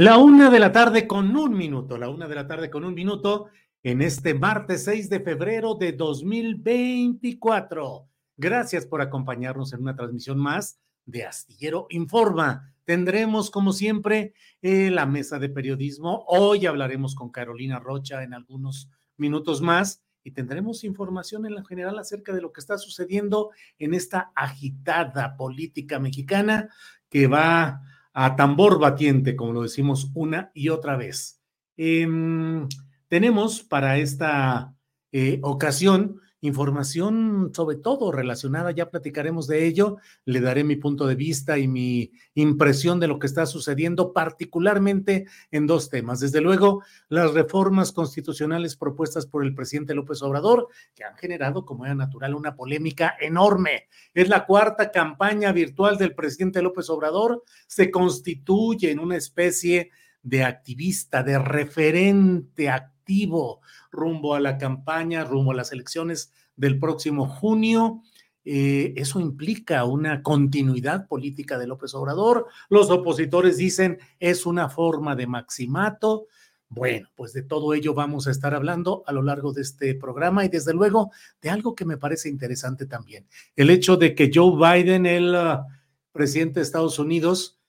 La una de la tarde con un minuto, la una de la tarde con un minuto en este martes 6 de febrero de 2024. Gracias por acompañarnos en una transmisión más de Astillero Informa. Tendremos, como siempre, eh, la mesa de periodismo. Hoy hablaremos con Carolina Rocha en algunos minutos más y tendremos información en la general acerca de lo que está sucediendo en esta agitada política mexicana que va a tambor batiente, como lo decimos una y otra vez. Em, tenemos para esta eh, ocasión información sobre todo relacionada, ya platicaremos de ello, le daré mi punto de vista y mi impresión de lo que está sucediendo, particularmente en dos temas. Desde luego, las reformas constitucionales propuestas por el presidente López Obrador, que han generado, como era natural, una polémica enorme. Es la cuarta campaña virtual del presidente López Obrador, se constituye en una especie de activista, de referente activo rumbo a la campaña, rumbo a las elecciones del próximo junio. Eh, eso implica una continuidad política de López Obrador. Los opositores dicen es una forma de maximato. Bueno, pues de todo ello vamos a estar hablando a lo largo de este programa y desde luego de algo que me parece interesante también. El hecho de que Joe Biden, el uh, presidente de Estados Unidos,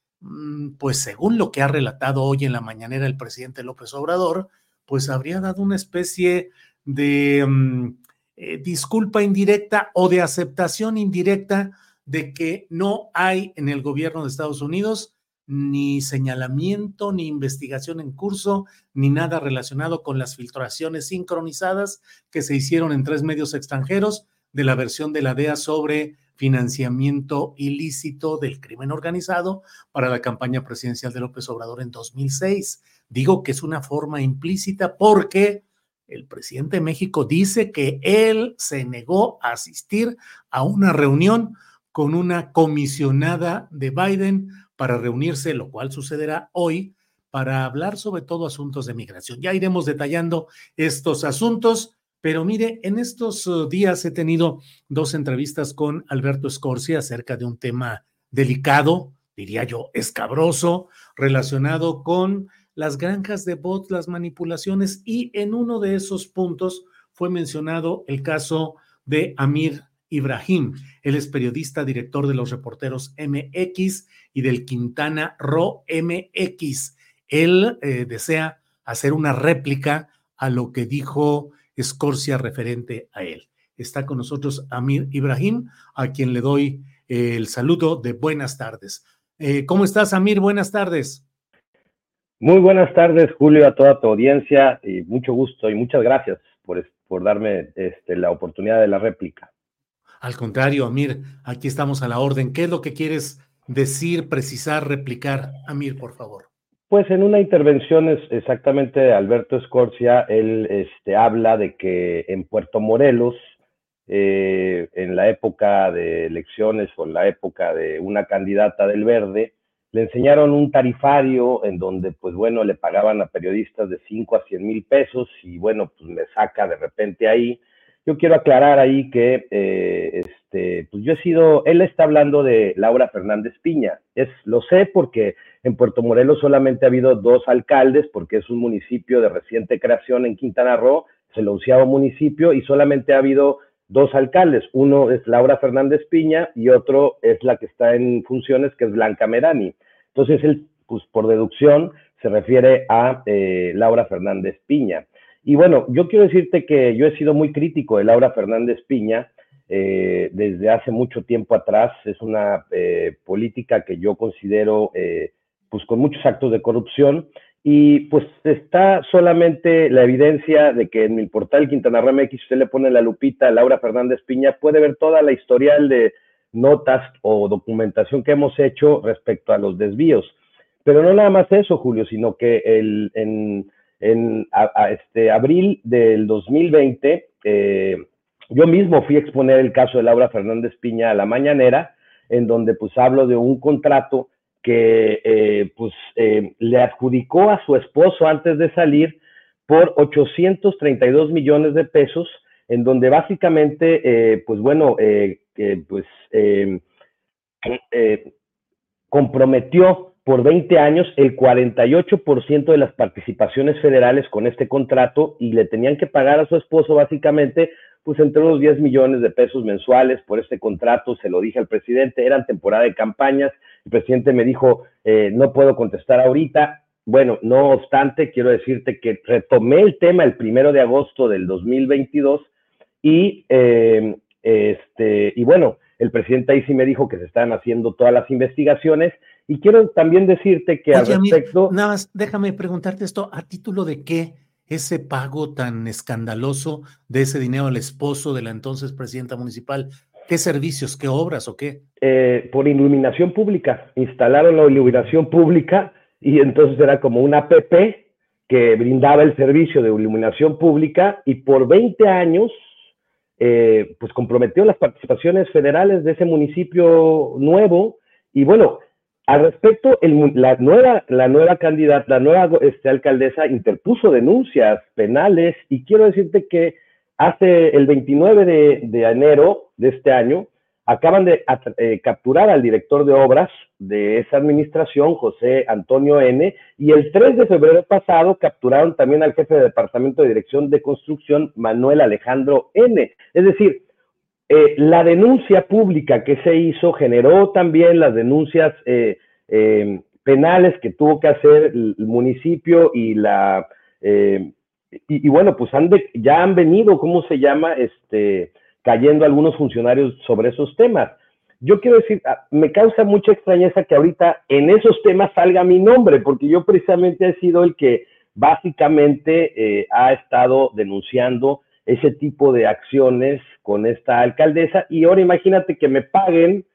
pues según lo que ha relatado hoy en la mañanera el presidente López Obrador, pues habría dado una especie de mm, eh, disculpa indirecta o de aceptación indirecta de que no hay en el gobierno de Estados Unidos ni señalamiento, ni investigación en curso, ni nada relacionado con las filtraciones sincronizadas que se hicieron en tres medios extranjeros de la versión de la DEA sobre financiamiento ilícito del crimen organizado para la campaña presidencial de López Obrador en 2006. Digo que es una forma implícita porque el presidente de México dice que él se negó a asistir a una reunión con una comisionada de Biden para reunirse, lo cual sucederá hoy, para hablar sobre todo asuntos de migración. Ya iremos detallando estos asuntos, pero mire, en estos uh, días he tenido dos entrevistas con Alberto Scorsi acerca de un tema delicado, diría yo, escabroso, relacionado con las granjas de bots, las manipulaciones, y en uno de esos puntos fue mencionado el caso de Amir Ibrahim. Él es periodista, director de los reporteros MX y del Quintana Ro MX. Él eh, desea hacer una réplica a lo que dijo Escorcia referente a él. Está con nosotros Amir Ibrahim, a quien le doy el saludo de buenas tardes. Eh, ¿Cómo estás, Amir? Buenas tardes. Muy buenas tardes, Julio, a toda tu audiencia y mucho gusto y muchas gracias por, por darme este, la oportunidad de la réplica. Al contrario, Amir, aquí estamos a la orden. ¿Qué es lo que quieres decir, precisar, replicar? Amir, por favor. Pues en una intervención es exactamente de Alberto Escorcia, él este, habla de que en Puerto Morelos, eh, en la época de elecciones o en la época de una candidata del Verde, le enseñaron un tarifario en donde, pues bueno, le pagaban a periodistas de 5 a 100 mil pesos y bueno, pues me saca de repente ahí. Yo quiero aclarar ahí que, eh, este, pues yo he sido, él está hablando de Laura Fernández Piña. Es, lo sé porque en Puerto Morelos solamente ha habido dos alcaldes, porque es un municipio de reciente creación en Quintana Roo, es el onceavo municipio, y solamente ha habido dos alcaldes. Uno es Laura Fernández Piña y otro es la que está en funciones, que es Blanca Merani. Entonces, él, pues por deducción, se refiere a eh, Laura Fernández Piña. Y bueno, yo quiero decirte que yo he sido muy crítico de Laura Fernández Piña eh, desde hace mucho tiempo atrás. Es una eh, política que yo considero pues con muchos actos de corrupción y pues está solamente la evidencia de que en mi portal Quintana Roo usted le pone la lupita a Laura Fernández Piña, puede ver toda la historial de notas o documentación que hemos hecho respecto a los desvíos. Pero no nada más eso, Julio, sino que el, en, en este abril del 2020, eh, yo mismo fui a exponer el caso de Laura Fernández Piña a la mañanera, en donde pues hablo de un contrato que eh, pues eh, le adjudicó a su esposo antes de salir por 832 millones de pesos, en donde básicamente, eh, pues bueno, pues comprometió por 20 años el 48% de las participaciones federales con este contrato y le tenían que pagar a su esposo básicamente pues entre unos 10 millones de pesos mensuales por este contrato, se lo dije al presidente, eran temporada de campañas, el presidente me dijo, eh, no puedo contestar ahorita. Bueno, no obstante, quiero decirte que retomé el tema el primero de agosto del 2022 y, eh, este, y bueno, el presidente ahí sí me dijo que se están haciendo todas las investigaciones y quiero también decirte que al respecto... nada más, déjame preguntarte esto, ¿a título de qué ese pago tan escandaloso de ese dinero al esposo de la entonces presidenta municipal ¿Qué servicios, qué obras o qué? Eh, por iluminación pública. Instalaron la iluminación pública y entonces era como una APP que brindaba el servicio de iluminación pública y por 20 años eh, pues comprometió las participaciones federales de ese municipio nuevo y bueno, al respecto, la, nueva, la nueva candidata, la nueva este, alcaldesa interpuso denuncias penales y quiero decirte que hace el 29 de, enero de este año, acaban de eh, capturar al director de obras de esa administración, José Antonio N., y el 3 de febrero pasado capturaron también al jefe de departamento de dirección de construcción, Manuel Alejandro N. Es decir, eh, la denuncia pública que se hizo generó también las denuncias eh, penales que tuvo que hacer el municipio y la y, bueno, pues han ya han venido, ¿cómo se llama? Este, cayendo algunos funcionarios sobre esos temas. Yo quiero decir, ah, me causa mucha extrañeza que ahorita en esos temas salga mi nombre, porque yo precisamente he sido el que básicamente eh, ha estado denunciando ese tipo de acciones con esta alcaldesa y ahora imagínate que me paguen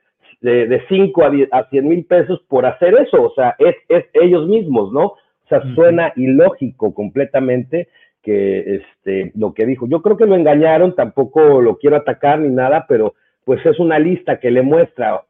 de 5 a, a 100 mil pesos por hacer eso, o sea, es, es ellos mismos, ¿no? O sea, suena ilógico completamente que este, lo que dijo. Yo creo que lo engañaron, tampoco lo quiero atacar ni nada, pero pues es una lista que le muestra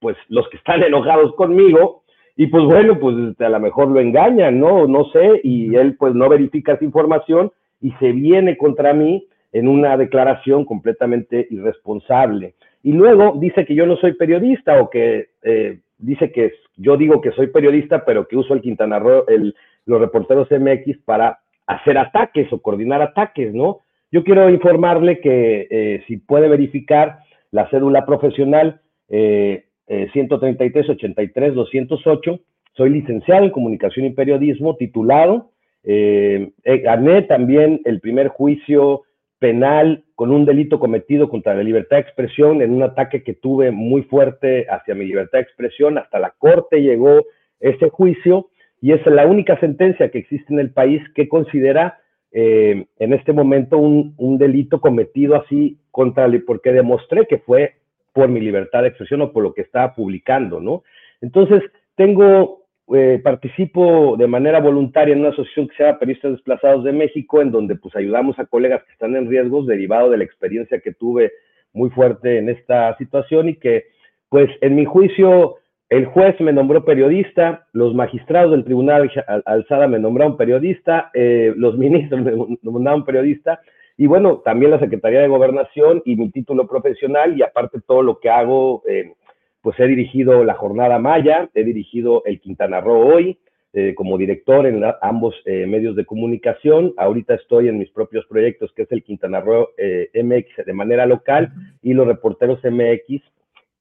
pues los que están enojados conmigo y pues bueno, pues este, a lo mejor lo engañan, ¿no? No sé, y él pues no verifica esa información y se viene contra mí en una declaración completamente irresponsable. Y luego dice que yo no soy periodista o que eh, dice que yo digo que soy periodista, pero que uso el Quintana Roo, el, los reporteros MX para hacer ataques o coordinar ataques, ¿no? Yo quiero informarle que eh, si puede verificar la cédula profesional eh, 133 83 208, soy licenciado en comunicación y periodismo, titulado. Eh, eh, gané también el primer juicio penal con un delito cometido contra la libertad de expresión en un ataque que tuve muy fuerte hacia mi libertad de expresión. Hasta la corte llegó ese juicio y es la única sentencia que existe en el país que considera eh, en este momento un, delito cometido así contra porque demostré que fue por mi libertad de expresión o por lo que estaba publicando, ¿no? Entonces, tengo, eh, participo de manera voluntaria en una asociación que se llama Periodistas Desplazados de México, en donde pues ayudamos a colegas que están en riesgos derivado de la experiencia que tuve muy fuerte en esta situación y que, pues, en mi juicio, el juez me nombró periodista, los magistrados del Tribunal Alzada me nombraron periodista, eh, los ministros me nombraron periodista, y bueno, también la Secretaría de Gobernación y mi título profesional, y aparte todo lo que hago, eh, pues he dirigido la Jornada Maya, he dirigido el Quintana Roo hoy, eh, como director en ambos medios de comunicación. Ahorita estoy en mis propios proyectos, que es el Quintana Roo MX de manera local y los reporteros MX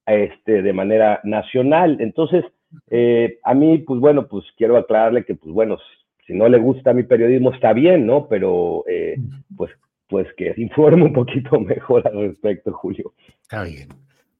este, de manera nacional. Entonces, eh, a mí, pues bueno, pues quiero aclararle que, pues bueno, si no le gusta mi periodismo está bien, ¿no? Pero, eh, pues, pues que informe un poquito mejor al respecto, Julio. Está bien.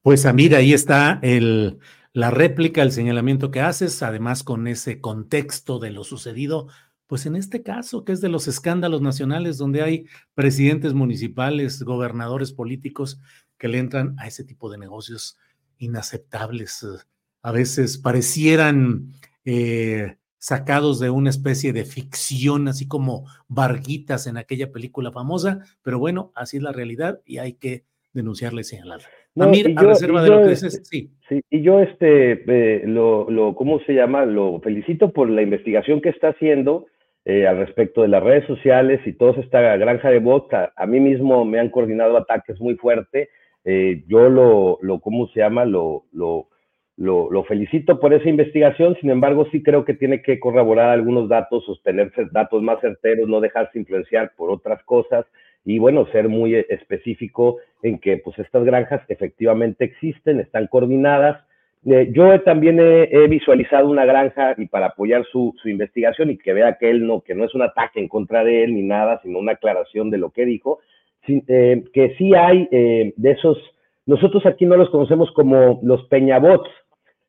Pues, Amir, ahí está el, la réplica, el señalamiento que haces, además con ese contexto de lo sucedido, pues en este caso, que es de los escándalos nacionales donde hay presidentes municipales, gobernadores políticos que le entran a ese tipo de negocios inaceptables, eh, a veces parecieran eh, sacados de una especie de ficción, así como Varguitas en aquella película famosa, pero bueno, así es la realidad y hay que denunciarle y señalarla. No, a reserva de lo que dices, este, sí. sí. Y yo, este, eh, lo, lo, ¿cómo se llama? Lo felicito por la investigación que está haciendo al respecto de las redes sociales y toda esta granja de bots. A, mí mismo me han coordinado ataques muy fuertes eh, yo lo, lo, ¿cómo se llama? Lo, lo, lo, felicito por esa investigación, sin embargo, sí creo que tiene que corroborar algunos datos, sostenerse datos más certeros, no dejarse influenciar por otras cosas y, bueno, ser muy específico en que, pues, estas granjas efectivamente existen, están coordinadas. Eh, yo también he, visualizado una granja y para apoyar su, su, investigación y que vea que él no, que no es un ataque en contra de él ni nada, sino una aclaración de lo que dijo, eh, que sí hay eh, de esos, nosotros aquí no los conocemos como los Peñabots,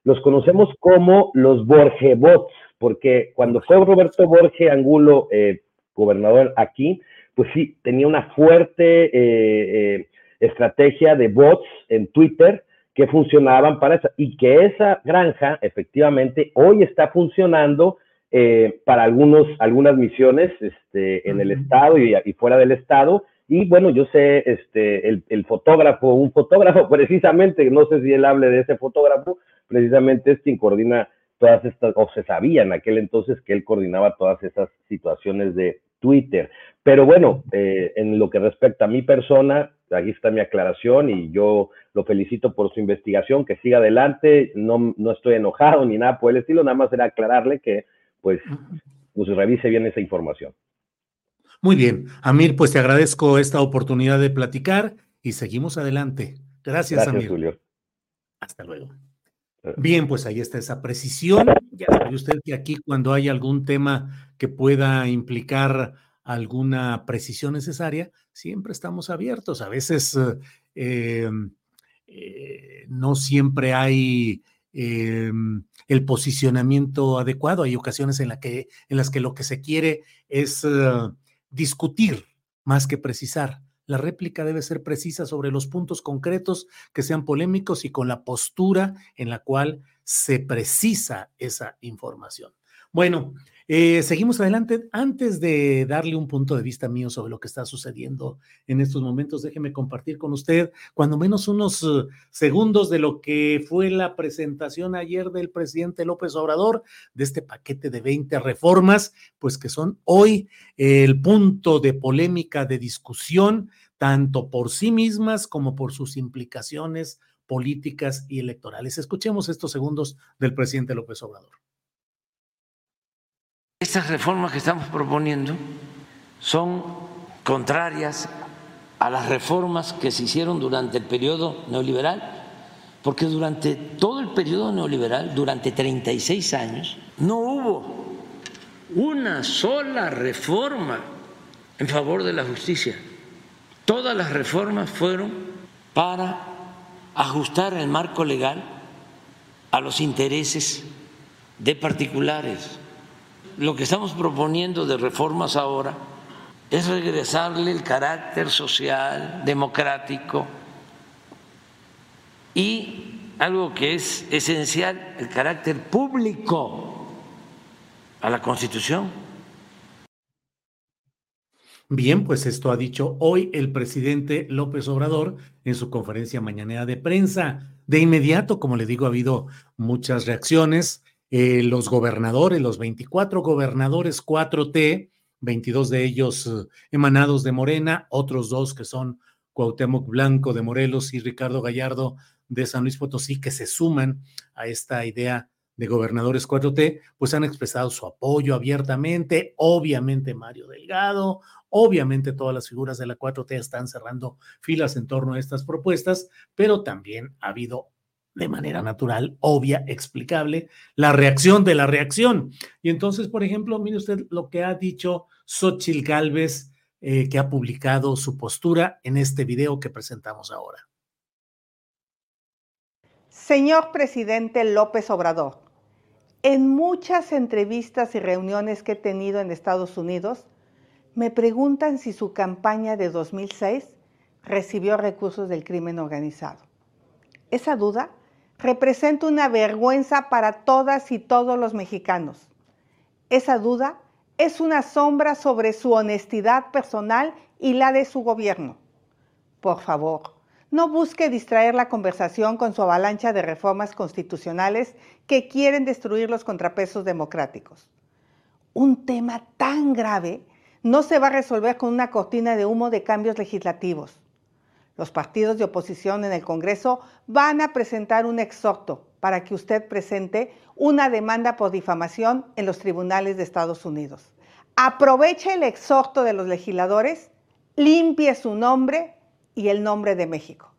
los conocemos como los Borgebots, porque cuando fue Roberto Borge Angulo eh, gobernador aquí, pues sí, tenía una fuerte estrategia de bots en Twitter que funcionaban para eso, y que esa granja efectivamente hoy está funcionando para algunos, algunas misiones este, en el estado y, y, fuera del estado, y bueno, yo sé, este, el, fotógrafo, un fotógrafo precisamente, no sé si él hable de ese fotógrafo, precisamente es quien coordina todas estas, o se sabía en aquel entonces que él coordinaba todas esas situaciones de Twitter. Pero bueno, eh, en lo que respecta a mi persona, aquí está mi aclaración y yo lo felicito por su investigación, que siga adelante, no, no estoy enojado ni nada por el estilo, nada más era aclararle que pues, pues revise bien esa información. Muy bien, Amir, pues te agradezco esta oportunidad de platicar y seguimos adelante. Gracias, Gracias Amir. Julio. Hasta luego. Eh. Bien, pues ahí está esa precisión. Ya sabe usted que aquí cuando hay algún tema que pueda implicar alguna precisión necesaria, siempre estamos abiertos. A veces eh, eh, no siempre hay el posicionamiento adecuado. Hay ocasiones en, la que, en las que lo que se quiere es discutir más que precisar. La réplica debe ser precisa sobre los puntos concretos que sean polémicos y con la postura en la cual se precisa esa información. Bueno, eh, seguimos adelante. Antes de darle un punto de vista mío sobre lo que está sucediendo en estos momentos, déjeme compartir con usted cuando menos unos eh, segundos de lo que fue la presentación ayer del presidente López Obrador de este paquete de 20 reformas, pues que son hoy el punto de polémica, de discusión, tanto por sí mismas como por sus implicaciones políticas y electorales. Escuchemos estos segundos del presidente López Obrador. Estas reformas que estamos proponiendo son contrarias a las reformas que se hicieron durante el periodo neoliberal, porque durante todo el periodo neoliberal, durante 36 años, no hubo una sola reforma en favor de la justicia. Todas las reformas fueron para ajustar el marco legal a los intereses de particulares lo que estamos proponiendo de reformas ahora es regresarle el carácter social, democrático y algo que es esencial, el carácter público a la Constitución. Bien, pues esto ha dicho hoy el presidente López Obrador en su conferencia mañanera de prensa. De inmediato, como le digo, ha habido muchas reacciones. Eh, los gobernadores, los 24 gobernadores 4T, 22 de ellos eh, emanados de Morena, otros dos que son Cuauhtémoc Blanco de Morelos y Ricardo Gallardo de San Luis Potosí, que se suman a esta idea de gobernadores 4T, pues han expresado su apoyo abiertamente. Obviamente Mario Delgado, obviamente todas las figuras de la 4T están cerrando filas en torno a estas propuestas, pero también ha habido de manera natural, obvia, explicable, la reacción de la reacción. Y entonces, por ejemplo, mire usted lo que ha dicho Xochil Gálvez, eh, que ha publicado su postura en este video que presentamos ahora. Señor presidente López Obrador, en muchas entrevistas y reuniones que he tenido en Estados Unidos, me preguntan si su campaña de 2006 recibió recursos del crimen organizado. Esa duda representa una vergüenza para todas y todos los mexicanos. Esa duda es una sombra sobre su honestidad personal y la de su gobierno. Por favor, no busque distraer la conversación con su avalancha de reformas constitucionales que quieren destruir los contrapesos democráticos. Un tema tan grave no se va a resolver con una cortina de humo de cambios legislativos. Los partidos de oposición en el Congreso van a presentar un exhorto para que usted presente una demanda por difamación en los tribunales de Estados Unidos. Aproveche el exhorto de los legisladores, limpie su nombre y el nombre de México.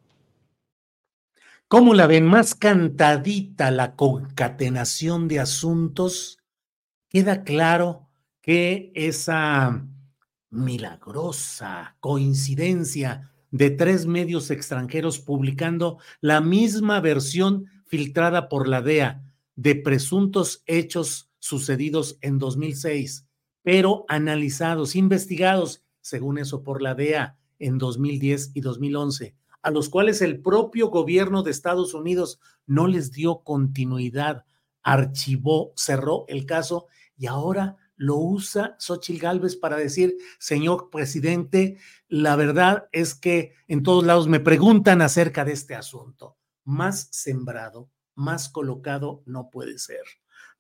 ¿Cómo la ven? Más cantadita la concatenación de asuntos. Queda claro que esa milagrosa coincidencia de tres medios extranjeros publicando la misma versión filtrada por la DEA de presuntos hechos sucedidos en 2006, pero analizados, investigados, según eso, por la DEA en 2010 y 2011, a los cuales el propio gobierno de Estados Unidos no les dio continuidad, archivó, cerró el caso y ahora lo usa Xochitl Gálvez para decir, señor presidente, la verdad es que en todos lados me preguntan acerca de este asunto. Más sembrado, más colocado no puede ser.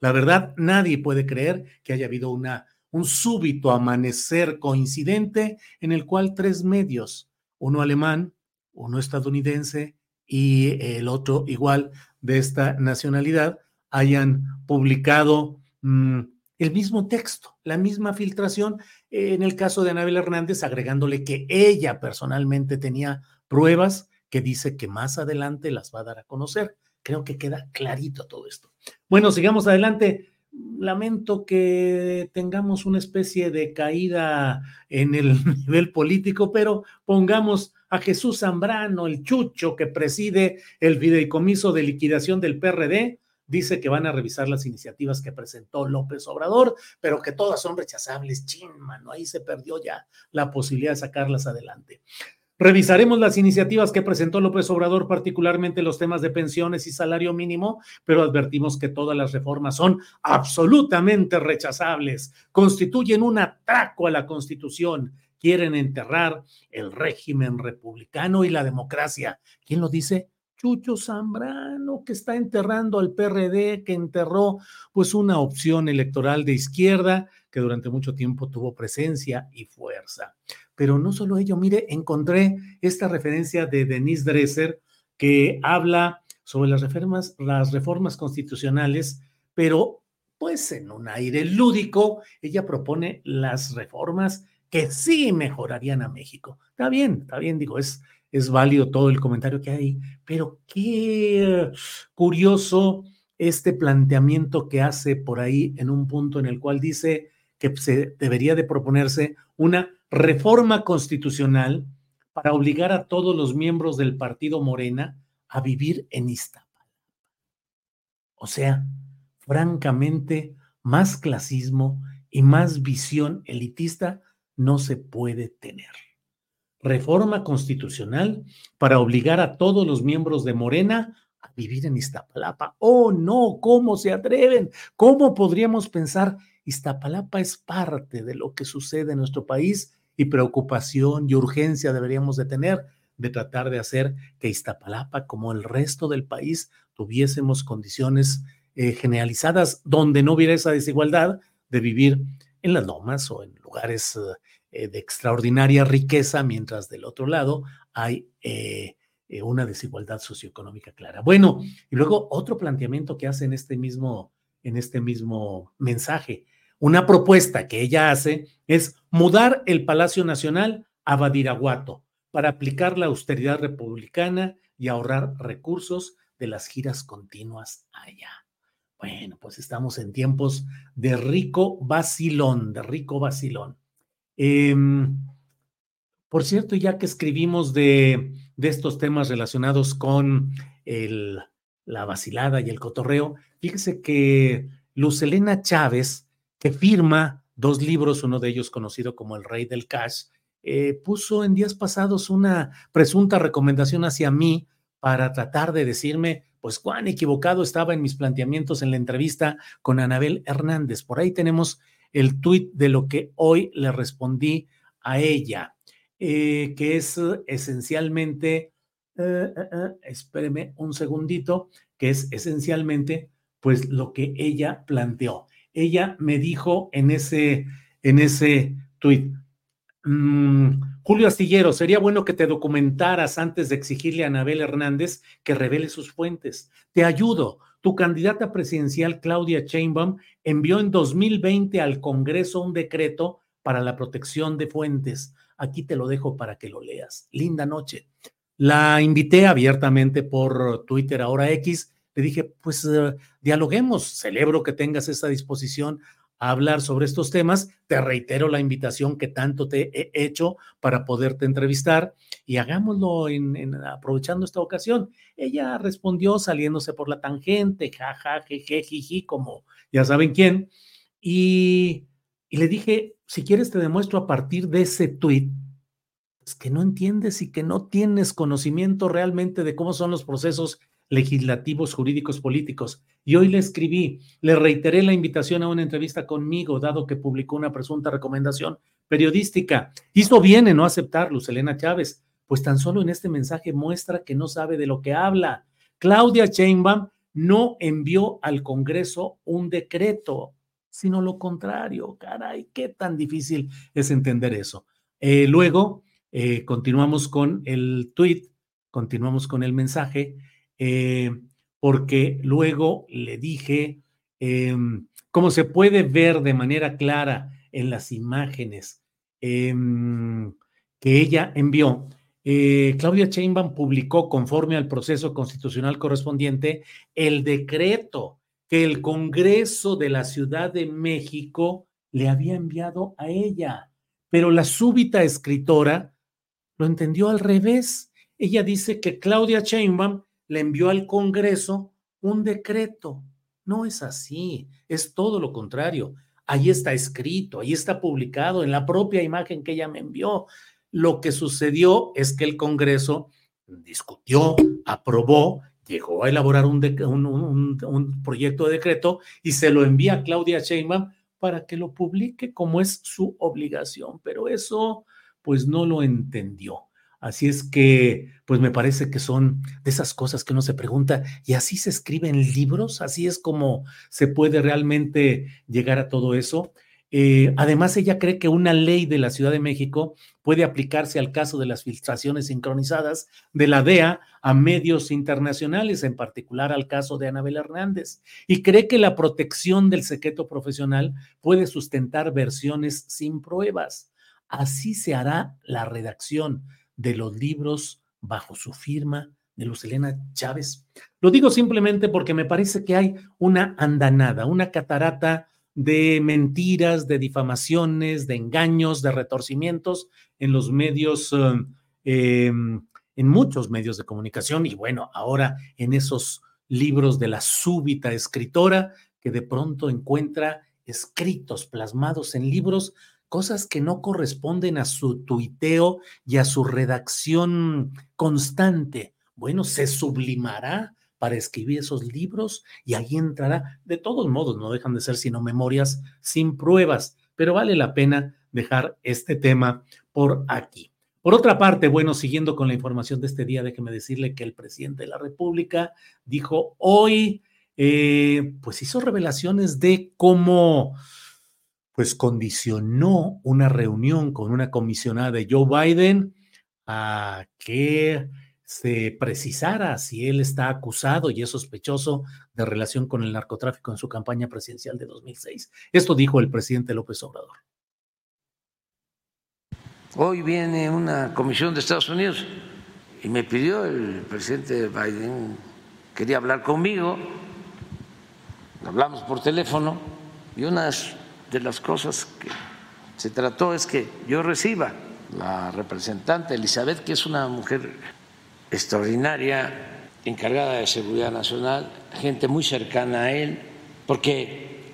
La verdad, nadie puede creer que haya habido una, un súbito amanecer coincidente en el cual tres medios, uno alemán, uno estadounidense y el otro igual de esta nacionalidad, hayan publicado mm, el mismo texto, la misma filtración, en el caso de Anabel Hernández, agregándole que ella personalmente tenía pruebas que dice que más adelante las va a dar a conocer. Creo que queda clarito todo esto. Bueno, sigamos adelante. Lamento que tengamos una especie de caída en el nivel político, pero pongamos a Jesús Zambrano, el chucho que preside el fideicomiso de liquidación del PRD, dice que van a revisar las iniciativas que presentó López Obrador, pero que todas son rechazables. Chin, mano, ahí se perdió ya la posibilidad de sacarlas adelante. Revisaremos las iniciativas que presentó López Obrador, particularmente los temas de pensiones y salario mínimo, pero advertimos que todas las reformas son absolutamente rechazables, constituyen un atraco a la Constitución, quieren enterrar el régimen republicano y la democracia. ¿Quién lo dice? Chucho Zambrano, que está enterrando al PRD, que enterró pues una opción electoral de izquierda que durante mucho tiempo tuvo presencia y fuerza. Pero no solo ello, mire, encontré esta referencia de Denise Dresser que habla sobre las reformas, las reformas constitucionales, pero pues en un aire lúdico, ella propone las reformas que sí mejorarían a México. Está bien, está bien, digo, es, es válido todo el comentario que hay, pero qué curioso este planteamiento que hace por ahí en un punto en el cual dice que se debería de proponerse una reforma constitucional para obligar a todos los miembros del partido Morena a vivir en Iztapalapa. O sea, francamente, más clasismo y más visión elitista no se puede tener reforma constitucional para obligar a todos los miembros de Morena a vivir en Iztapalapa. Oh, no, ¿cómo se atreven? ¿Cómo podríamos pensar? Iztapalapa es parte de lo que sucede en nuestro país y preocupación y urgencia deberíamos de tener de tratar de hacer que Iztapalapa, como el resto del país, tuviésemos condiciones eh, generalizadas donde no hubiera esa desigualdad de vivir en las lomas o en lugares eh, de extraordinaria riqueza, mientras del otro lado hay eh, una desigualdad socioeconómica clara. Bueno, y luego otro planteamiento que hace en este mismo, en este mismo mensaje. Una propuesta que ella hace es mudar el Palacio Nacional a Badiraguato para aplicar la austeridad republicana y ahorrar recursos de las giras continuas allá. Bueno, pues estamos en tiempos de rico vacilón, de rico vacilón. Em, por cierto, ya que escribimos de, estos temas relacionados con la vacilada y el cotorreo, fíjese que Luz Elena Chávez, que firma dos libros, uno de ellos conocido como El Rey del Cash, eh, puso en días pasados una presunta recomendación hacia mí para tratar de decirme, pues cuán equivocado estaba en mis planteamientos en la entrevista con Anabel Hernández. Por ahí tenemos el tuit de lo que hoy le respondí a ella, eh, que es esencialmente, eh, espéreme un segundito, que es esencialmente, pues lo que ella planteó. Ella me dijo en ese, en ese tuit, Mm, Julio Astillero, sería bueno que te documentaras antes de exigirle a Anabel Hernández que revele sus fuentes. Te ayudo. Tu candidata presidencial, Claudia Sheinbaum, envió en 2020 al Congreso un decreto para la protección de fuentes. Aquí te lo dejo para que lo leas. Linda noche. La invité abiertamente por Twitter, ahora X. Le dije, pues eh, dialoguemos. Celebro que tengas esa disposición hablar sobre estos temas. Te reitero la invitación que tanto te he hecho para poderte entrevistar y hagámoslo aprovechando esta ocasión. Ella respondió saliéndose por la tangente, jaja, jeje, jiji, como ya saben quién. Y, y le dije, si quieres te demuestro a partir de ese pues, que no entiendes y que no tienes conocimiento realmente de cómo son los procesos legislativos, jurídicos, políticos. Y hoy le escribí, le reiteré la invitación a una entrevista conmigo, dado que publicó una presunta recomendación periodística. Hizo bien en no aceptarlo, Elena Chávez, pues tan solo en este mensaje muestra que no sabe de lo que habla. Claudia Sheinbaum no envió al Congreso un decreto, sino lo contrario. Caray, qué tan difícil es entender eso. Eh, luego, eh, continuamos con el tweet, continuamos con el mensaje eh, porque luego le dije, em, como se puede ver de manera clara en las imágenes em, que ella envió, eh, Claudia Sheinbaum publicó conforme al proceso constitucional correspondiente el decreto que el Congreso de la Ciudad de México le había enviado a ella, pero la súbita escritora lo entendió al revés. Ella dice que Claudia Sheinbaum le envió al Congreso un decreto. No es así, es todo lo contrario. Ahí está escrito, ahí está publicado en la propia imagen que ella me envió. Lo que sucedió es que el Congreso discutió, aprobó, llegó a elaborar un, un, proyecto de decreto y se lo envía a Claudia Sheinbaum para que lo publique como es su obligación. Pero eso, pues no lo entendió. Así es que, pues me parece que son de esas cosas que uno se pregunta, ¿y así se escriben libros? ¿Así es como se puede realmente llegar a todo eso? Eh, además, ella cree que una ley de la Ciudad de México puede aplicarse al caso de las filtraciones sincronizadas de la DEA a medios internacionales, en particular al caso de Anabel Hernández, y cree que la protección del secreto profesional puede sustentar versiones sin pruebas. Así se hará la redacción de los libros bajo su firma de Luz Chávez. Lo digo simplemente porque me parece que hay una andanada, una catarata de mentiras, de difamaciones, de engaños, de retorcimientos en los medios, eh, em, en muchos medios de comunicación y bueno, ahora en esos libros de la súbita escritora que de pronto encuentra escritos plasmados en libros cosas que no corresponden a su tuiteo y a su redacción constante. Bueno, se sublimará para escribir esos libros y ahí entrará. De todos modos, no dejan de ser sino memorias sin pruebas, pero vale la pena dejar este tema por aquí. Por otra parte, bueno, siguiendo con la información de este día, déjeme decirle que el presidente de la República dijo hoy, eh, pues hizo revelaciones de cómo, pues condicionó una reunión con una comisionada de Joe Biden a que se precisara si él está acusado y es sospechoso de relación con el narcotráfico en su campaña presidencial de 2006. Esto dijo el presidente López Obrador. Hoy viene una comisión de Estados Unidos y me pidió el presidente Biden, quería hablar conmigo, hablamos por teléfono y una de las cosas que se trató es que yo reciba la representante Elizabeth, que es una mujer extraordinaria, encargada de seguridad nacional, gente muy cercana a él, porque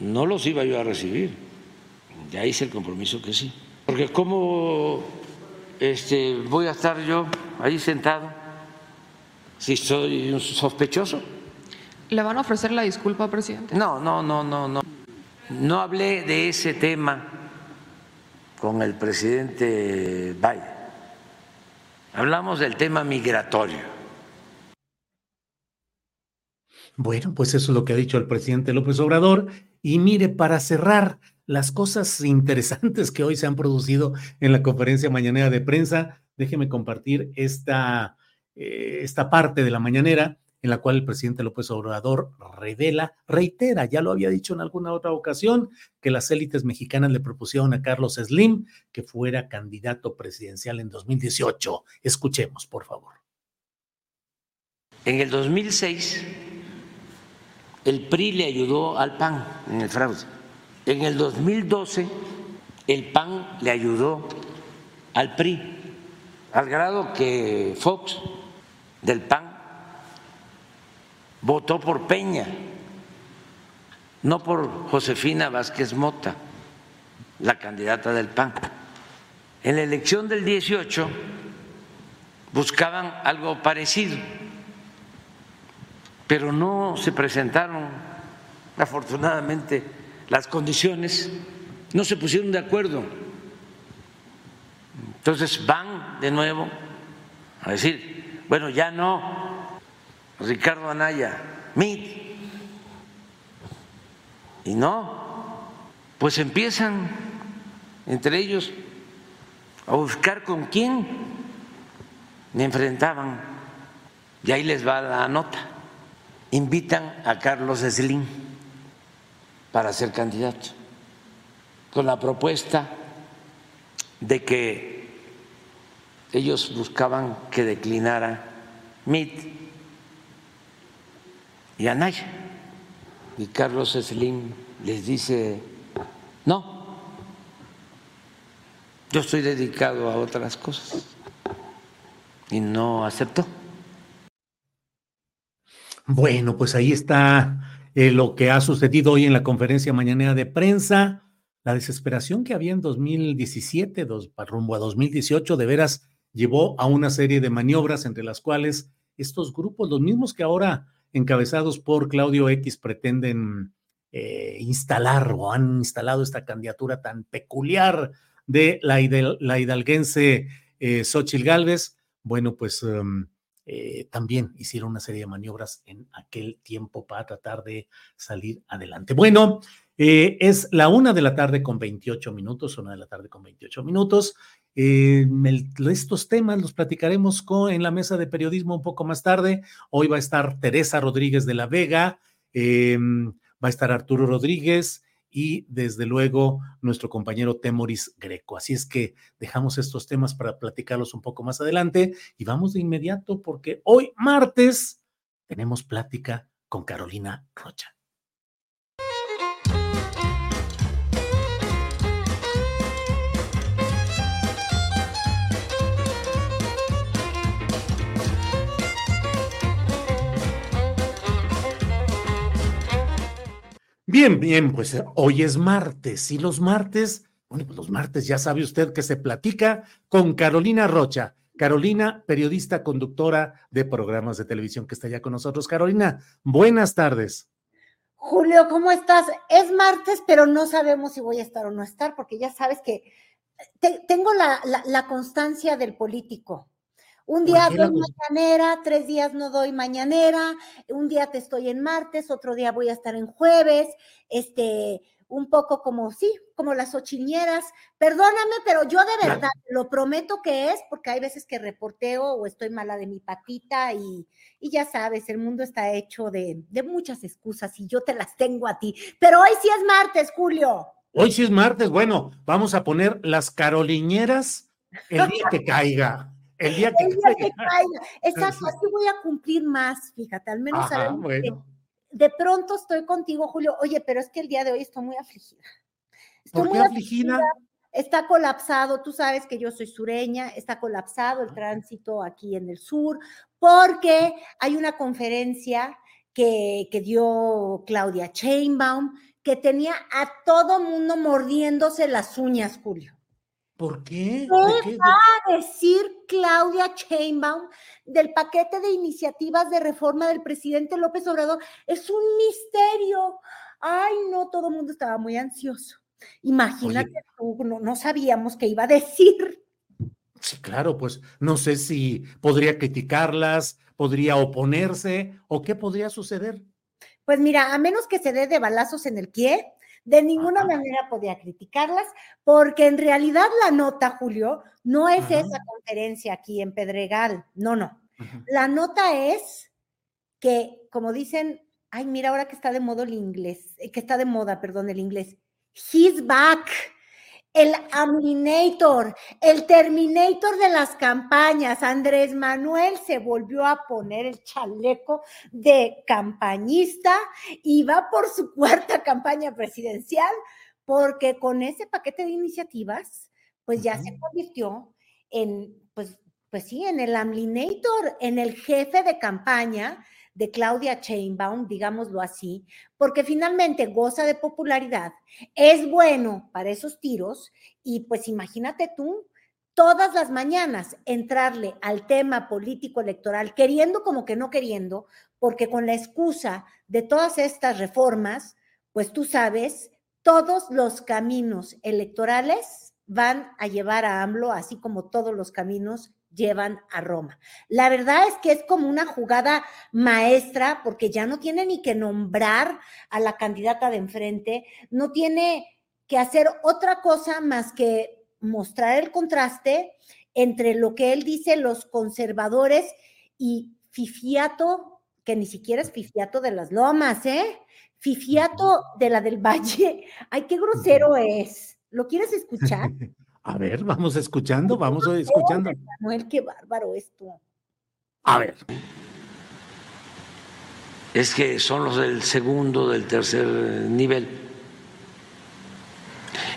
no los iba yo a recibir, ya hice el compromiso que sí. Porque ¿cómo este, voy a estar yo ahí sentado si soy un sospechoso? ¿Le van a ofrecer la disculpa, presidente? No, no, no, no, no. No hablé de ese tema con el presidente Biden. Hablamos del tema migratorio. Bueno, pues eso es lo que ha dicho el presidente López Obrador. Y mire, para cerrar, las cosas interesantes que hoy se han producido en la conferencia mañanera de prensa. Déjeme compartir esta, eh, esta parte de la mañanera en la cual el presidente López Obrador revela, reitera, ya lo había dicho en alguna otra ocasión, que las élites mexicanas le propusieron a Carlos Slim que fuera candidato presidencial en 2018. Escuchemos, por favor. En el 2006, el PRI le ayudó al PAN en el fraude en el 2012 el PAN le ayudó al PRI, al grado que Fox del PAN votó por Peña, no por Josefina Vázquez Mota, la candidata del PAN. En la elección del 18 buscaban algo parecido, pero no se presentaron, afortunadamente, las condiciones, no se pusieron de acuerdo. Entonces van de nuevo a decir, bueno, ya no, Ricardo Anaya, MIT. Y no, pues empiezan entre ellos a buscar con quién me enfrentaban. Y ahí les va la nota. Invitan a Carlos Slim para ser candidato, con la propuesta de que ellos buscaban que declinara MIT y Anaya. Y Carlos Slim les dice, no, yo estoy dedicado a otras cosas. Y no aceptó. Bueno, pues ahí está eh, lo que ha sucedido hoy en la conferencia mañanera de prensa, la desesperación que había en 2017, dos, rumbo a 2018, de veras llevó a una serie de maniobras entre las cuales estos grupos, los mismos que ahora encabezados por Claudio X, pretenden eh, instalar o han instalado esta candidatura tan peculiar de la, la hidalguense eh, Xochil Gálvez, bueno, pues em, eh, también hicieron una serie de maniobras en aquel tiempo para tratar de salir adelante. Bueno, eh, es la una de la tarde con 28 minutos, una de la tarde con 28 minutos. Eh, estos temas los platicaremos con, en la mesa de periodismo un poco más tarde. Hoy va a estar Teresa Rodríguez de la Vega, em, va a estar Arturo Rodríguez, y desde luego nuestro compañero Temoris Greco. Así es que dejamos estos temas para platicarlos un poco más adelante y vamos de inmediato porque hoy martes tenemos plática con Carolina Rocha. Bien, bien, pues eh, hoy es martes y los martes, bueno, pues los martes ya sabe usted que se platica con Carolina Rocha. Carolina, periodista, conductora de programas de televisión que está ya con nosotros. Carolina, buenas tardes. Julio, ¿cómo estás? Es martes, pero no sabemos si voy a estar o no estar, porque ya sabes que tengo la, constancia del político. Un día doy mañanera, tres días no doy mañanera, un día te estoy en martes, otro día voy a estar en jueves, este, un poco como, sí, como las ochiñeras. Perdóname, pero yo de verdad lo prometo que es, porque hay veces que reporteo o estoy mala de mi patita y, ya sabes, el mundo está hecho de, de, muchas excusas y yo te las tengo a ti. Pero hoy sí es martes, Julio. Hoy sí es martes, bueno, vamos a poner las caroliñeras el día que caiga. El día que, caiga. Exacto, así voy a cumplir más, fíjate, al menos bueno de pronto estoy contigo, Julio. Oye, pero es que el día de hoy estoy muy afligida. Estoy muy afligida? Está colapsado, tú sabes que yo soy sureña, está colapsado el tránsito aquí en el sur, porque hay una conferencia que, que dio Claudia Chainbaum que tenía a todo mundo mordiéndose las uñas, Julio. ¿Por qué? ¿Qué, va a decir Claudia Chainbaum del paquete de iniciativas de reforma del presidente López Obrador? Es un misterio. Ay, no, todo el mundo estaba muy ansioso. Imagínate no, sabíamos qué iba a decir. Sí, claro, pues no sé si podría criticarlas, podría oponerse o qué podría suceder. Pues mira, a menos que se dé de balazos en el pie, de ninguna manera podía criticarlas, porque en realidad la nota, Julio, no es esa conferencia aquí en Pedregal, no, no. La nota es que, como dicen, ay, mira ahora que está de moda el inglés, eh, que está de moda, perdón, el inglés, he's back el Aminator, el Terminator de las campañas. Andrés Manuel se volvió a poner el chaleco de campañista y va por su cuarta campaña presidencial, porque con ese paquete de iniciativas, pues ya se convirtió en, pues, pues sí, en el Amlinator, en el jefe de campaña de Claudia Chainbaum, digámoslo así, porque finalmente goza de popularidad, es bueno para esos tiros y pues imagínate tú, todas las mañanas entrarle al tema político electoral, queriendo como que no queriendo, porque con la excusa de todas estas reformas, pues tú sabes, todos los caminos electorales van a llevar a AMLO, así como todos los caminos llevan a Roma. La verdad es que es como una jugada maestra porque ya no tiene ni que nombrar a la candidata de enfrente, no tiene que hacer otra cosa más que mostrar el contraste entre lo que él dice los conservadores y Fifiato, que ni siquiera es Fifiato de las Lomas, ¿eh? Fifiato de la del Valle. Ay, qué grosero es. ¿Lo quieres escuchar? A ver, vamos escuchando, vamos escuchando. Manuel, qué bárbaro esto. A ver. Es que son los del segundo, del tercer nivel.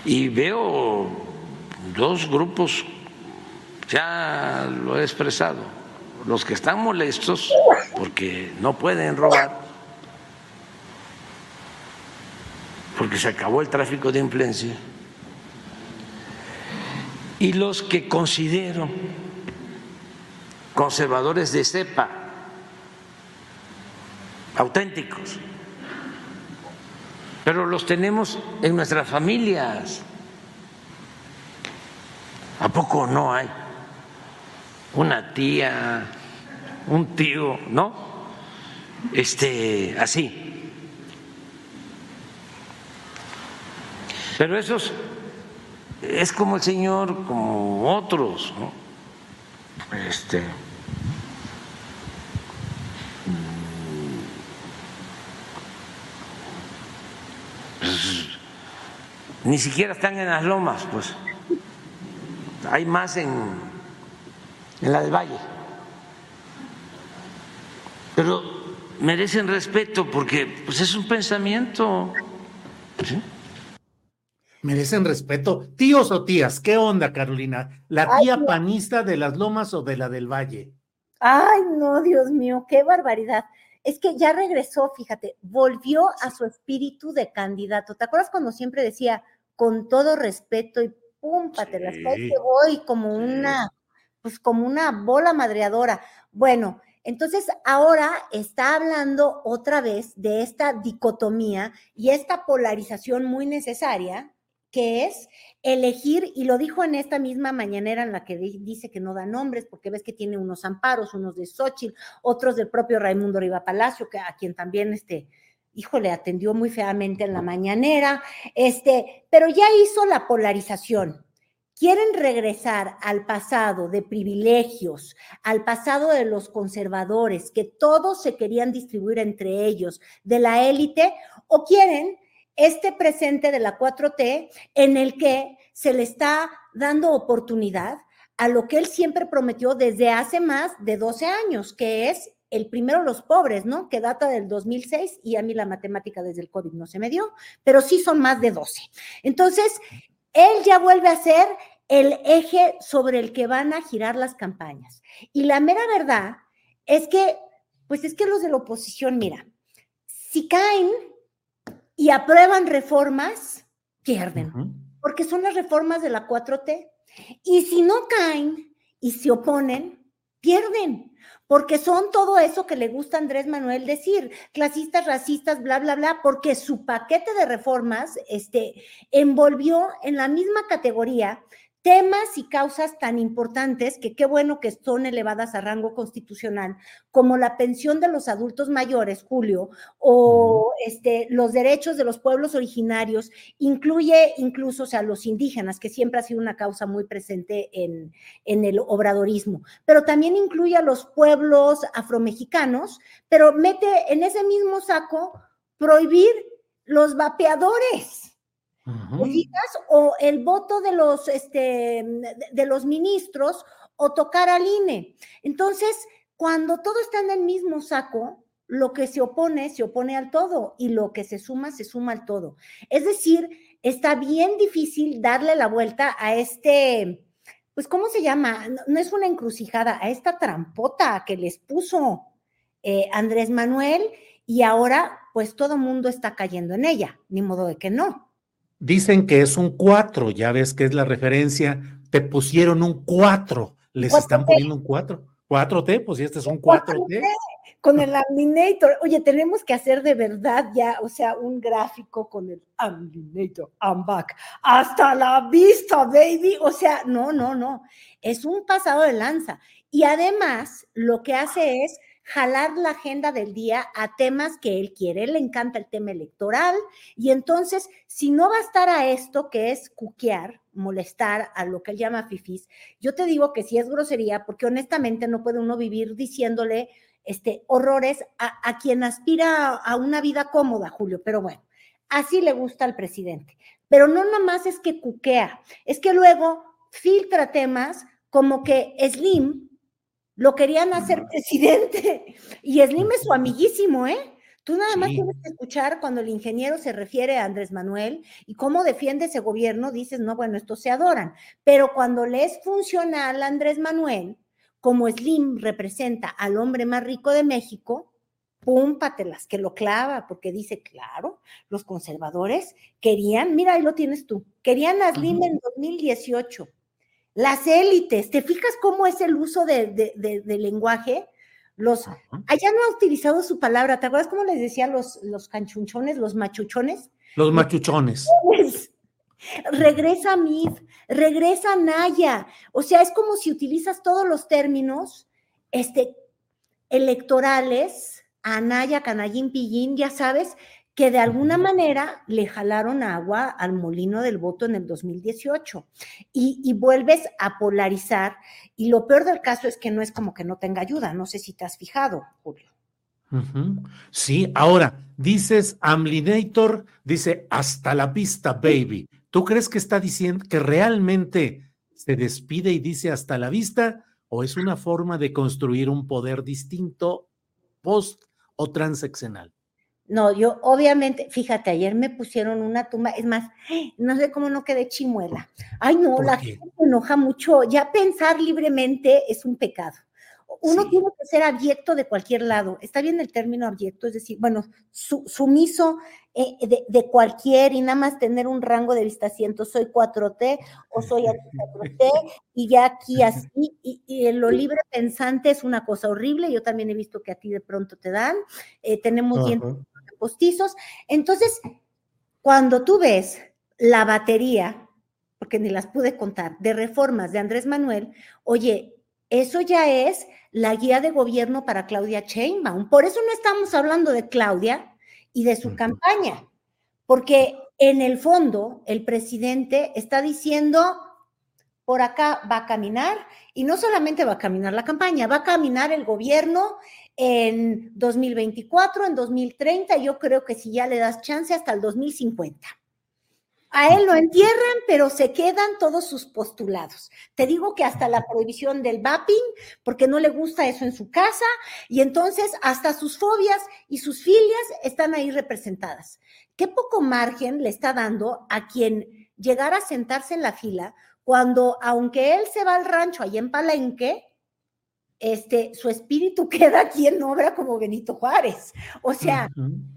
Y veo dos grupos, ya lo he expresado, los que están molestos porque no pueden robar, porque se acabó el tráfico de influencia y los que considero conservadores de cepa, auténticos, pero los tenemos en nuestras familias. ¿A poco no hay una tía, un tío, no? Este, así. Pero esos es como el Señor, como otros, ¿no? Este, pues, ni siquiera están en las lomas, pues hay más en, en la del Valle. Pero merecen respeto porque pues, es un pensamiento. Merecen respeto. Tíos o tías, ¿qué onda, Carolina? ¿La tía panista de las Lomas o de la del Valle? Ay, no, Dios mío, qué barbaridad. Es que ya regresó, fíjate, volvió a su espíritu de candidato. ¿Te acuerdas cuando siempre decía, con todo respeto y pum, las que voy como una, pues como una bola madreadora. Bueno, entonces ahora está hablando otra vez de esta dicotomía y esta polarización muy necesaria que es elegir, y lo dijo en esta misma mañanera en la que dice que no da nombres, porque ves que tiene unos amparos, unos de Xochitl, otros del propio Raimundo Riva Palacio, que a quien también este, híjole, atendió muy feamente en la mañanera, este, pero ya hizo la polarización. Quieren regresar al pasado de privilegios, al pasado de los conservadores, que todos se querían distribuir entre ellos, de la élite, o quieren este presente de la 4T en el que se le está dando oportunidad a lo que él siempre prometió desde hace más de 12 años, que es el primero los pobres, ¿no? Que data del 2006 y a mí la matemática desde el COVID no se me dio, pero sí son más de 12. Entonces, él ya vuelve a ser el eje sobre el que van a girar las campañas. Y la mera verdad es que, pues es que los de la oposición, mira, si caen y aprueban reformas, pierden, porque son las reformas de la 4T. Y si no caen y se oponen, pierden, porque son todo eso que le gusta a Andrés Manuel decir, clasistas, racistas, bla, bla, bla, porque su paquete de reformas este, envolvió en la misma categoría temas y causas tan importantes que qué bueno que son elevadas a rango constitucional, como la pensión de los adultos mayores, Julio, o este, los derechos de los pueblos originarios, incluye incluso o sea, los indígenas, que siempre ha sido una causa muy presente en, en el obradorismo, pero también incluye a los pueblos afromexicanos, pero mete en ese mismo saco prohibir los vapeadores. O el voto de los, este, de los ministros o tocar al INE. Entonces, cuando todo está en el mismo saco, lo que se opone, se opone al todo y lo que se suma, se suma al todo. Es decir, está bien difícil darle la vuelta a este, pues, ¿cómo se llama? No, es una encrucijada, a esta trampota que les puso eh, Andrés Manuel y ahora, pues, todo mundo está cayendo en ella, ni modo de que no. Dicen que es un 4, ya ves que es la referencia, te pusieron un 4, les están poniendo un 4. 4T, pues si este es un 4T. Con el Aminator. Oye, tenemos que hacer de verdad ya, o sea, un gráfico con el Aminator. I'm back. Hasta la vista, baby. O sea, no, no, no. Es un pasado de lanza. Y además, lo que hace es jalar la agenda del día a temas que él quiere. Él le encanta el tema electoral y entonces, si no va a estar a esto que es cuquear, molestar a lo que él llama fifis, yo te digo que sí es grosería porque honestamente no puede uno vivir diciéndole este, horrores a, a quien aspira a una vida cómoda, Julio, pero bueno, así le gusta al presidente. Pero no nomás es que cuquea, es que luego filtra temas como que Slim lo querían hacer presidente. Y Slim es su amiguísimo, ¿eh? Tú nada más tienes que escuchar cuando el ingeniero se refiere a Andrés Manuel y cómo defiende ese gobierno, dices, no, bueno, estos se adoran. Pero cuando le es funcional a Andrés Manuel, como Slim representa al hombre más rico de México, púmpatelas, que lo clava, porque dice, claro, los conservadores querían, mira, ahí lo tienes tú, querían a Slim en 2018 las élites, ¿te fijas cómo es el uso de, lenguaje? Los, allá no ha utilizado su palabra, ¿te acuerdas cómo les decía los, los canchunchones, los machuchones? Los machuchones. Regresa Mid, regresa Naya. O sea, es como si utilizas todos los términos este, electorales, Anaya, Canallín, Pillín, ya sabes, que de alguna manera le jalaron agua al molino del voto en el 2018 y, vuelves a polarizar y lo peor del caso es que no es como que no tenga ayuda, no sé si te has fijado, Julio. Sí, ahora dices Amlinator, dice hasta la vista, baby. ¿Tú crees que está diciendo que realmente se despide y dice hasta la vista o es una forma de construir un poder distinto post o transeccional? No, yo obviamente, fíjate, ayer me pusieron una tumba, es más, no sé cómo no quedé chimuela. Ay, no, la gente se enoja mucho. Ya pensar libremente es un pecado. uno tiene que ser abyecto de cualquier lado. Está bien el término abyecto, es decir, bueno, sumiso eh, de, cualquier y nada más tener un rango de vista siento, soy 4T o soy 4T y ya aquí así, y, lo libre pensante es una cosa horrible, yo también he visto que a ti de pronto te dan, eh, tenemos dientes postizos, entonces, cuando tú ves la batería, porque ni las pude contar, de reformas de Andrés Manuel, oye, eso ya es la guía de gobierno para Claudia Sheinbaum. Por eso no estamos hablando de Claudia y de su campaña, porque en el fondo el presidente está diciendo, por acá va a caminar, y no solamente va a caminar la campaña, va a caminar el gobierno en 2024, en 2030, yo creo que si ya le das chance hasta el 2050. A él lo entierran, pero se quedan todos sus postulados. Te digo que hasta la prohibición del vaping, porque no le gusta eso en su casa, y entonces hasta sus fobias y sus filias están ahí representadas. Qué poco margen le está dando a quien llegara a sentarse en la fila cuando, aunque él se va al rancho ahí en Palenque, este, su espíritu queda aquí en obra como Benito Juárez. O sea,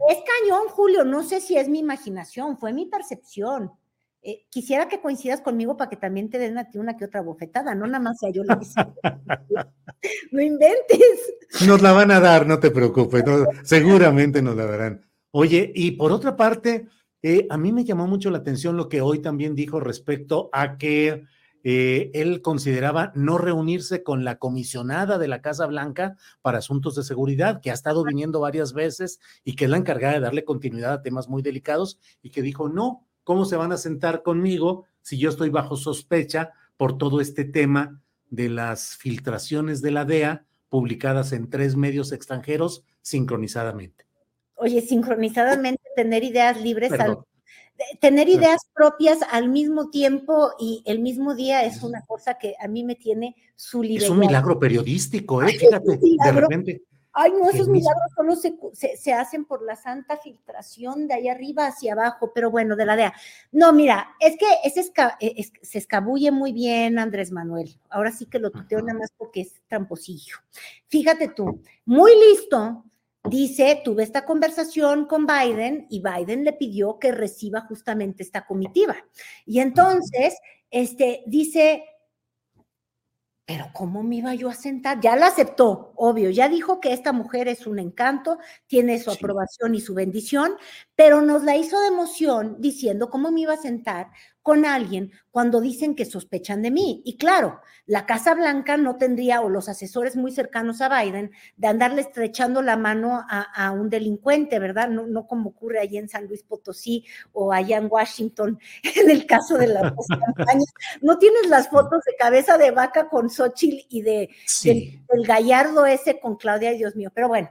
es cañón, Julio, no sé si es mi imaginación, fue mi percepción. Eh, quisiera que coincidas conmigo para que también te den a ti una que otra bofetada, no nada más sea yo lo que No inventes. Nos la van a dar, no te preocupes, seguramente nos la darán. Oye, y por otra parte, eh, a mí me llamó mucho la atención lo que hoy también dijo respecto a que eh, él consideraba no reunirse con la comisionada de la Casa Blanca para asuntos de seguridad, que ha estado viniendo varias veces y que es la encargada de darle continuidad a temas muy delicados y que dijo, no, ¿cómo se van a sentar conmigo si yo estoy bajo sospecha por todo este tema de las filtraciones de la DEA publicadas en tres medios extranjeros sincronizadamente? Oye, sincronizadamente tener ideas libres al tener ideas propias al mismo tiempo y el mismo día es una cosa que a mí me tiene su libertad. Es un milagro periodístico, ¿eh? Fíjate, de repente. Ay, no, esos milagros solo se, se, hacen por la santa filtración de ahí arriba hacia abajo, pero bueno, de la DEA. No, mira, es que e, se escabulle muy bien Andrés Manuel. Ahora sí que lo tuteo nada más porque es tramposillo. Fíjate tú, muy listo, dice, tuve esta conversación con Biden y Biden le pidió que reciba justamente esta comitiva. Y entonces, este, dice, pero ¿cómo me iba yo a sentar? Ya la aceptó, obvio, ya dijo que esta mujer es un encanto, tiene su aprobación y su bendición, pero nos la hizo de emoción diciendo cómo me iba a sentar con alguien cuando dicen que sospechan de mí. Y claro, la Casa Blanca no tendría, o los asesores muy cercanos a Biden, de andarle estrechando la mano a, un delincuente, ¿verdad? No, no, como ocurre allí en San Luis Potosí o allá en Washington, en el caso de la campaña. No tienes las fotos de cabeza de vaca con Xochitl y de, del gallardo ese con Claudia, Dios mío. Pero bueno,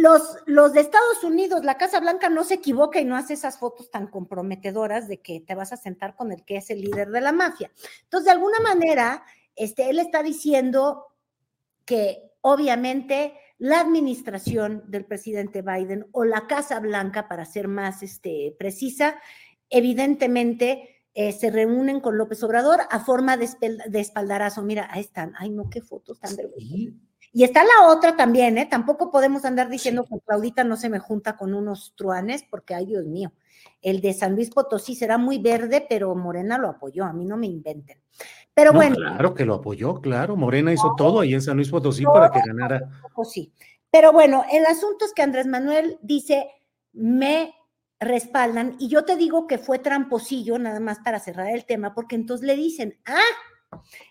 los, los, de Estados Unidos, la Casa Blanca no se equivoca y no hace esas fotos tan comprometedoras de que te vas a sentar con el que es el líder de la mafia. Entonces, de alguna manera, este, él está diciendo que obviamente la administración del presidente Biden o la Casa Blanca, para ser más este, precisa, evidentemente eh, se reúnen con López Obrador a forma de, espaldarazo. Mira, ahí están. Ay, no, qué fotos tan vergonzosas. Y está la otra también, ¿eh? Tampoco podemos andar diciendo que Claudita no se me junta con unos truanes, porque, ay, Dios mío, el de San Luis Potosí será muy verde, pero Morena lo apoyó, a mí no me inventen. Pero bueno. Claro que lo apoyó, claro, Morena hizo todo ahí en San Luis Potosí para que ganara. Sí. Pero bueno, el asunto es que Andrés Manuel dice, me respaldan, y yo te digo que fue tramposillo, nada más para cerrar el tema, porque entonces le dicen, ah,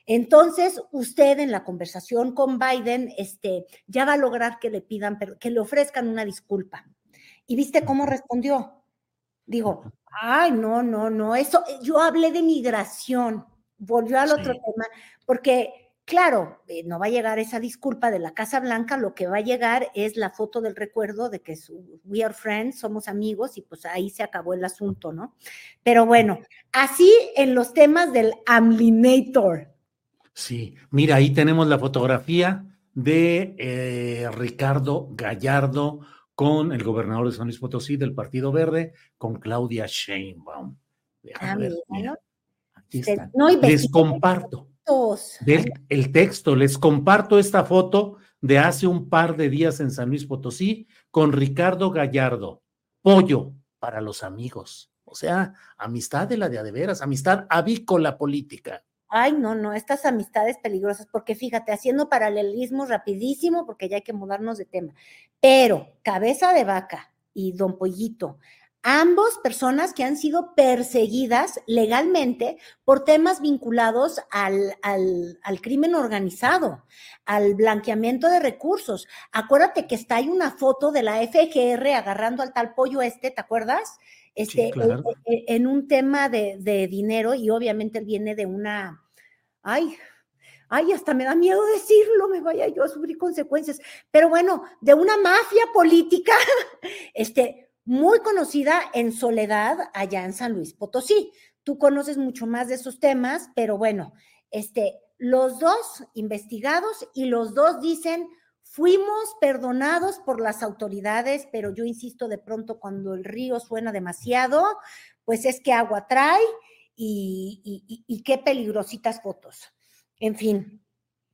entonces, usted en la conversación con Biden, este, ya va a lograr que le pidan, que le ofrezcan una disculpa. ¿Y viste cómo respondió? Digo, ay, no, no, no, eso, yo hablé de migración, volvió al otro tema, porque, claro, eh, no va a llegar esa disculpa de la Casa Blanca, lo que va a llegar es la foto del recuerdo de que we are friends, somos amigos, y pues ahí se acabó el asunto, ¿no? Pero bueno, así en los temas del Amlinator, Sí, mira, ahí tenemos la fotografía de eh, Ricardo Gallardo con el gobernador de San Luis Potosí del Partido Verde, con Claudia Sheinbaum. Ah, aquí está. Les comparto, Del, el texto, les comparto esta foto de hace un par de días en San Luis Potosí con Ricardo Gallardo. Pollo para los amigos. O sea, amistad de la de adeveras, amistad avícola política. Ay, no, no, estas amistades peligrosas, porque fíjate, haciendo paralelismo rapidísimo, porque ya hay que mudarnos de tema, pero cabeza de vaca y don Pollito, ambos personas que han sido perseguidas legalmente por temas vinculados al, al, al, crimen organizado, al blanqueamiento de recursos. Acuérdate que está ahí una foto de la FGR agarrando al tal pollo este, ¿te acuerdas? Este, en, en, un tema de, de dinero y obviamente él viene de una, ay, ay, hasta me da miedo decirlo, me vaya yo a sufrir consecuencias, pero bueno, de una mafia política, este, muy conocida en soledad allá en San Luis Potosí. Tú conoces mucho más de esos temas, pero bueno, este, los dos investigados y los dos dicen, fuimos perdonados por las autoridades, pero yo insisto, de pronto cuando el río suena demasiado, pues es que agua trae y, y, y qué peligrositas fotos. En fin.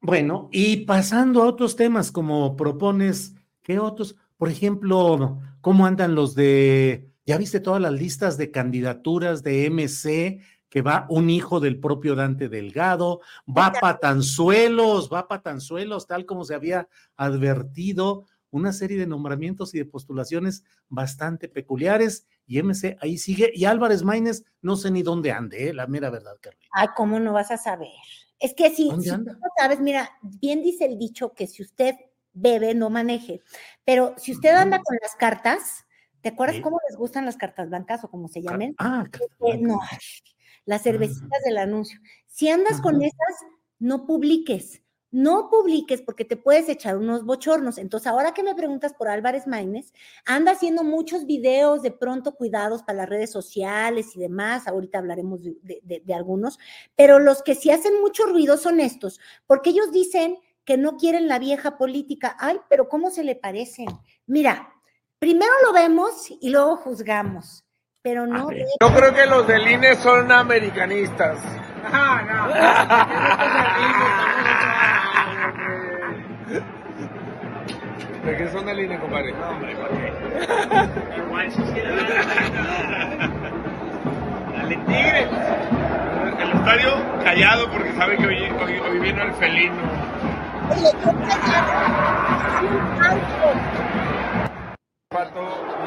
Bueno, y pasando a otros temas, como propones, ¿qué otros? Por ejemplo, ¿cómo andan los de, ya viste todas las listas de candidaturas de MC? que va un hijo del propio Dante Delgado, va Patanzuelos, va Patanzuelos, tal como se había advertido, una serie de nombramientos y de postulaciones bastante peculiares, y MC ahí sigue, y Álvarez Maínez, no sé ni dónde ande, ¿eh? la mera verdad, Carlos. Ay, ¿cómo no vas a saber? Es que si, si no sabes, mira, bien dice el dicho que si usted bebe, no maneje. Pero si usted anda con las cartas, ¿te acuerdas cómo les gustan las cartas blancas o como se llamen? Ah, este, no, las cervecitas del anuncio. Si andas con esas, no publiques. No publiques porque te puedes echar unos bochornos. Entonces, ahora que me preguntas por Álvarez Maínez, anda haciendo muchos videos de pronto cuidados para las redes sociales y demás. Ahorita hablaremos de, de algunos, pero los que sí hacen mucho ruido son estos, porque ellos dicen que no quieren la vieja política. Ay, pero ¿cómo se le parecen? Mira, primero lo vemos y luego juzgamos, pero no. Yo creo que los del INE son americanistas. Ah, no. ¿De qué son del INE, compadre? No, hombre, ¿por qué? Igual Dale, tigre. El estadio callado porque sabe que hoy, hoy, hoy vino el felino.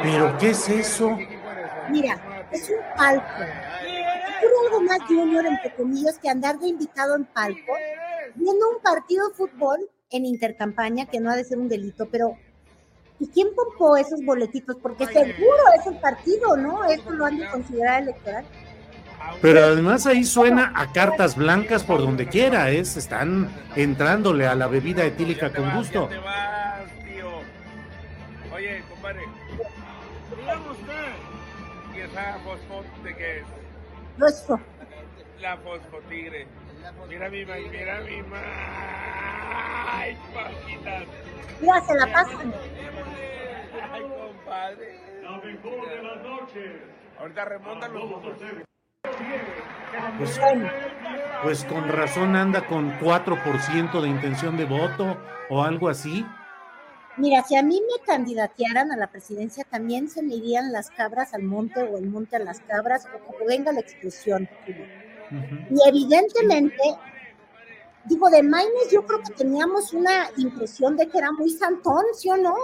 ¿Pero qué es eso? Mira, es un palco. Es algo más junior, entre comillas, que andar de invitado en palco, viendo un partido de fútbol en intercampaña, que no ha de ser un delito, pero ¿y quién pompó esos boletitos? Porque seguro es el partido, ¿no? Esto lo han de considerar electoral. Pero además ahí suena a cartas blancas por donde quiera, es, están entrándole a la bebida etílica con gusto. Oye, compadre, dígame usted, ¿y esa fosfote qué es? La fosfotigre. Mira mi ma, mira mi ma. Ay, paquitas. Mira, se la pasan. Ay, compadre. La mejor de las noches. Ahorita remontan los pues, pues, con razón anda con 4% de intención de voto o algo así. Mira, si a mí me candidatearan a la presidencia, también se me irían las cabras al monte o el monte a las cabras, o como venga la expresión. Y evidentemente, digo, de Maines yo creo que teníamos una impresión de que era muy santón, ¿sí o no?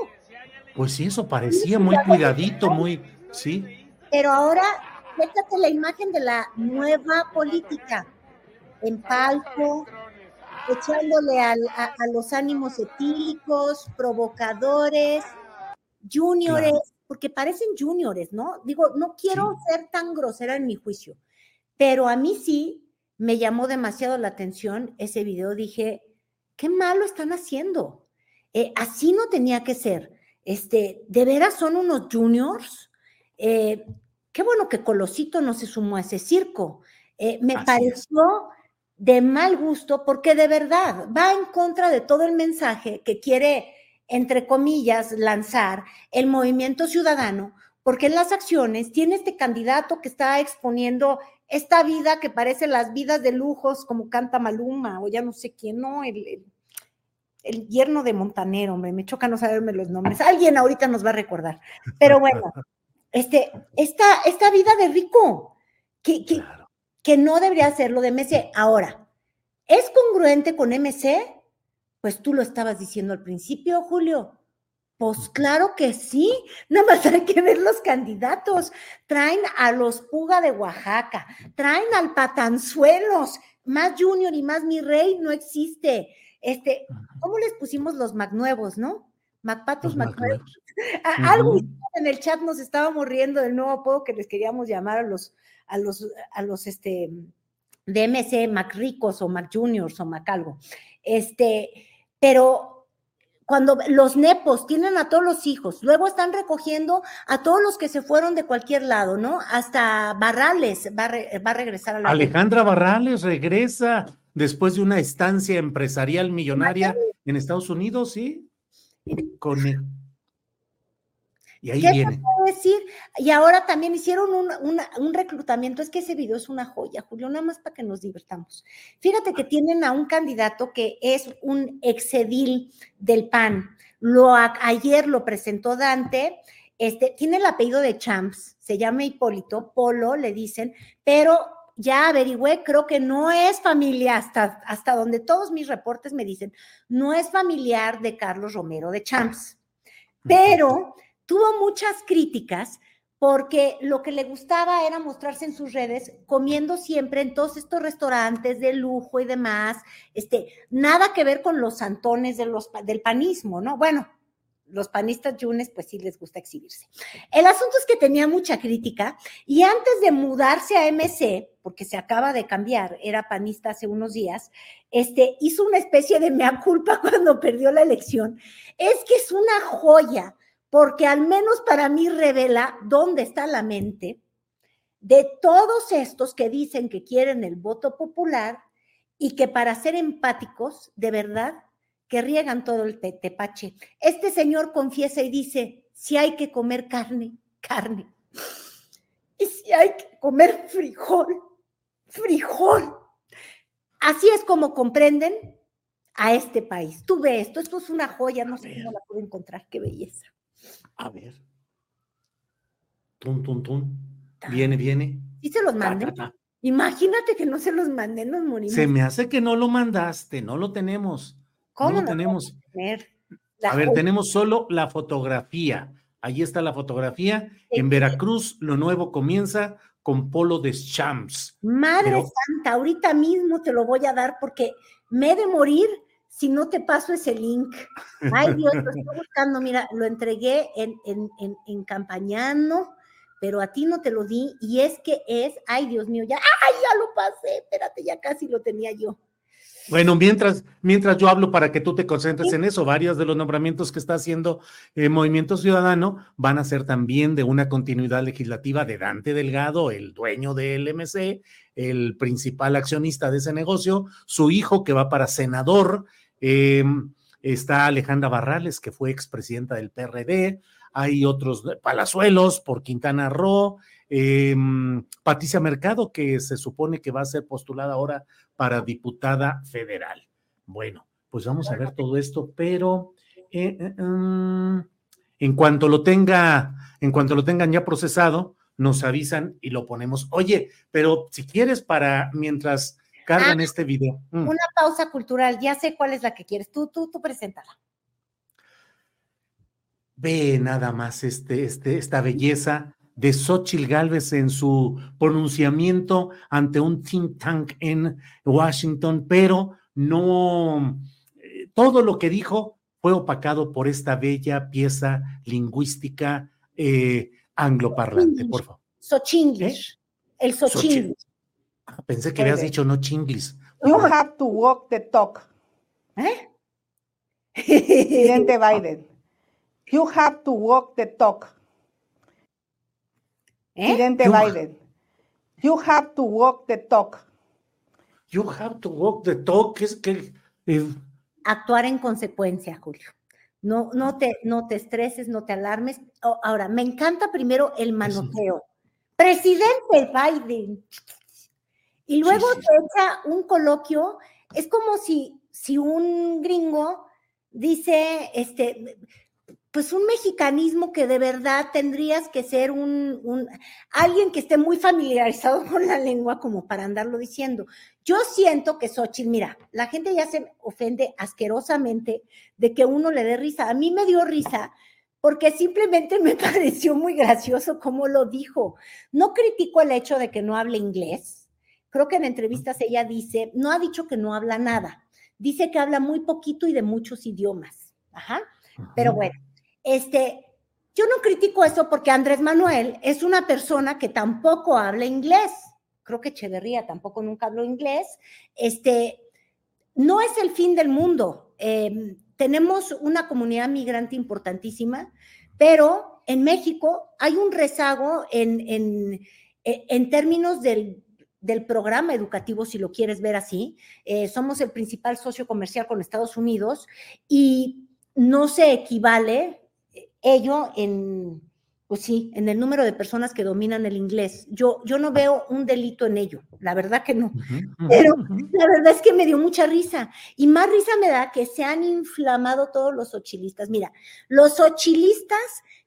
Pues sí, eso parecía muy cuidadito, muy, sí. Pero ahora Fíjate la imagen de la nueva política en palco, echándole a, los ánimos etílicos, provocadores, juniores, porque parecen juniores, ¿no? Digo, no quiero ser tan grosera en mi juicio, pero a mí sí me llamó demasiado la atención ese video. Dije, qué malo están haciendo. Eh, así no tenía que ser. Este, ¿de veras son unos juniors? Eh, Qué bueno que Colosito no se sumó a ese circo. Eh, me pareció de mal gusto porque de verdad va en contra de todo el mensaje que quiere, entre comillas, lanzar el movimiento ciudadano, porque en las acciones tiene este candidato que está exponiendo esta vida que parece las vidas de lujos, como canta Maluma, o ya no sé quién, no, el, el, el yerno de Montanero, hombre, me choca no saberme los nombres. Alguien ahorita nos va a recordar. Pero bueno, este, esta, esta vida de rico, que, que, que no debería ser lo de MC. Ahora, ¿es congruente con MC? Pues tú lo estabas diciendo al principio, Julio. Pues claro que sí, nada más hay que ver los candidatos. Traen a los Puga de Oaxaca, traen al Patanzuelos, más Junior y más mi rey no existe. Este, ¿cómo les pusimos los Magnuevos, no? Macpatos, Magnuevos. Algo en el chat nos estábamos riendo del nuevo apodo que les queríamos llamar a los, a los, a los, este, DMC, Macricos o Mac Juniors o Macalgo. Este, pero cuando los nepos tienen a todos los hijos, luego están recogiendo a todos los que se fueron de cualquier lado, ¿no? Hasta Barrales va a, re, va a regresar a la Alejandra Barrales regresa después de una estancia empresarial millonaria en Estados Unidos, ¿sí? Con y ahí ¿Qué viene. te puedo decir? Y ahora también hicieron un, un, un, reclutamiento. Es que ese video es una joya, Julio, nada más para que nos divertamos. Fíjate que tienen a un candidato que es un exedil del PAN. Lo, ayer lo presentó Dante. Este, tiene el apellido de Champs, se llama Hipólito, Polo, le dicen, pero ya averigüé, creo que no es familia, hasta, hasta donde todos mis reportes me dicen, no es familiar de Carlos Romero de Champs. Pero tuvo muchas críticas porque lo que le gustaba era mostrarse en sus redes comiendo siempre en todos estos restaurantes de lujo y demás, este, nada que ver con los santones de los, del panismo, ¿no? Bueno, los panistas yunes pues sí les gusta exhibirse. El asunto es que tenía mucha crítica y antes de mudarse a MC, porque se acaba de cambiar, era panista hace unos días, este, hizo una especie de mea culpa cuando perdió la elección. Es que es una joya porque al menos para mí revela dónde está la mente de todos estos que dicen que quieren el voto popular y que para ser empáticos, de verdad, que riegan todo el tepache. Este señor confiesa y dice, si hay que comer carne, carne. Y si hay que comer frijol, frijol. Así es como comprenden a este país. Tú ves esto, esto es una joya, no sé cómo la puedo encontrar, qué belleza. A ver. Tun, tun, tun. Viene, viene. ¿Y se los mandé? Imagínate que no se los mandé, nos morimos. Se me hace que no lo mandaste, no lo tenemos. ¿Cómo no tenemos? A ver, tenemos solo la fotografía. Ahí está la fotografía. En Veracruz, lo nuevo comienza con Polo de Champs. Madre Pero... Santa, ahorita mismo te lo voy a dar porque me he de morir si no te paso ese link. Ay, Dios, lo estoy buscando. Mira, lo entregué en, en, en, en Campañano, pero a ti no te lo di. Y es que es, ay, Dios mío, ya, ay, ya lo pasé. Espérate, ya casi lo tenía yo. Bueno, mientras, mientras yo hablo para que tú te concentres en eso, varios de los nombramientos que está haciendo eh, Movimiento Ciudadano van a ser también de una continuidad legislativa de Dante Delgado, el dueño del MC, el principal accionista de ese negocio, su hijo que va para senador, eh, está Alejandra Barrales, que fue expresidenta del PRD, hay otros Palazuelos por Quintana Roo, eh, Patricia Mercado, que se supone que va a ser postulada ahora para diputada federal. Bueno, pues vamos a ver todo esto, pero eh, eh, um, en cuanto lo tenga, en cuanto lo tengan ya procesado, nos avisan y lo ponemos. Oye, pero si quieres para mientras cargan ah, este video. Mm. Una pausa cultural, ya sé cuál es la que quieres. Tú, tú, tú preséntala. Ve nada más este, este, esta belleza de Xochitl Galvez en su pronunciamiento ante un think tank en Washington, pero no, eh, todo lo que dijo fue opacado por esta bella pieza lingüística eh, angloparlante, por favor. Sochinglish. ¿Eh? El Sochinglish. Ah, pensé que habías dicho no chinglis. You have to walk the talk. ¿Eh? Presidente Biden. You have to walk the talk. Presidente you Biden. You have to walk the talk. You have to walk the talk. Es que. Eh, Actuar en consecuencia, Julio. No, no, te, no te estreses, no te alarmes. Ahora, me encanta primero el manoteo. Presidente Biden. Y luego te echa un coloquio, es como si, si un gringo dice, este, pues un mexicanismo que de verdad tendrías que ser un, un, alguien que esté muy familiarizado con la lengua como para andarlo diciendo. Yo siento que Xochitl, mira, la gente ya se ofende asquerosamente de que uno le dé risa. A mí me dio risa porque simplemente me pareció muy gracioso cómo lo dijo. No critico el hecho de que no hable inglés. Creo que en entrevistas ella dice, no ha dicho que no habla nada. Dice que habla muy poquito y de muchos idiomas. Ajá. Pero bueno, este, yo no critico eso porque Andrés Manuel es una persona que tampoco habla inglés. Creo que Echeverría tampoco nunca habló inglés. Este, no es el fin del mundo. Eh, tenemos una comunidad migrante importantísima, pero en México hay un rezago en, en, en términos del, del, programa educativo, si lo quieres ver así. Eh, somos el principal socio comercial con Estados Unidos y no se equivale ello en, pues sí, en el número de personas que dominan el inglés. Yo, yo no veo un delito en ello, la verdad que no. Pero la verdad es que me dio mucha risa. Y más risa me da que se han inflamado todos los ochilistas. Mira, los ochilistas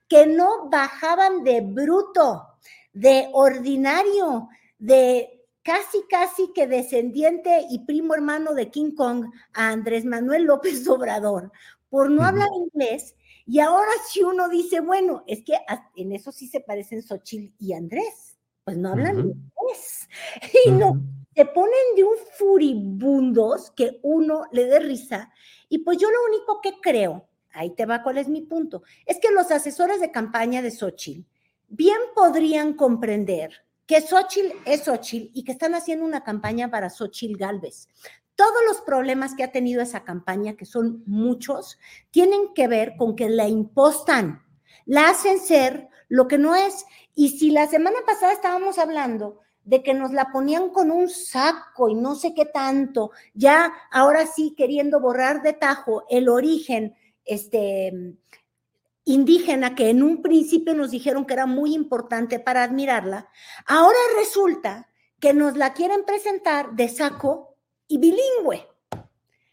que no bajaban de bruto, de ordinario, de casi, casi que descendiente y primo hermano de King Kong a Andrés Manuel López Obrador, por no hablar inglés y ahora si uno dice, bueno, es que en eso sí se parecen Xochitl y Andrés, pues no hablan inglés. Y no, se ponen de un furibundos que uno le dé risa. Y pues yo lo único que creo, ahí te va cuál es mi punto, es que los asesores de campaña de Xochitl bien podrían comprender que Xochitl es Xochitl y que están haciendo una campaña para Xochitl Galvez todos los problemas que ha tenido esa campaña, que son muchos, tienen que ver con que la impostan, la hacen ser lo que no es. Y si la semana pasada estábamos hablando de que nos la ponían con un saco y no sé qué tanto, ya ahora sí queriendo borrar de tajo el origen este, indígena que en un principio nos dijeron que era muy importante para admirarla, ahora resulta que nos la quieren presentar de saco y bilingüe.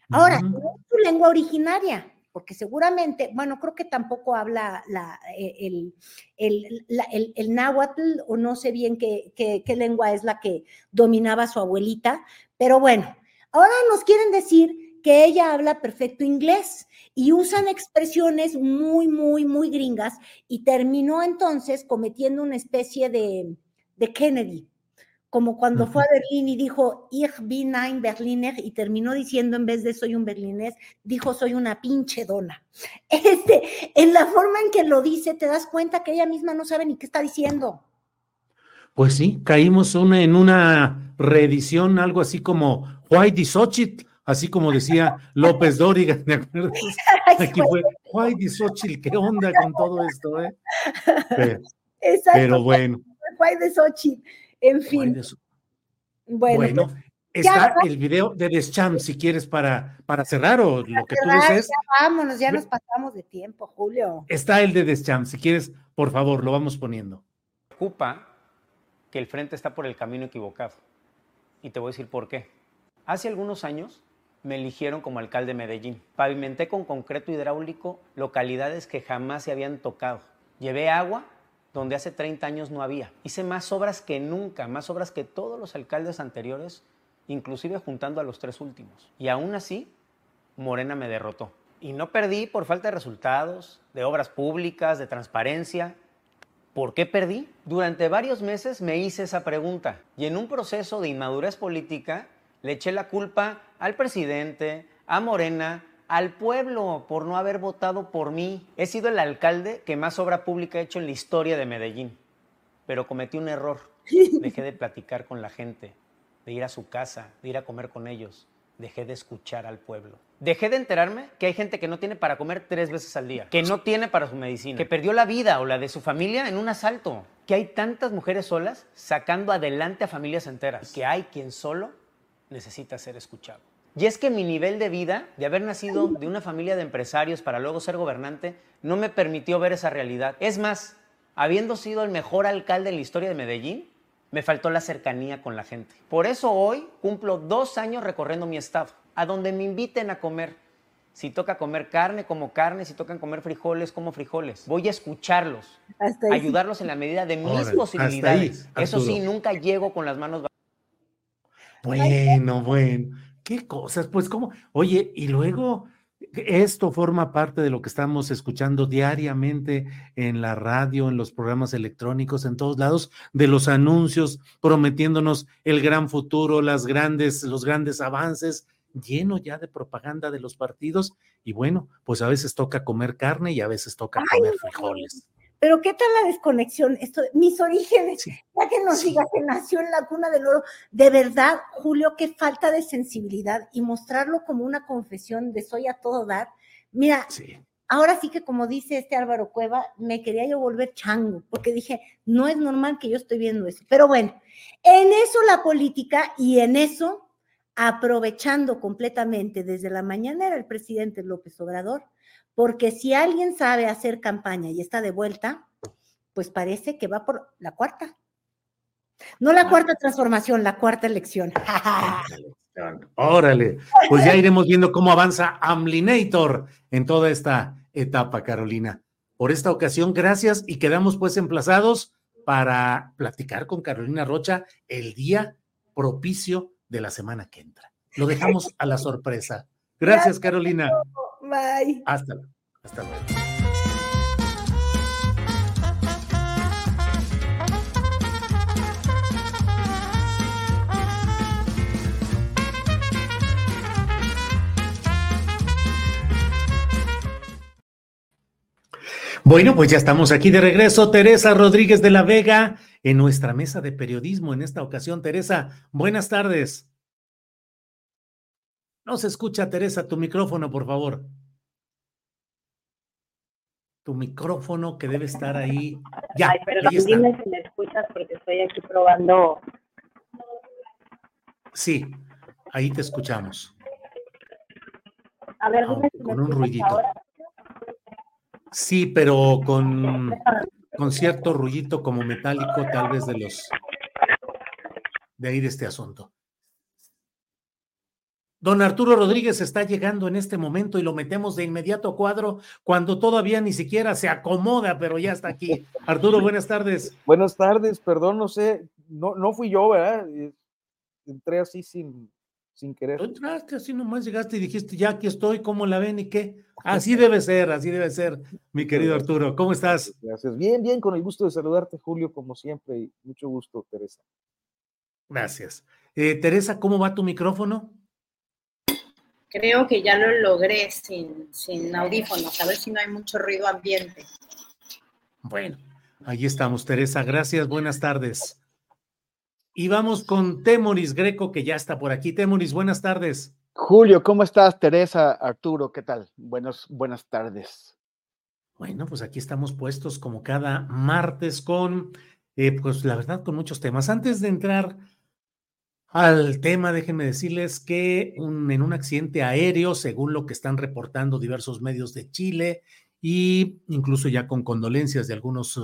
Ahora, su lengua originaria, porque seguramente, bueno, creo que tampoco habla la, eh, el, el, el, náhuatl o no sé bien qué, qué, qué lengua es la que dominaba su abuelita, pero bueno, ahora nos quieren decir que ella habla perfecto inglés y usan expresiones muy, muy, muy gringas y terminó entonces cometiendo una especie de, de Kennedy, como cuando fue a Berlín y dijo, Ich bin ein Berliner, y terminó diciendo en vez de soy un berlinés, dijo soy una pinche dona. Este, en la forma en que lo dice, te das cuenta que ella misma no sabe ni qué está diciendo. Pues sí, caímos una, en una reedición, algo así como White Disochit, así como decía López Dóriga, ¿de acuerdo? Aquí fue White Disochit, ¿qué onda con todo esto, eh? Pero, Exacto. pero bueno. Disochit. En fin. Bueno, está el video de Deschamps, si quieres, para, para cerrar o lo que tú dices. Ya vámonos, ya nos pasamos de tiempo, Julio. Está el de Deschamps, si quieres, por favor, lo vamos poniendo. Ocupa que el frente está por el camino equivocado. Y te voy a decir por qué. Hace algunos años me eligieron como alcalde de Medellín. Pavimenté con concreto hidráulico localidades que jamás se habían tocado. Llevé agua donde hace 30 años no había. Hice más obras que nunca, más obras que todos los alcaldes anteriores, inclusive juntando a los tres últimos. Y aún así, Morena me derrotó. Y no perdí por falta de resultados, de obras públicas, de transparencia. ¿Por qué perdí? Durante varios meses me hice esa pregunta y en un proceso de inmadurez política le eché la culpa al presidente, a Morena, al pueblo por no haber votado por mí. He sido el alcalde que más obra pública ha hecho en la historia de Medellín, pero cometí un error. Dejé de platicar con la gente, de ir a su casa, de ir a comer con ellos. Dejé de escuchar al pueblo. Dejé de enterarme que hay gente que no tiene para comer tres veces al día, que no tiene para su medicina, que perdió la vida o la de su familia en un asalto, que hay tantas mujeres solas sacando adelante a familias enteras, que hay quien solo necesita ser escuchado. Y es que mi nivel de vida, de haber nacido de una familia de empresarios para luego ser gobernante, no me permitió ver esa realidad. Es más, habiendo sido el mejor alcalde en la historia de Medellín, me faltó la cercanía con la gente. Por eso hoy cumplo dos años recorriendo mi estado, a donde me inviten a comer. Si toca comer carne, como carne. Si tocan comer frijoles, como frijoles. Voy a escucharlos, ayudarlos en la medida de mis posibilidades. Eso sí, nunca llego con las manos Bueno, bueno. ¿Qué cosas? Pues como, oye, y luego esto forma parte de lo que estamos escuchando diariamente en la radio, en los programas electrónicos, en todos lados, de los anuncios prometiéndonos el gran futuro, las grandes, los grandes avances, lleno ya de propaganda de los partidos. Y bueno, pues a veces toca comer carne y a veces toca comer frijoles. Pero ¿qué tal la desconexión? Esto, mis orígenes, ya que nos diga que nació en la cuna del oro, de verdad, Julio, qué falta de sensibilidad y mostrarlo como una confesión de soy a todo dar. Mira, ahora sí que como dice este Álvaro Cueva, me quería yo volver chango, porque dije, no es normal que yo estoy viendo eso. Pero bueno, en eso la política y en eso, aprovechando completamente desde la mañana era el presidente López Obrador, porque si alguien sabe hacer campaña y está de vuelta, pues parece que va por la cuarta. No la cuarta transformación, la cuarta elección. Órale, pues ya iremos viendo cómo avanza Amlinator en toda esta etapa, Carolina. Por esta ocasión, gracias y quedamos pues emplazados para platicar con Carolina Rocha el día propicio de la semana que entra. Lo dejamos a la sorpresa. Gracias, Carolina. Bye. Hasta, hasta luego. Bueno, pues ya estamos aquí de regreso. Teresa Rodríguez de la Vega en nuestra mesa de periodismo en esta ocasión. Teresa, buenas tardes. No se escucha, Teresa, tu micrófono, por favor tu micrófono que debe estar ahí. Ya, Ay, pero dime si me escuchas porque estoy aquí probando. Sí, ahí te escuchamos. A ver, dime si con un ruidito. Sí, pero con, con cierto ruidito como metálico, tal vez de los de ahí de este asunto. Don Arturo Rodríguez está llegando en este momento y lo metemos de inmediato a cuadro cuando todavía ni siquiera se acomoda, pero ya está aquí. Arturo, buenas tardes. Buenas tardes, perdón, no sé, no, no fui yo, ¿verdad? Entré así sin, sin querer. Entraste así nomás, llegaste y dijiste, ya aquí estoy, ¿cómo la ven y qué? Así debe ser, así debe ser, mi querido Arturo. ¿Cómo estás? Gracias. Bien, bien, con el gusto de saludarte, Julio, como siempre, y mucho gusto, Teresa. Gracias. Eh, Teresa, ¿cómo va tu micrófono? Creo que ya lo logré sin, sin audífonos, a ver si no hay mucho ruido ambiente. Bueno, ahí estamos, Teresa. Gracias, buenas tardes. Y vamos con Temoris Greco, que ya está por aquí. Temoris, buenas tardes. Julio, ¿cómo estás? Teresa, Arturo, ¿qué tal? Buenos, buenas tardes. Bueno, pues aquí estamos puestos como cada martes con, eh, pues la verdad, con muchos temas. Antes de entrar al tema, déjenme decirles que en un accidente aéreo, según lo que están reportando diversos medios de Chile, y incluso ya con condolencias de algunos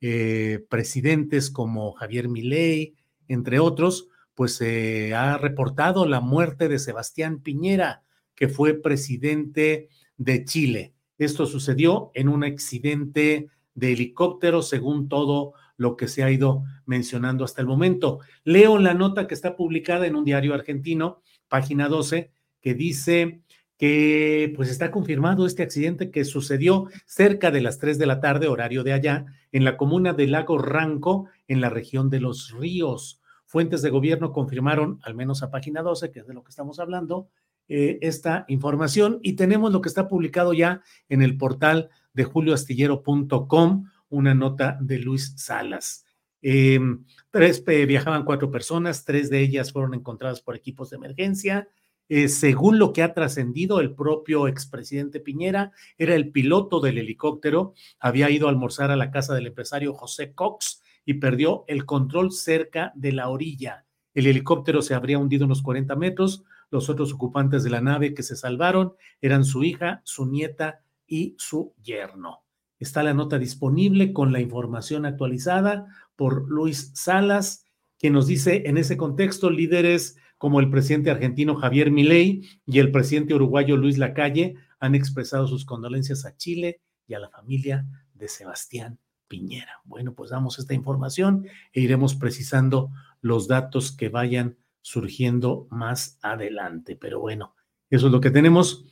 eh, presidentes como Javier Milei, entre otros, pues se ha reportado la muerte de Sebastián Piñera, que fue presidente de Chile. Esto sucedió en un accidente de helicóptero, según todo lo que se ha ido mencionando hasta el momento. Leo la nota que está publicada en un diario argentino, página 12, que dice que pues está confirmado este accidente que sucedió cerca de las 3 de la tarde, horario de allá, en la comuna de Lago Ranco, en la región de los ríos. Fuentes de gobierno confirmaron, al menos a página 12, que es de lo que estamos hablando, eh, esta información y tenemos lo que está publicado ya en el portal de julioastillero.com, una nota de Luis Salas. Em, tres viajaban cuatro personas, tres de ellas fueron encontradas por equipos de emergencia. Eh, según lo que ha trascendido, el propio expresidente Piñera era el piloto del helicóptero, había ido a almorzar a la casa del empresario José Cox y perdió el control cerca de la orilla. El helicóptero se habría hundido unos 40 metros. Los otros ocupantes de la nave que se salvaron eran su hija, su nieta y su yerno. Está la nota disponible con la información actualizada por Luis Salas. quien nos dice en ese contexto, líderes como el presidente argentino Javier Milei y el presidente uruguayo Luis Lacalle han expresado sus condolencias a Chile y a la familia de Sebastián Piñera. Bueno, pues damos esta información e iremos precisando los datos que vayan surgiendo más adelante. Pero bueno, eso es lo que tenemos.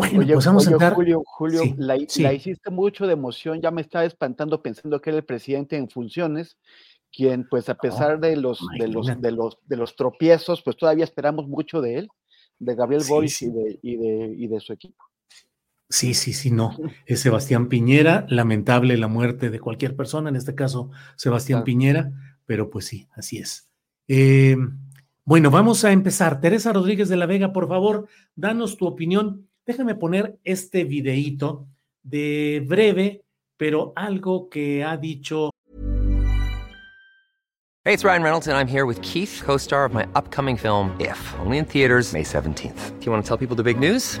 Bueno, oye, pues vamos oye, a entrar. Julio, Julio, Sí, la, sí. la hiciste mucho de emoción, ya me estaba espantando pensando que era el presidente en funciones, quien pues a pesar de los, de los, de los, de los tropiezos, pues todavía esperamos mucho de él, de Gabriel Sí, Boric sí. Y, de, y, de, y de su equipo. Sí, sí, sí, no. Es Sebastián Piñera, lamentable la muerte de cualquier persona, en este caso Sebastián Claro. Piñera, pero pues sí, así es. Eh, bueno, vamos a empezar. Teresa Rodríguez de la Vega, por favor, danos tu opinión. Déjame poner este videíto de breve, pero algo que ha dicho Hey, it's Ryan Reynolds, and I'm here with Keith, co star of my upcoming film, If, only in theaters, May 17th. Do you want to tell people the big news?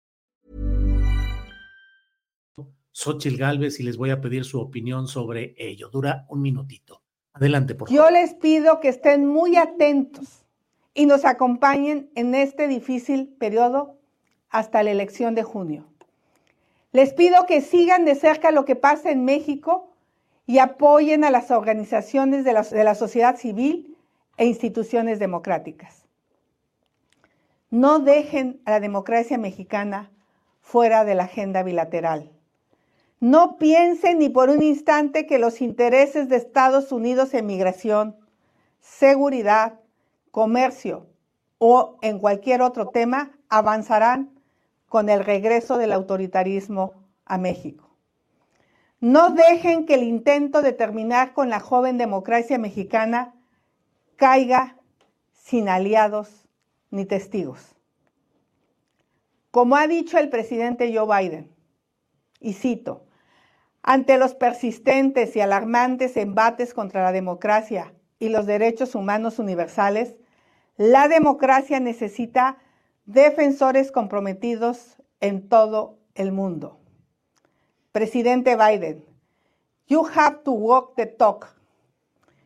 Xochil Gálvez y les voy a pedir su opinión sobre ello. Dura un minutito. Adelante, por favor. Yo les pido que estén muy atentos y nos acompañen en este difícil periodo hasta la elección de junio. Les pido que sigan de cerca lo que pasa en México y apoyen a las organizaciones de la, de la sociedad civil e instituciones democráticas. No dejen a la democracia mexicana fuera de la agenda bilateral. No piensen ni por un instante que los intereses de Estados Unidos en migración, seguridad, comercio o en cualquier otro tema avanzarán con el regreso del autoritarismo a México. No dejen que el intento de terminar con la joven democracia mexicana caiga sin aliados ni testigos. Como ha dicho el presidente Joe Biden, y cito, ante los persistentes y alarmantes embates contra la democracia y los derechos humanos universales, la democracia necesita defensores comprometidos en todo el mundo. Presidente Biden, you have to walk the talk.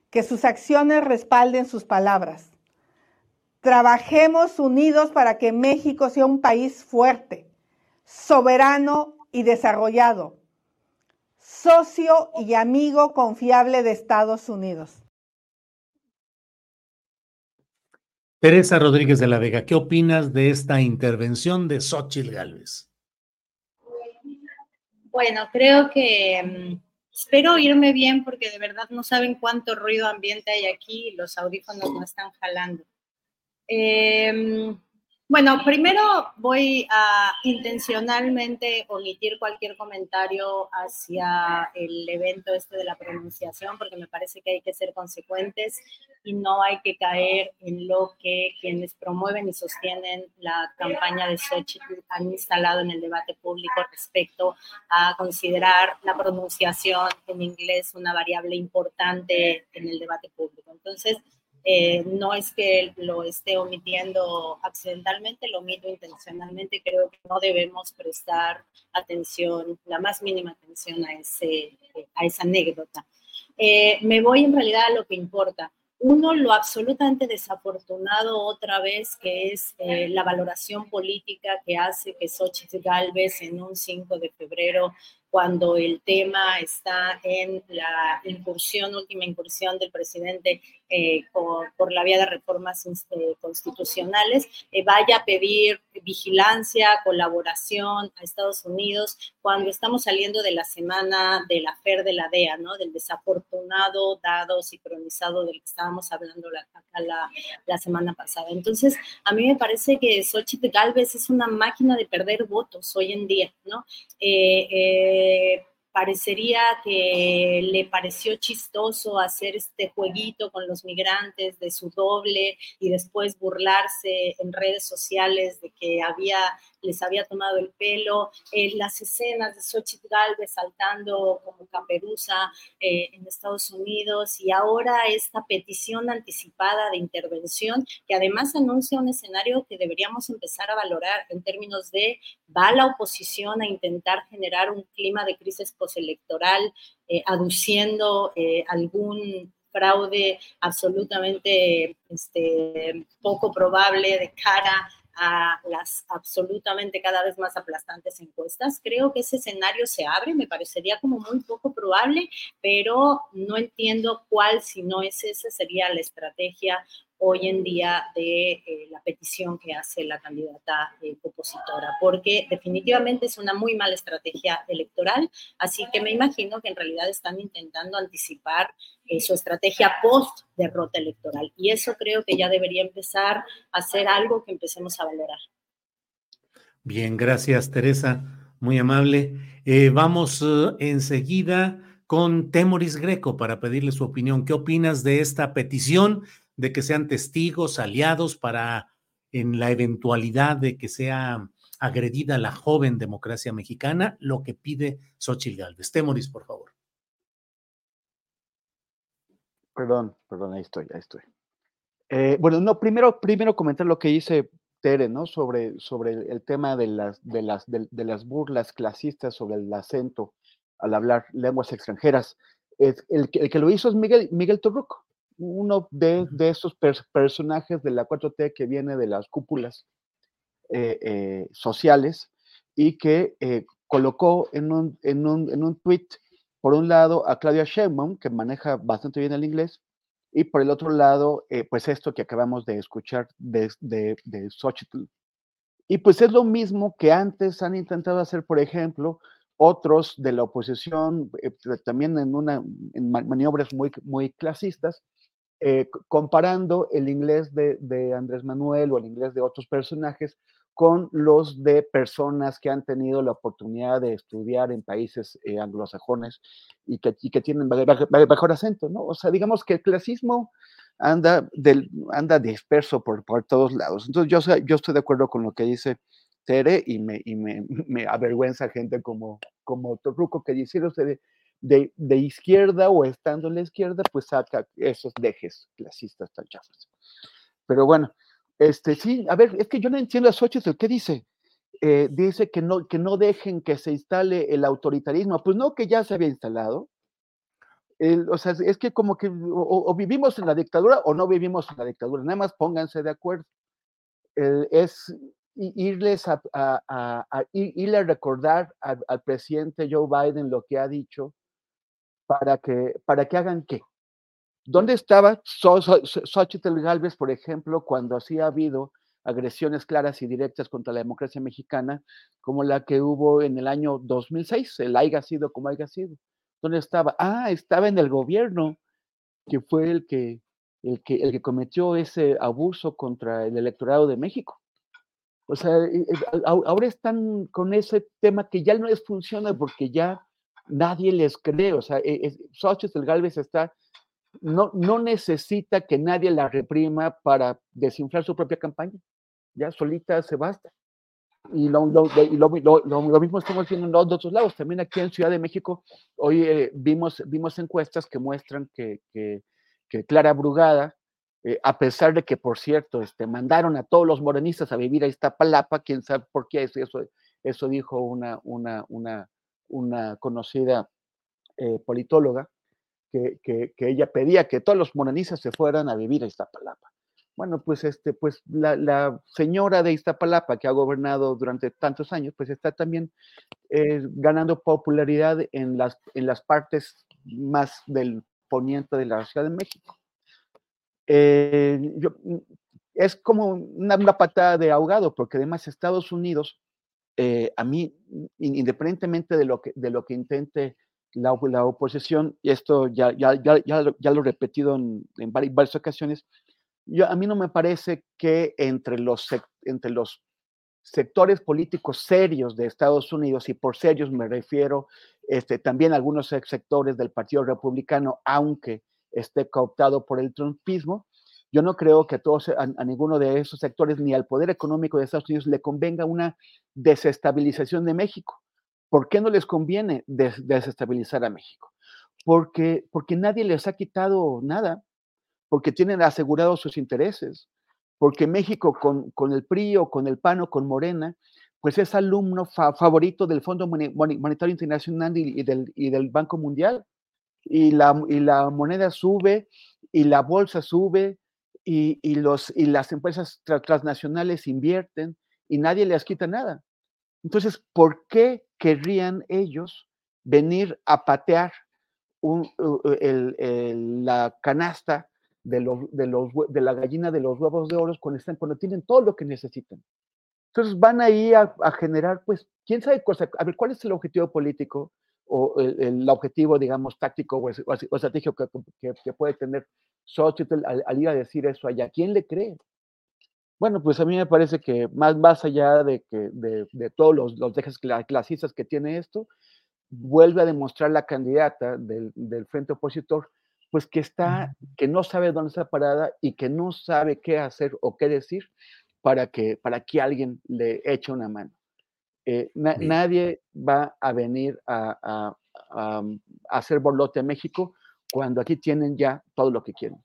Que sus acciones respalden sus palabras. Trabajemos unidos para que México sea un país fuerte, soberano y desarrollado, socio y amigo confiable de Estados Unidos. Teresa Rodríguez de la Vega, ¿qué opinas de esta intervención de Xochil Gálvez? Bueno, creo que mm, espero oírme bien porque de verdad no saben cuánto ruido ambiente hay aquí y los audífonos no están jalando. Eh, bueno, primero voy a intencionalmente omitir cualquier comentario hacia el evento este de la pronunciación porque me parece que hay que ser consecuentes y no hay que caer en lo que quienes promueven y sostienen la campaña de Xochitl han instalado en el debate público respecto a considerar la pronunciación en inglés una variable importante en el debate público. Entonces, eh, no es que lo esté omitiendo accidentalmente, lo omito intencionalmente. Creo que no debemos prestar atención, la más mínima atención a, ese, a esa anécdota. Eh, me voy en realidad a lo que importa. Uno, lo absolutamente desafortunado otra vez, que es eh, la valoración política que hace que Xochitl Galvez en un 5 de febrero cuando el tema está en la incursión, última incursión del presidente eh, por, la vía de reformas eh, constitucionales, eh, vaya a pedir vigilancia, colaboración a Estados Unidos cuando estamos saliendo de la semana de la FER de la DEA, ¿no? Del desafortunado, dado, sincronizado del que estábamos hablando la, la, la, semana pasada. Entonces, a mí me parece que Xochitl Galvez es una máquina de perder votos hoy en día, ¿no? eh, eh, parecería que le pareció chistoso hacer este jueguito con los migrantes de su doble y después burlarse en redes sociales de que había les había tomado el pelo, eh, las escenas de Xochitl Galvez saltando como caperuza eh, en Estados Unidos y ahora esta petición anticipada de intervención que además anuncia un escenario que deberíamos empezar a valorar en términos de va la oposición a intentar generar un clima de crisis postelectoral eh, aduciendo algún fraude absolutamente este, poco probable de cara a las absolutamente cada vez más aplastantes encuestas. Creo que ese escenario se abre, me parecería como muy poco probable, pero no entiendo cuál, si no es esa, sería la estrategia hoy en día de eh, la petición que hace la candidata eh, opositora, porque definitivamente es una muy mala estrategia electoral, así que me imagino que en realidad están intentando anticipar eh, su estrategia post derrota electoral y eso creo que ya debería empezar a ser algo que empecemos a valorar. Bien, gracias Teresa, muy amable. vamos enseguida con Temoris Greco para pedirle su opinión. ¿Qué opinas de esta petición? De que sean testigos, aliados para en la eventualidad de que sea agredida la joven democracia mexicana, lo que pide Xochitl Galvez. Temoris, por favor. Perdón, perdón, ahí estoy, ahí estoy. Eh, bueno, no, primero, primero comentar lo que dice Tere, ¿no? Sobre, sobre el, tema de las, de, las, de, las burlas clasistas sobre el acento al hablar lenguas extranjeras. el, el, que lo hizo es Miguel, Miguel Torruco uno de, de esos personajes de la 4T que viene de las cúpulas eh, eh, sociales y que eh, colocó en un, en, un, en un tweet, por un lado, a Claudia Sheinbaum, que maneja bastante bien el inglés, y por el otro lado, pues esto que acabamos de escuchar de, de, de Xochitl. Y pues es lo mismo que antes han intentado hacer, por ejemplo, otros de la oposición, también en, una, en maniobras muy, muy clasistas, eh, comparando el inglés de, Andrés Manuel o el inglés de otros personajes con los de personas que han tenido la oportunidad de estudiar en países eh, anglosajones y que, tienen mejor acento, ¿no? O sea, digamos que el clasismo anda, disperso por, todos lados. Entonces, yo, estoy de acuerdo con lo que dice Tere y me avergüenza gente como, como Torruco que dice, usted de, de, izquierda o estando en la izquierda, pues saca esos dejes clasistas tan chafas. Pero bueno, este sí, a ver, es que yo no entiendo a Xochitl, ¿qué dice? Eh, dice que no, que no dejen que se instale el autoritarismo. Pues no, que ya se había instalado. o sea, es que como que o, vivimos en la dictadura o no vivimos en la dictadura, nada más pónganse de acuerdo. es irles a, a, a, irle a recordar al presidente Joe Biden lo que ha dicho para que, para que hagan qué. ¿Dónde estaba Xochitl Galvez, por ejemplo, cuando así ha habido agresiones claras y directas contra la democracia mexicana, como la que hubo en el año 2006, el haya sido como haya sido? ¿Dónde estaba? Ah, estaba en el gobierno, que fue el que, el que, el que cometió ese abuso contra el electorado de México. O sea, eh, eh, ahora están con ese tema que ya no les funciona porque ya nadie les cree, o sea, e, es, Xochitl Galvez está, no, no necesita que nadie la reprima para desinflar su propia campaña, ya solita se basta. Y lo, lo, lo, lo mismo estamos viendo en los otros lados, también aquí en Ciudad de México, hoy eh, vimos, vimos encuestas que muestran que, que, Clara Brugada, eh, a pesar de que, por cierto, este, mandaron a todos los morenistas a vivir a Iztapalapa, quién sabe por qué, eso, eso dijo una, una, una, una conocida eh, politóloga, que, ella pedía que todos los morenistas se fueran a vivir a Iztapalapa. Bueno, pues, este, pues la, señora de Iztapalapa que ha gobernado durante tantos años, pues está también eh, ganando popularidad en las, en las partes más del poniente de la Ciudad de México. Eh, es como una, patada de ahogado, porque además Estados Unidos, eh, a mí, independientemente de lo que, de lo que intente la, la oposición, y esto ya, ya, ya, ya, lo he repetido en, en varias, varias ocasiones, yo, a mí no me parece que entre los, entre los sectores políticos serios de Estados Unidos, y por serios me refiero este, también algunos sectores del Partido Republicano, aunque esté cooptado por el trumpismo, yo no creo que a, todos, a, ninguno de esos sectores ni al poder económico de Estados Unidos le convenga una desestabilización de México. ¿Por qué no les conviene des desestabilizar a México? Porque, porque nadie les ha quitado nada porque tienen asegurados sus intereses, porque México con, con, el PRI o con el PAN o con Morena, pues es alumno fa favorito del Fondo Monetario Internacional y, y, del, y del, Banco Mundial. Y la, y la, moneda sube y la bolsa sube y, los, y las empresas tra transnacionales invierten y nadie les quita nada. Entonces, ¿por qué querrían ellos venir a patear un, el, el, la canasta de, los, de, los, de la gallina de los huevos de oro cuando, están, cuando tienen todo lo que necesitan. Entonces van ahí a, a generar, pues, quién sabe, cosa, a ver, ¿cuál es el objetivo político o el, el objetivo, digamos, táctico o, o estratégico que, que, que, puede tener Xochitl al, al, ir a decir eso allá? ¿Quién le cree? Bueno, pues a mí me parece que más, más allá de, que, de, de todos los, los dejes clasistas que tiene esto, vuelve a demostrar la candidata del, del frente opositor pues que está, que no sabe dónde está parada y que no sabe qué hacer o qué decir para que, para que alguien le eche una mano. Eh, na, nadie va a venir a, a, a, a, hacer borlote a México cuando aquí tienen ya todo lo que quieren.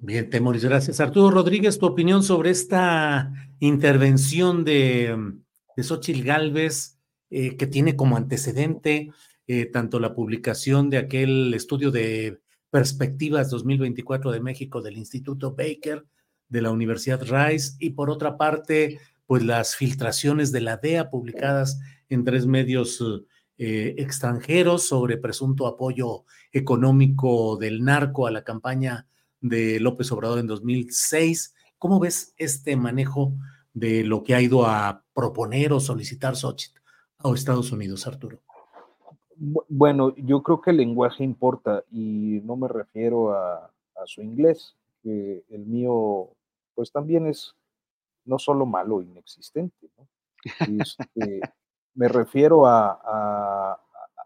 Bien, Temoris, gracias. Arturo Rodríguez, tu opinión sobre esta intervención de, de Xochitl Galvez, eh, que tiene como antecedente eh, tanto la publicación de aquel estudio de perspectivas 2024 de México del Instituto Baker, de la Universidad Rice, y por otra parte, pues las filtraciones de la DEA publicadas en tres medios eh, extranjeros sobre presunto apoyo económico del narco a la campaña de López Obrador en 2006. ¿Cómo ves este manejo de lo que ha ido a proponer o solicitar Xochitl a Estados Unidos, Arturo? Bueno, yo creo que el lenguaje importa y no me refiero a, a su inglés, que el mío pues también es no solo malo, inexistente. Este, me refiero a,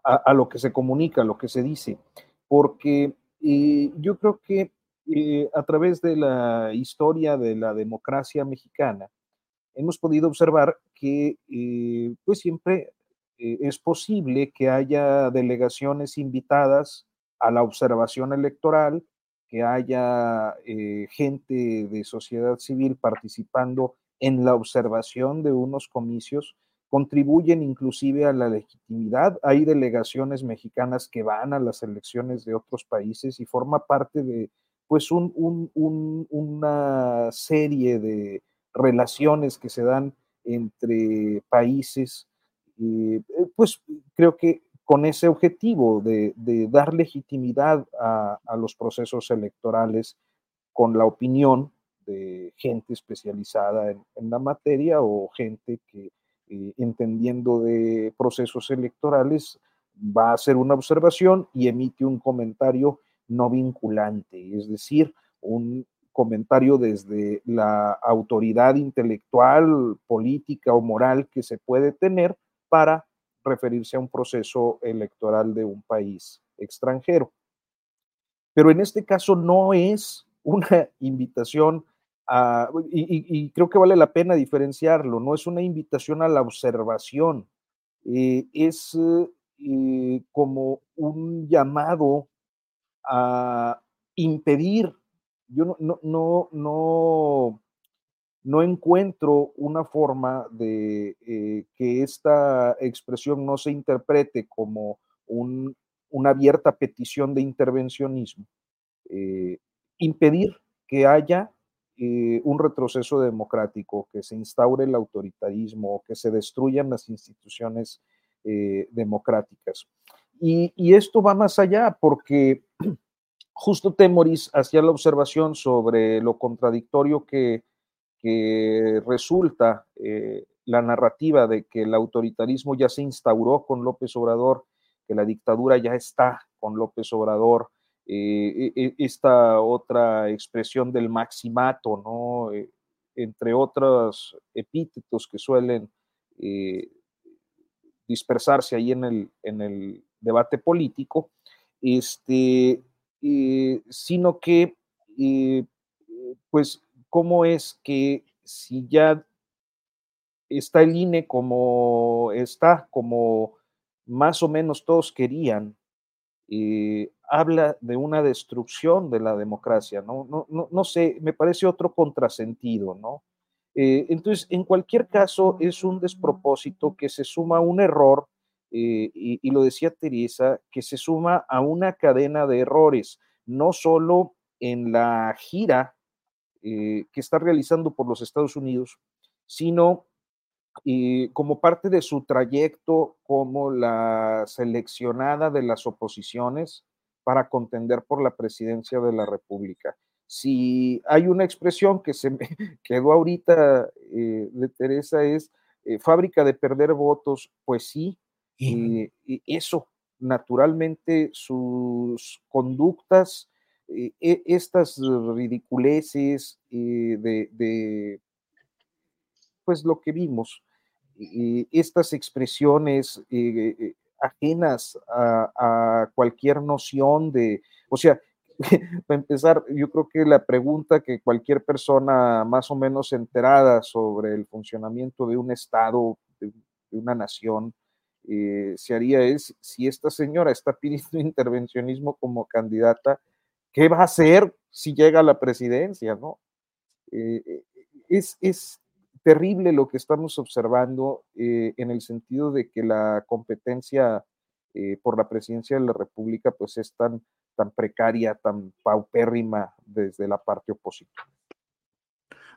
a, lo que se comunica, a lo que se dice, porque eh, yo creo que eh, a través de la historia de la democracia mexicana, hemos podido observar que eh, pues siempre es posible que haya delegaciones invitadas a la observación electoral, que haya eh, gente de sociedad civil participando en la observación de unos comicios, contribuyen inclusive a la legitimidad. Hay delegaciones mexicanas que van a las elecciones de otros países y forma parte de pues un, un, un, una serie de relaciones que se dan entre países eh, pues creo que con ese objetivo de, dar legitimidad a, los procesos electorales con la opinión de gente especializada en, en la materia o gente que eh, entendiendo de procesos electorales va a hacer una observación y emite un comentario no vinculante, es decir, un comentario desde la autoridad intelectual, política o moral que se puede tener para referirse a un proceso electoral de un país extranjero. Pero en este caso no es una invitación a, y, creo que vale la pena diferenciarlo, no es una invitación a la observación, eh, es eh, como un llamado a impedir, yo no, no, no no encuentro una forma de eh, que esta expresión no se interprete como un, una abierta petición de intervencionismo. Eh, impedir que haya eh, un retroceso democrático, que se instaure el autoritarismo, que se destruyan las instituciones democráticas. Y, y, esto va más allá porque justo Temoris hacía la observación sobre lo contradictorio que, que resulta eh, la narrativa de que el autoritarismo ya se instauró con López Obrador, que la dictadura ya está con López Obrador, eh, e, e, esta otra expresión del maximato, ¿no? Eh, entre otros epítetos que suelen dispersarse ahí en el, en el debate político, este, sino que, pues, ¿cómo es que si ya está el INE como está, como más o menos todos querían, eh, habla de una destrucción de la democracia, ¿no? No, no, no sé, me parece otro contrasentido, ¿no? Eh, entonces, en cualquier caso, es un despropósito que se suma a un error, eh, y, y, lo decía Teresa, que se suma a una cadena de errores, no solo en la gira que está realizando por los Estados Unidos, sino y como parte de su trayecto como la seleccionada de las oposiciones para contender por la presidencia de la República. Si hay una expresión que se me quedó ahorita eh, de Teresa es eh, fábrica de perder votos, pues sí, y eso, naturalmente, sus conductas, eh, estas ridiculeces de, de pues lo que vimos, estas expresiones eh, eh, ajenas a, cualquier noción de, o sea, para empezar, yo creo que la pregunta que cualquier persona más o menos enterada sobre el funcionamiento de un Estado, de, una nación, eh, se haría es si esta señora está pidiendo intervencionismo como candidata, ¿qué va a hacer si llega a la presidencia? ¿no? es, es terrible lo que estamos observando eh, en el sentido de que la competencia eh, por la presidencia de la República pues es tan, tan precaria, tan paupérrima desde la parte opositora.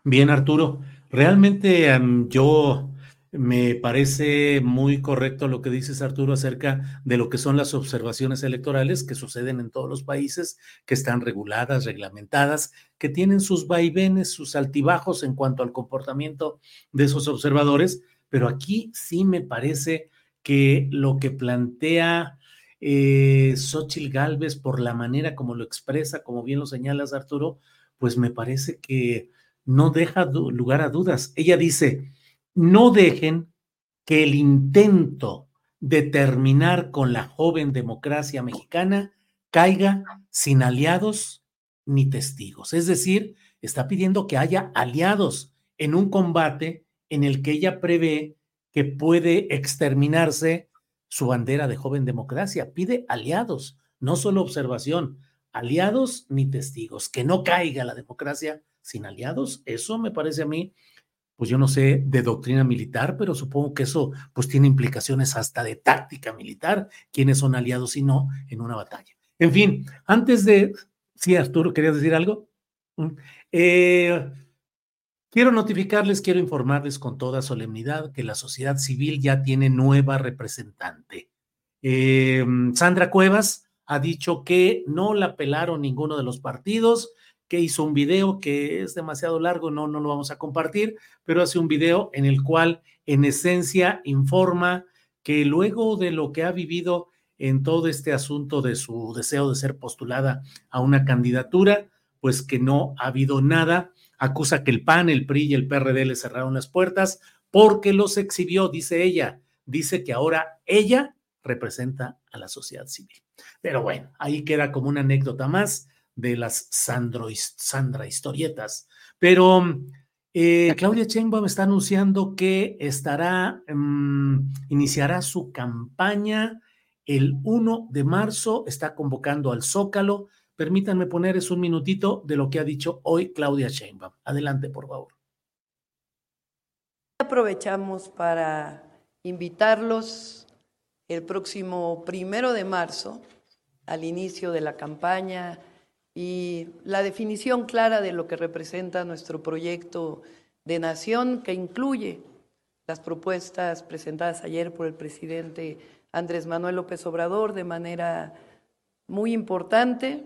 Bien, Arturo, realmente yo me parece muy correcto lo que dices, Arturo, acerca de lo que son las observaciones electorales que suceden en todos los países, que están reguladas, reglamentadas, que tienen sus vaivenes, sus altibajos en cuanto al comportamiento de esos observadores, pero aquí sí me parece que lo que plantea eh, Xochitl Galvez por la manera como lo expresa, como bien lo señalas, Arturo, pues me parece que no deja lugar a dudas. Ella dice, no dejen que el intento de terminar con la joven democracia mexicana caiga sin aliados ni testigos. Es decir, está pidiendo que haya aliados en un combate en el que ella prevé que puede exterminarse su bandera de joven democracia. Pide aliados, no solo observación, aliados ni testigos. Que no caiga la democracia sin aliados. Eso me parece a mí pues yo no sé de doctrina militar, pero supongo que eso pues tiene implicaciones hasta de táctica militar, quiénes son aliados y no en una batalla. En fin, antes de... Sí, Arturo, ¿querías decir algo? Mm, eh, quiero notificarles, quiero informarles con toda solemnidad que la sociedad civil ya tiene nueva representante. Eh, Sandra Cuevas ha dicho que no la pelaron ninguno de los partidos, que hizo un video que es demasiado largo, no, no lo vamos a compartir, pero hace un video en el cual en esencia informa que luego de lo que ha vivido en todo este asunto de su deseo de ser postulada a una candidatura, pues que no ha habido nada, acusa que el PAN, el PRI y el PRD le cerraron las puertas porque los exhibió, dice ella, dice que ahora ella representa a la sociedad civil. Pero bueno, ahí queda como una anécdota más de las Sandro, Sandra historietas. Pero eh, Claudia Sheinbaum está anunciando que estará, mm, iniciará su campaña el 1 de marzo, está convocando al Zócalo. Permítanme poner un minutito de lo que ha dicho hoy Claudia Sheinbaum. Adelante, por favor. Aprovechamos para invitarlos el próximo primero de marzo al inicio de la campaña y la definición clara de lo que representa nuestro proyecto de nación que incluye las propuestas presentadas ayer por el presidente Andrés Manuel López Obrador de manera muy importante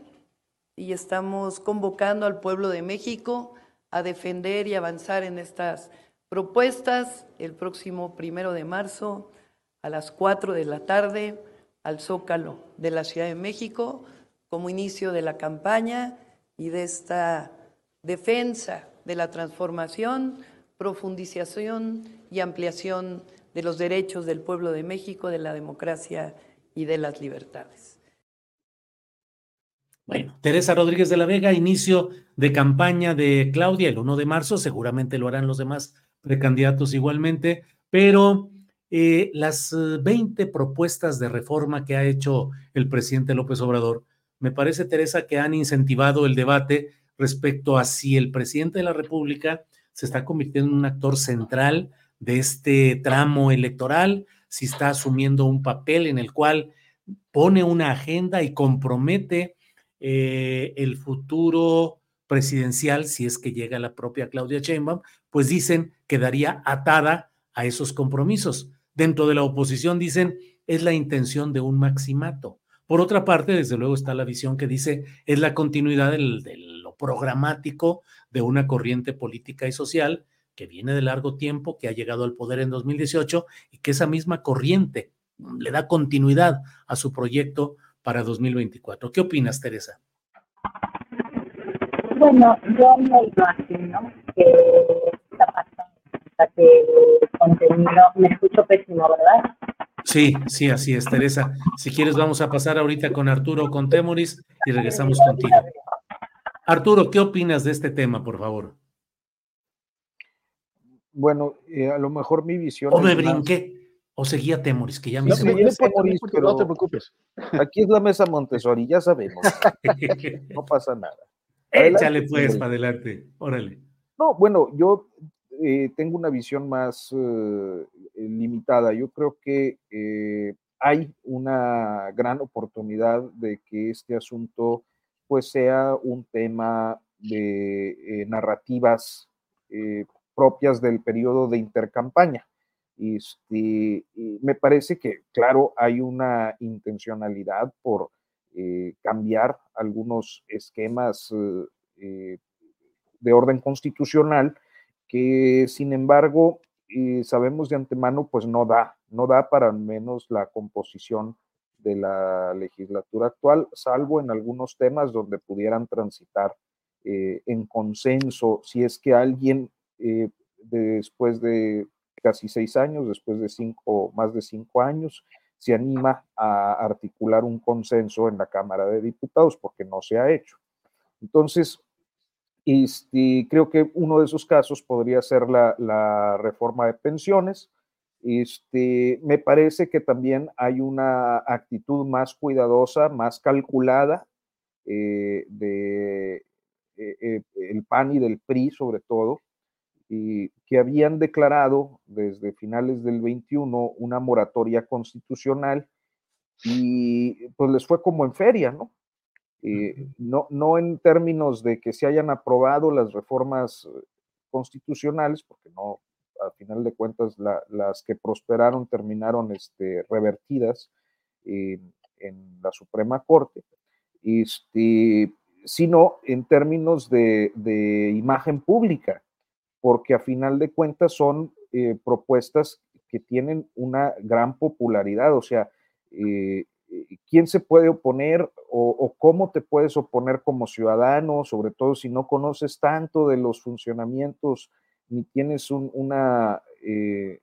y estamos convocando al pueblo de México a defender y avanzar en estas propuestas el próximo primero de marzo a las 4 de la tarde al Zócalo de la Ciudad de México como inicio de la campaña y de esta defensa de la transformación, profundización y ampliación de los derechos del pueblo de México, de la democracia y de las libertades. Bueno, Teresa Rodríguez de la Vega, inicio de campaña de Claudia el 1 de marzo, seguramente lo harán los demás precandidatos igualmente, pero eh, las 20 propuestas de reforma que ha hecho el presidente López Obrador, me parece, Teresa, que han incentivado el debate respecto a si el presidente de la República se está convirtiendo en un actor central de este tramo electoral, si está asumiendo un papel en el cual pone una agenda y compromete eh, el futuro presidencial, si es que llega la propia Claudia Sheinbaum, pues dicen quedaría atada a esos compromisos. Dentro de la oposición dicen es la intención de un maximato. Por otra parte, desde luego está la visión que dice es la continuidad de lo programático de una corriente política y social que viene de largo tiempo, que ha llegado al poder en 2018 y que esa misma corriente le da continuidad a su proyecto para 2024. ¿Qué opinas, Teresa? Bueno, yo me imagino que esta pasando, que contenido, me escucho pésimo, ¿verdad? Sí, sí, así es, Teresa. Si quieres, vamos a pasar ahorita con Arturo con Temoris y regresamos contigo. Arturo, ¿qué opinas de este tema, por favor? Bueno, eh, a lo mejor mi visión. O me brinqué, o seguía Temoris, que ya me no, Temoris, pero no te preocupes. Aquí es la mesa Montessori, ya sabemos. no pasa nada. Échale pues para adelante, órale. No, bueno, yo eh, tengo una visión más eh, limitada. Yo creo que eh, hay una gran oportunidad de que este asunto pues sea un tema de narrativas propias del periodo de intercampaña. Este, me parece que, claro, hay una intencionalidad por cambiar algunos esquemas de orden constitucional que sin embargo eh, sabemos de antemano pues no da, no da para al menos la composición de la legislatura actual, salvo en algunos temas donde pudieran transitar eh, en consenso, si es que alguien eh, después de casi seis años, después de cinco, más de cinco años, se anima a articular un consenso en la Cámara de Diputados, porque no se ha hecho. Entonces, este, creo que uno de esos casos podría ser la, reforma de pensiones. Este, me parece que también hay una actitud más cuidadosa, más calculada eh, de eh, eh, el PAN y del PRI sobre todo, y que habían declarado desde finales del 21 una moratoria constitucional y pues les fue como en feria, ¿no? Eh, no, no en términos de que se hayan aprobado las reformas eh, constitucionales, porque no, al final de cuentas las que prosperaron terminaron este, revertidas en la Suprema Corte, este, sino en términos de, imagen pública, porque a final de cuentas son eh, propuestas que tienen una gran popularidad, o sea, eh, quién se puede oponer o, cómo te puedes oponer como ciudadano, sobre todo si no conoces tanto de los funcionamientos ni tienes una eh,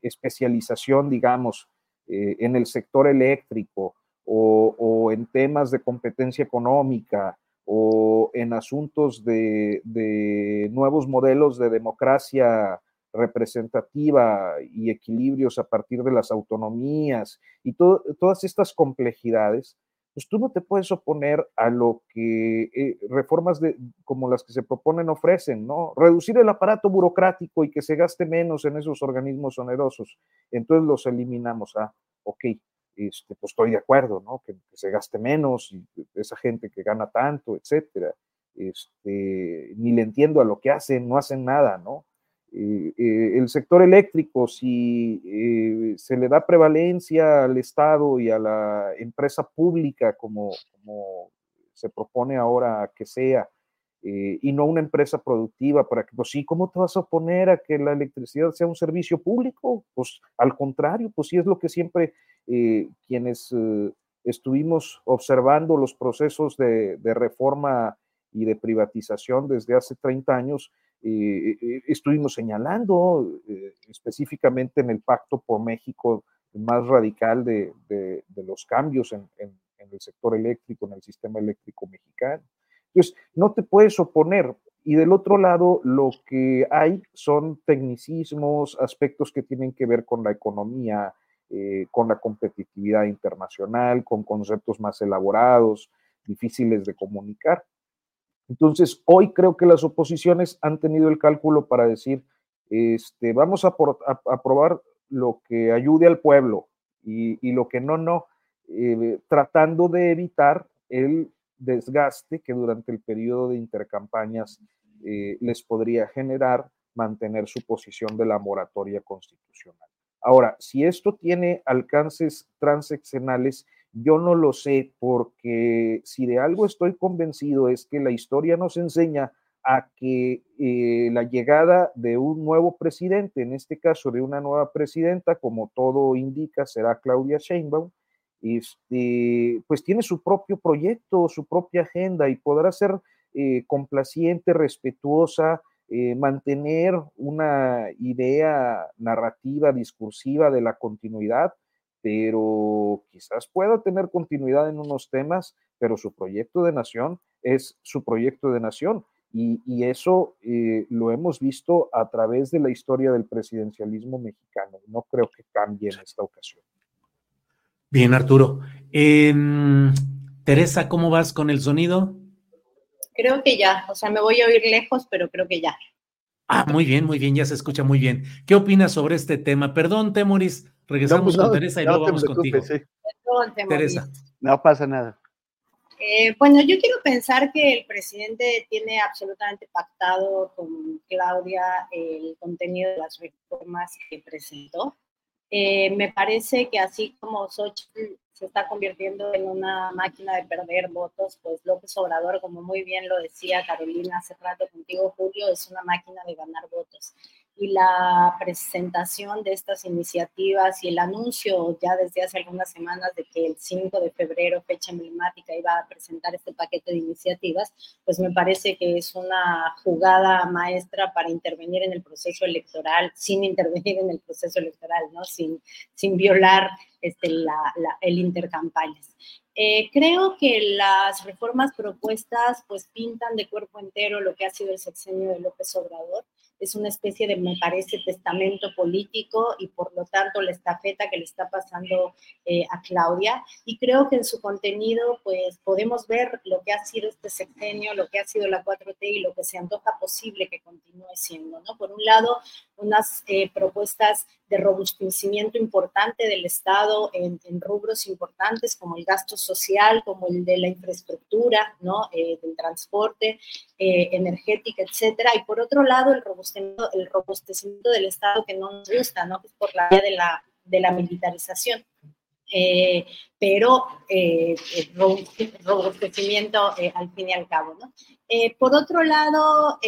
especialización, digamos, eh, en el sector eléctrico o, en temas de competencia económica o en asuntos de nuevos modelos de democracia representativa y equilibrios a partir de las autonomías y todas estas complejidades, pues tú no te puedes oponer a lo que eh, reformas de, como las que se proponen ofrecen, ¿no? Reducir el aparato burocrático y que se gaste menos en esos organismos onerosos. Entonces los eliminamos. Ah, ok. este, pues estoy de acuerdo, ¿no? Que, se gaste menos y esa gente que gana tanto, etcétera. Este, ni le entiendo a lo que hacen, no hacen nada, ¿no? Eh, eh, el sector eléctrico, si eh, se le da prevalencia al Estado y a la empresa pública como, se propone ahora que sea, y no una empresa productiva para que, pues sí, ¿cómo te vas a oponer a que la electricidad sea un servicio público? Pues al contrario, pues sí es lo que siempre quienes estuvimos observando los procesos de reforma y de privatización desde hace 30 años, eh, eh, estuvimos señalando eh, específicamente en el Pacto por México más radical de, de, los cambios en, en, el sector eléctrico, en el sistema eléctrico mexicano. Entonces, no te puedes oponer. Y del otro lado, lo que hay son tecnicismos, aspectos que tienen que ver con la economía, con la competitividad internacional, con conceptos más elaborados, difíciles de comunicar. Entonces, hoy creo que las oposiciones han tenido el cálculo para decir, este, vamos a, aprobar lo que ayude al pueblo y, lo que no, no, eh, tratando de evitar el desgaste que durante el periodo de intercampañas eh, les podría generar mantener su posición de la moratoria constitucional. Ahora, si esto tiene alcances transeccionales, yo no lo sé porque si de algo estoy convencido es que la historia nos enseña a que eh, la llegada de un nuevo presidente, en este caso de una nueva presidenta, como todo indica, será Claudia Sheinbaum, este, pues tiene su propio proyecto, su propia agenda y podrá ser eh, complaciente, respetuosa, eh, mantener una idea narrativa, discursiva de la continuidad, pero quizás pueda tener continuidad en unos temas, pero su proyecto de nación es su proyecto de nación. Y, eso eh, lo hemos visto a través de la historia del presidencialismo mexicano. No creo que cambie en esta ocasión. Bien, Arturo. Em, Teresa, ¿cómo vas con el sonido? Creo que ya, o sea, me voy a oír lejos, pero creo que ya. Ah, muy bien, muy bien, ya se escucha muy bien. ¿Qué opinas sobre este tema? Perdón, Temoris, Regresamos pues con Teresa y luego vamos contigo. Teresa. No pasa nada. Eh, bueno, yo quiero pensar que el presidente tiene absolutamente pactado con Claudia el contenido de las reformas que presentó. Eh, me parece que así como Xochitl se está convirtiendo en una máquina de perder votos, pues López Obrador, como muy bien lo decía Carolina hace rato contigo, Julio, es una máquina de ganar votos y la presentación de estas iniciativas y el anuncio ya desde hace algunas semanas de que el 5 de febrero, fecha emblemática, iba a presentar este paquete de iniciativas, pues me parece que es una jugada maestra para intervenir en el proceso electoral, sin intervenir en el proceso electoral, ¿no? Sin, sin violar este, la, el intercampañas. Eh, creo que las reformas propuestas pues pintan de cuerpo entero lo que ha sido el sexenio de López Obrador es una especie de, me parece, testamento político y por lo tanto la estafeta que le está pasando eh, a Claudia. Y creo que en su contenido, pues podemos ver lo que ha sido este sexenio, lo que ha sido la 4T y lo que se antoja posible que continúe siendo, ¿no? Por un lado, unas eh, propuestas de robustecimiento importante del Estado en, rubros importantes como el gasto social, como el de la infraestructura, ¿no? Eh, del transporte, energética, etcétera. Y por otro lado, el robustecimiento el robustecimiento del Estado que no nos gusta, ¿no? Es por la vía de la, de la militarización. Eh, pero eh, robustecimiento eh, al fin y al cabo. ¿no? Eh, por otro lado,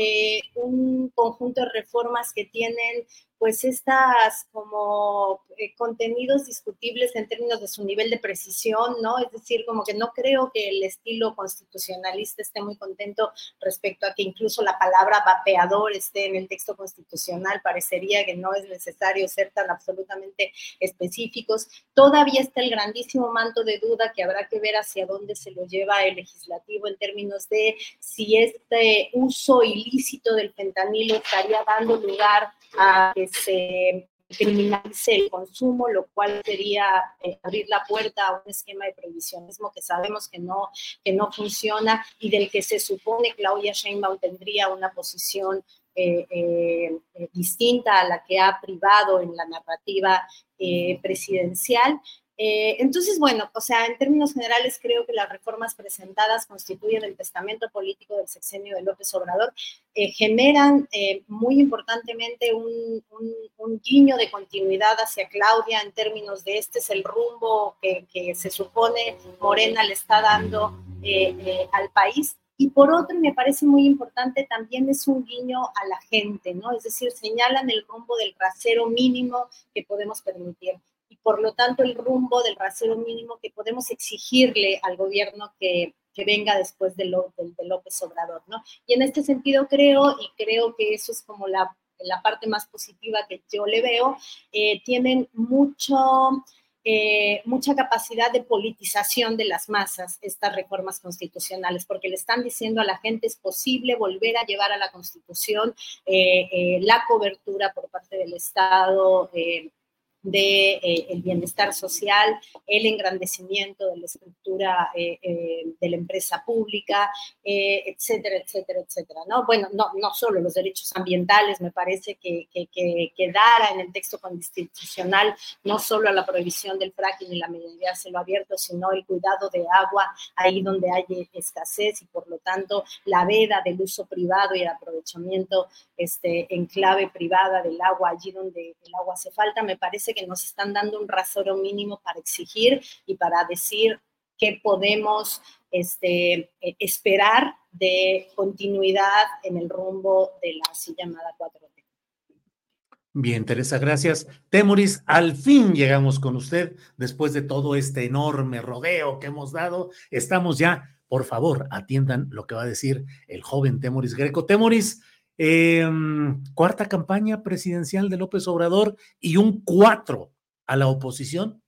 un conjunto de reformas que tienen pues estas como eh, contenidos discutibles en términos de su nivel de precisión, ¿no? Es decir, como que no creo que el estilo constitucionalista esté muy contento respecto a que incluso la palabra vapeador esté en el texto constitucional, parecería que no es necesario ser tan absolutamente específicos. Todavía está el grandísimo manto de duda que habrá que ver hacia dónde se lo lleva el legislativo en términos de si este uso ilícito del fentanilo estaría dando lugar a que se criminalice el consumo, lo cual sería eh, abrir la puerta a un esquema de prohibicionismo que sabemos que no, que no funciona y del que se supone Claudia Sheinbaum tendría una posición eh, eh, distinta a la que ha privado en la narrativa presidencial. Eh, entonces, bueno, o sea, en términos generales creo que las reformas presentadas constituyen el testamento político del sexenio de López Obrador, eh, generan eh, muy importantemente un, guiño de continuidad hacia Claudia en términos de este es el rumbo que, que se supone Morena le está dando al país. Y por otro, me parece muy importante, también es un guiño a la gente, ¿no? Es decir, señalan el rumbo del rasero mínimo que podemos permitir y por lo tanto el rumbo del rasero mínimo que podemos exigirle al gobierno que, que venga después de, de, López Obrador, ¿no? Y en este sentido creo, y creo que eso es como la, la parte más positiva que yo le veo, eh, tienen mucho eh, mucha capacidad de politización de las masas estas reformas constitucionales, porque le están diciendo a la gente es posible volver a llevar a la constitución eh, la cobertura por parte del Estado de eh, bienestar social, el engrandecimiento de la estructura eh, eh, de la empresa pública, etcétera, etcétera, etcétera. ¿no? Bueno, no, no solo los derechos ambientales, me parece que, que, que, en el texto constitucional no solo a la prohibición del fracking y la de cielo abierto, sino el cuidado de agua ahí donde hay escasez y por lo tanto la veda del uso privado y el aprovechamiento este, en clave privada del agua allí donde el agua hace falta, me parece que nos están dando un rasero mínimo para exigir y para decir qué podemos este, eh, esperar de continuidad en el rumbo de la así llamada 4T. Bien, Teresa, gracias. Temoris, al fin llegamos con usted después de todo este enorme rodeo que hemos dado. Estamos ya, por favor, atiendan lo que va a decir el joven Temoris Greco. Temoris, Em, cuarta campaña presidencial de López Obrador y un cuatro a la oposición.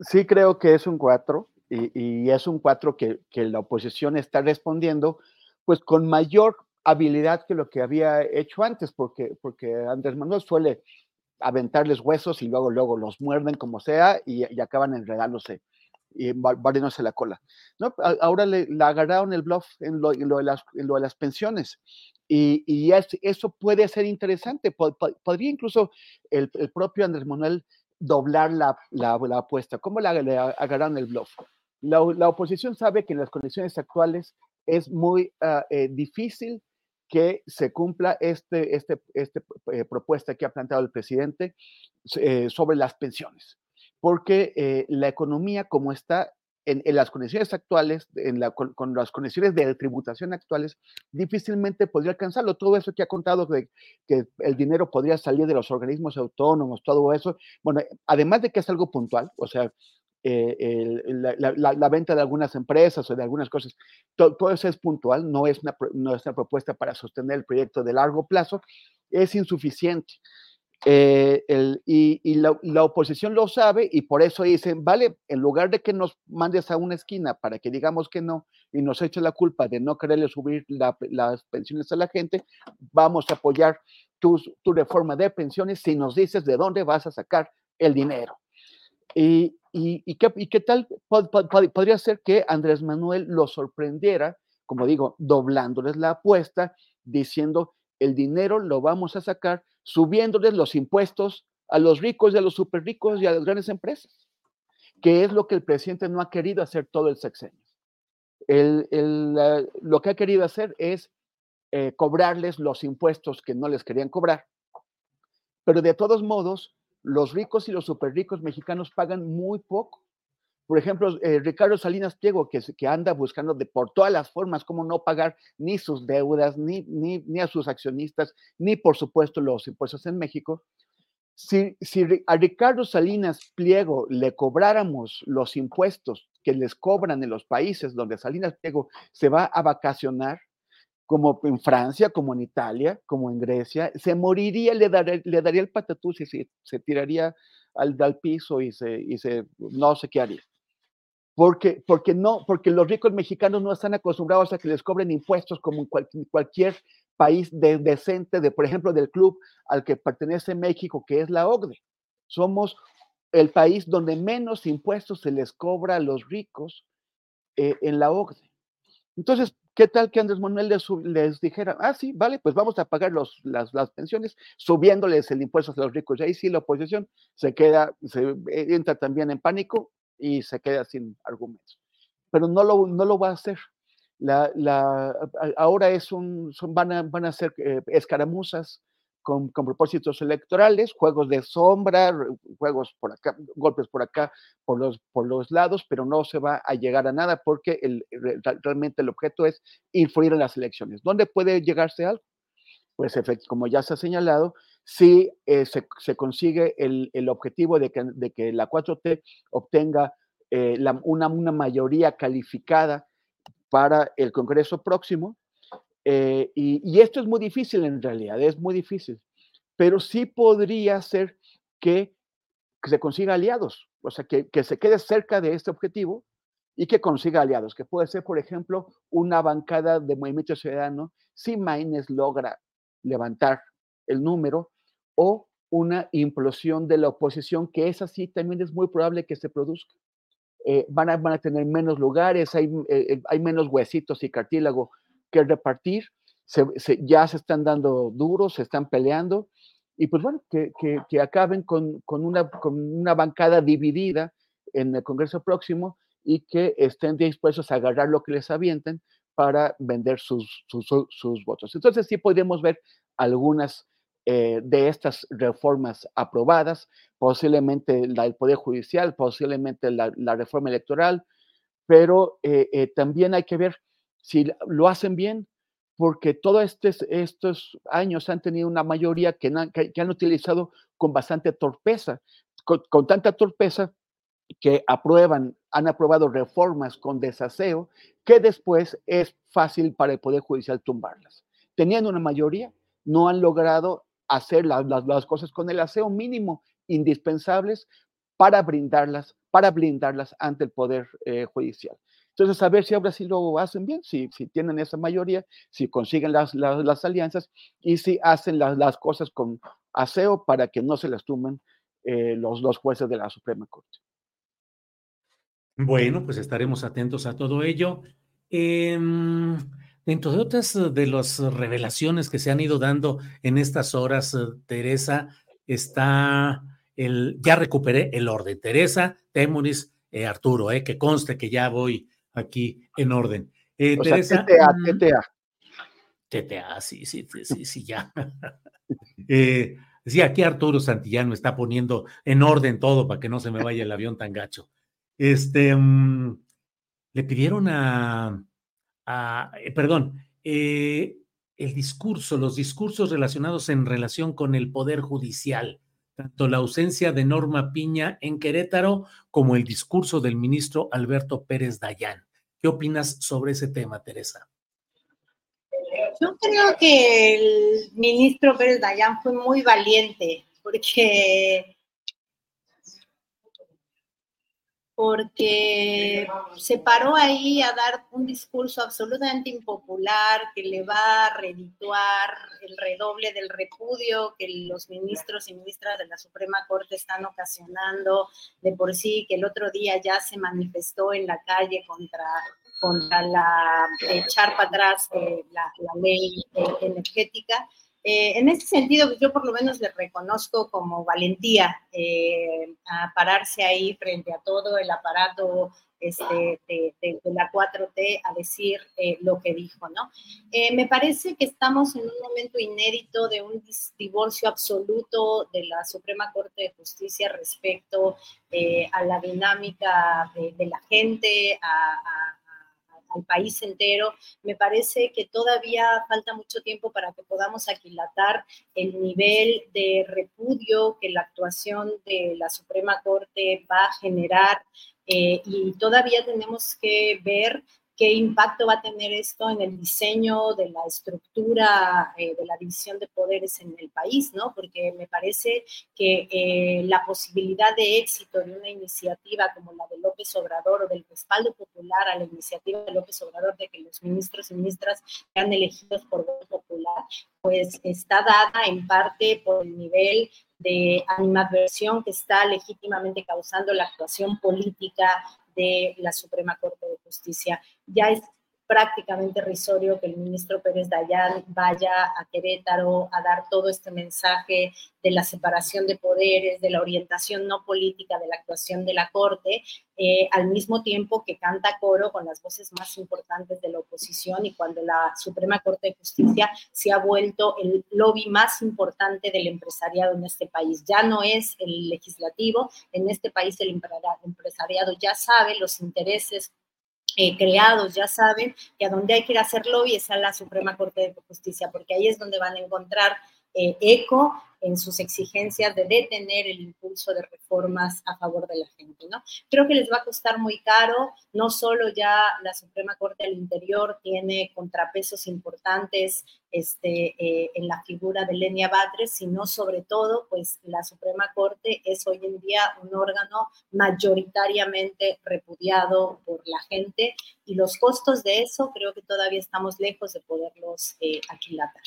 Sí creo que es un cuatro y, es un cuatro que, la oposición está respondiendo pues con mayor habilidad que lo que había hecho antes, porque, porque Andrés Manuel suele aventarles huesos y luego, luego los muerden como sea y, y acaban enredándose y barriéndose la cola. ¿no? Ahora le, agarraron el bluff en lo, de, las, lo de las pensiones. Y, y eso puede ser interesante. podría incluso el, el, propio Andrés Manuel doblar la, la, apuesta. ¿Cómo le, agarraron el bluff? La, la, oposición sabe que en las condiciones actuales es muy ah, eh, difícil que se cumpla este, este, este eh, propuesta que ha planteado el presidente eh, sobre las pensiones porque eh, la economía como está en, las condiciones actuales, en la, con, las condiciones de tributación actuales, difícilmente podría alcanzarlo. Todo eso que ha contado de que el dinero podría salir de los organismos autónomos, todo eso, bueno, además de que es algo puntual, o sea, eh, la, venta de algunas empresas o de algunas cosas, todo, eso es puntual, no es, una, no es una propuesta para sostener el proyecto de largo plazo, es insuficiente. Eh, el, y, la, oposición lo sabe y por eso dicen, vale, en lugar de que nos mandes a una esquina para que digamos que no y nos eche la culpa de no quererle subir las pensiones a la gente, vamos a apoyar tu, tu, reforma de pensiones si nos dices de dónde vas a sacar el dinero. Y, y, qué, y qué, tal podría ser que Andrés Manuel lo sorprendiera, como digo, doblándoles la apuesta, diciendo, el dinero lo vamos a sacar subiéndoles los impuestos a los ricos y a los super ricos y a las grandes empresas, que es lo que el presidente no ha querido hacer todo el sexenio. lo que ha querido hacer es eh, cobrarles los impuestos que no les querían cobrar, pero de todos modos, los ricos y los super ricos mexicanos pagan muy poco. Por ejemplo, eh, Ricardo Salinas Pliego, que, anda buscando de por todas las formas cómo no pagar ni sus deudas, ni, ni, a sus accionistas, ni por supuesto los impuestos en México. Si, si a Ricardo Salinas Pliego le cobráramos los impuestos que les cobran en los países donde Salinas Pliego se va a vacacionar, como en Francia, como en Italia, como en Grecia, se moriría, le daría, le daría el patatús y se, se tiraría al, al piso y se, y se no sé qué haría porque, porque, no, porque los ricos mexicanos no están acostumbrados a que les cobren impuestos como en cualquier país decente, de, por ejemplo, del club al que pertenece México, que es la OCDE. Somos el país donde menos impuestos se les cobra a los ricos eh, en la OCDE. Entonces, ¿Qué tal que Andrés Manuel les, dijera, ah, sí, vale, pues vamos a pagar los, las, las, pensiones subiéndoles el impuesto a los ricos? Y ahí sí la oposición se queda, se eh, entra también en pánico y se queda sin argumentos. Pero no lo, no lo va a hacer. La, la, ahora es un, son, van, a, van a ser eh, escaramuzas con, propósitos electorales, juegos de sombra, juegos por acá, golpes por acá, por los, por los lados, pero no se va a llegar a nada porque el, realmente el objeto es influir en las elecciones. ¿Dónde puede llegarse algo? Pues como ya se ha señalado, si eh, se, consigue el, objetivo de que, de que, la 4T obtenga eh, una, una mayoría calificada para el Congreso próximo, eh, y, esto es muy difícil en realidad, es muy difícil, pero sí podría ser que, se consiga aliados, o sea, que, se quede cerca de este objetivo y que consiga aliados, que puede ser, por ejemplo, una bancada de movimiento ciudadano si Maines logra levantar el número o una implosión de la oposición, que es así, también es muy probable que se produzca. Eh, van, a, van, a, tener menos lugares, hay, eh, hay menos huesitos y cartílago que repartir, ya se están dando duros, se están peleando, y pues bueno, que, que, acaben con, con, una, con una bancada dividida en el Congreso próximo y que estén dispuestos a agarrar lo que les avienten para vender sus, sus, sus votos. Entonces sí podríamos ver algunas eh, de estas reformas aprobadas, posiblemente la del Poder Judicial, posiblemente la, reforma electoral, pero eh, eh, también hay que ver si lo hacen bien, porque todos estos años han tenido una mayoría que, han utilizado con bastante torpeza, con, tanta torpeza que aprueban, han aprobado reformas con desaseo, que después es fácil para el Poder Judicial tumbarlas. Teniendo una mayoría, no han logrado hacer las, las, cosas con el aseo mínimo indispensables para brindarlas, para blindarlas ante el Poder eh, Judicial. Entonces, a ver si ahora sí lo hacen bien, si, si tienen esa mayoría, si consiguen las, las, alianzas y si hacen las, las, cosas con aseo para que no se las tumben eh, los, los jueces de la Suprema Corte. Bueno, pues estaremos atentos a todo ello. Em, dentro de otras de las revelaciones que se han ido dando en estas horas, Teresa, está el, ya recuperé el orden. Teresa, Temuris, eh, Arturo, eh, que conste que ya voy aquí en orden. Eh, Teresa, TTA, TTA. TTA, sí, sí, sí, sí, ya. eh, sí, aquí Arturo Santillano está poniendo en orden todo para que no se me vaya el avión tan gacho. Este, mm, le pidieron a, eh, perdón, eh, el discurso, los discursos relacionados en relación con el Poder Judicial, tanto la ausencia de Norma Piña en Querétaro como el discurso del ministro Alberto Pérez Dayán. ¿Qué opinas sobre ese tema, Teresa? Yo creo que el ministro Pérez Dayán fue muy valiente porque porque se paró ahí a dar un discurso absolutamente impopular que le va a redituar el redoble del repudio que los ministros y ministras de la Suprema Corte están ocasionando de por sí, que el otro día ya se manifestó en la calle contra, contra la echar para atrás eh, la, la, ley eh, energética. Eh, en ese sentido, yo por lo menos le reconozco como valentía eh, a pararse ahí frente a todo el aparato este, de, la 4T a decir eh, lo que dijo, ¿no? me parece que estamos en un momento inédito de un divorcio absoluto de la Suprema Corte de Justicia respecto a la dinámica de, la gente, a al país entero. Me parece que todavía falta mucho tiempo para que podamos aquilatar el nivel de repudio que la actuación de la Suprema Corte va a generar eh, y todavía tenemos que ver qué impacto va a tener esto en el diseño de la estructura eh, de la división de poderes en el país, ¿no? Porque me parece que eh, la posibilidad de éxito de una iniciativa como la de López Obrador o del respaldo popular a la iniciativa de López Obrador de que los ministros y ministras sean elegidos por voto popular, pues está dada en parte por el nivel de animadversión que está legítimamente causando la actuación política de la Suprema Corte de Justicia. Ya es prácticamente risorio que el ministro Pérez Dayán vaya a Querétaro a dar todo este mensaje de la separación de poderes, de la orientación no política de la actuación de la Corte, eh, al mismo tiempo que canta coro con las voces más importantes de la oposición y cuando la Suprema Corte de Justicia se ha vuelto el lobby más importante del empresariado en este país. Ya no es el legislativo, en este país el empresariado ya sabe los intereses eh, creados ya saben que a donde hay que ir a hacer lobby es a la Suprema Corte de Justicia, porque ahí es donde van a encontrar eh, eco en sus exigencias de detener el impulso de reformas a favor de la gente, ¿no? Creo que les va a costar muy caro, no solo ya la Suprema Corte del Interior tiene contrapesos importantes este, eh, en la figura de Lenia Batres, sino sobre todo, pues la Suprema Corte es hoy en día un órgano mayoritariamente repudiado por la gente y los costos de eso creo que todavía estamos lejos de poderlos eh, aquilatar.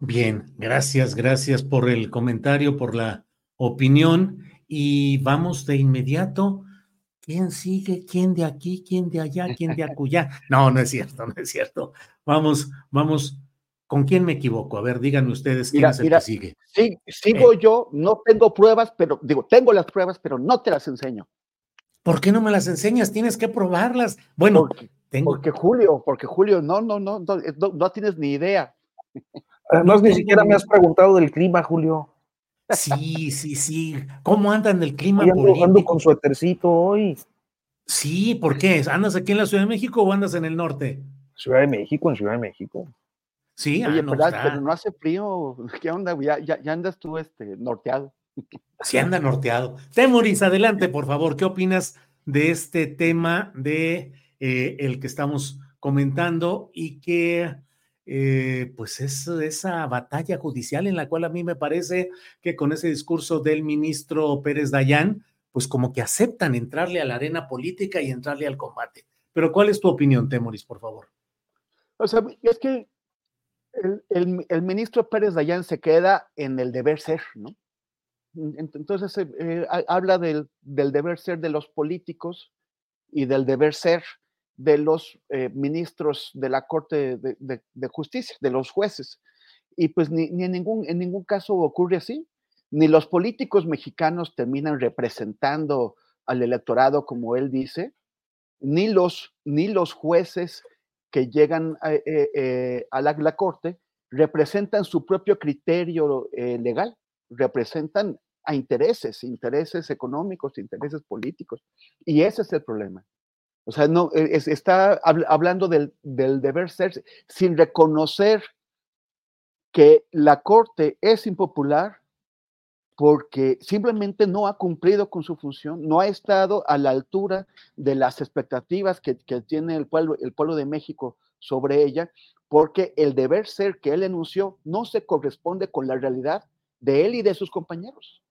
Bien, gracias, gracias por el comentario, por la opinión y vamos de inmediato. ¿Quién sigue? ¿Quién de aquí? ¿Quién de allá? ¿Quién de acullá? No, no es cierto, no es cierto. Vamos, vamos. ¿Con quién me equivoco? A ver, díganme ustedes quién es el que sigue. Sí, sigo eh. yo, no tengo pruebas, pero digo, tengo las pruebas, pero no te las enseño. ¿Por qué no me las enseñas? Tienes que probarlas. Bueno, porque, tengo... porque Julio, porque Julio, no, no, no, no, no, no tienes ni idea. Además, ni siquiera me has preguntado del clima, Julio. Sí, sí, sí. ¿Cómo andan el clima ando, político? Ando con suétercito hoy. Sí, ¿por qué? ¿Andas aquí en la Ciudad de México o andas en el norte? Ciudad de México, en Ciudad de México. Sí, Oye, ah, no, pero, no hace frío. ¿Qué onda? Ya, ya, andas tú este, norteado. Sí, anda norteado. Temoris, adelante, por favor. ¿Qué opinas de este tema de eh, el que estamos comentando y que eh, pues es esa batalla judicial en la cual a mí me parece que con ese discurso del ministro Pérez Dayán, pues como que aceptan entrarle a la arena política y entrarle al combate. Pero ¿cuál es tu opinión, Temoris, por favor? O sea, es que el, ministro Pérez Dayán se queda en el deber ser, ¿no? Entonces eh, eh, habla del, del deber ser de los políticos y del deber ser de los eh, ministros de la Corte de, Justicia, de los jueces. Y pues ni, en, ningún, en ningún caso ocurre así. Ni los políticos mexicanos terminan representando al electorado, como él dice, ni los, ni los jueces que llegan a, eh, eh, la, Corte representan su propio criterio legal, representan a intereses, intereses económicos, intereses políticos. Y ese es el problema. O sea, no, e, está hablando del, deber ser sin reconocer que la Corte es impopular porque simplemente no ha cumplido con su función, no ha estado a la altura de las expectativas que, tiene el pueblo, el pueblo de México sobre ella, porque el deber ser que él enunció no se corresponde con la realidad de él y de sus compañeros,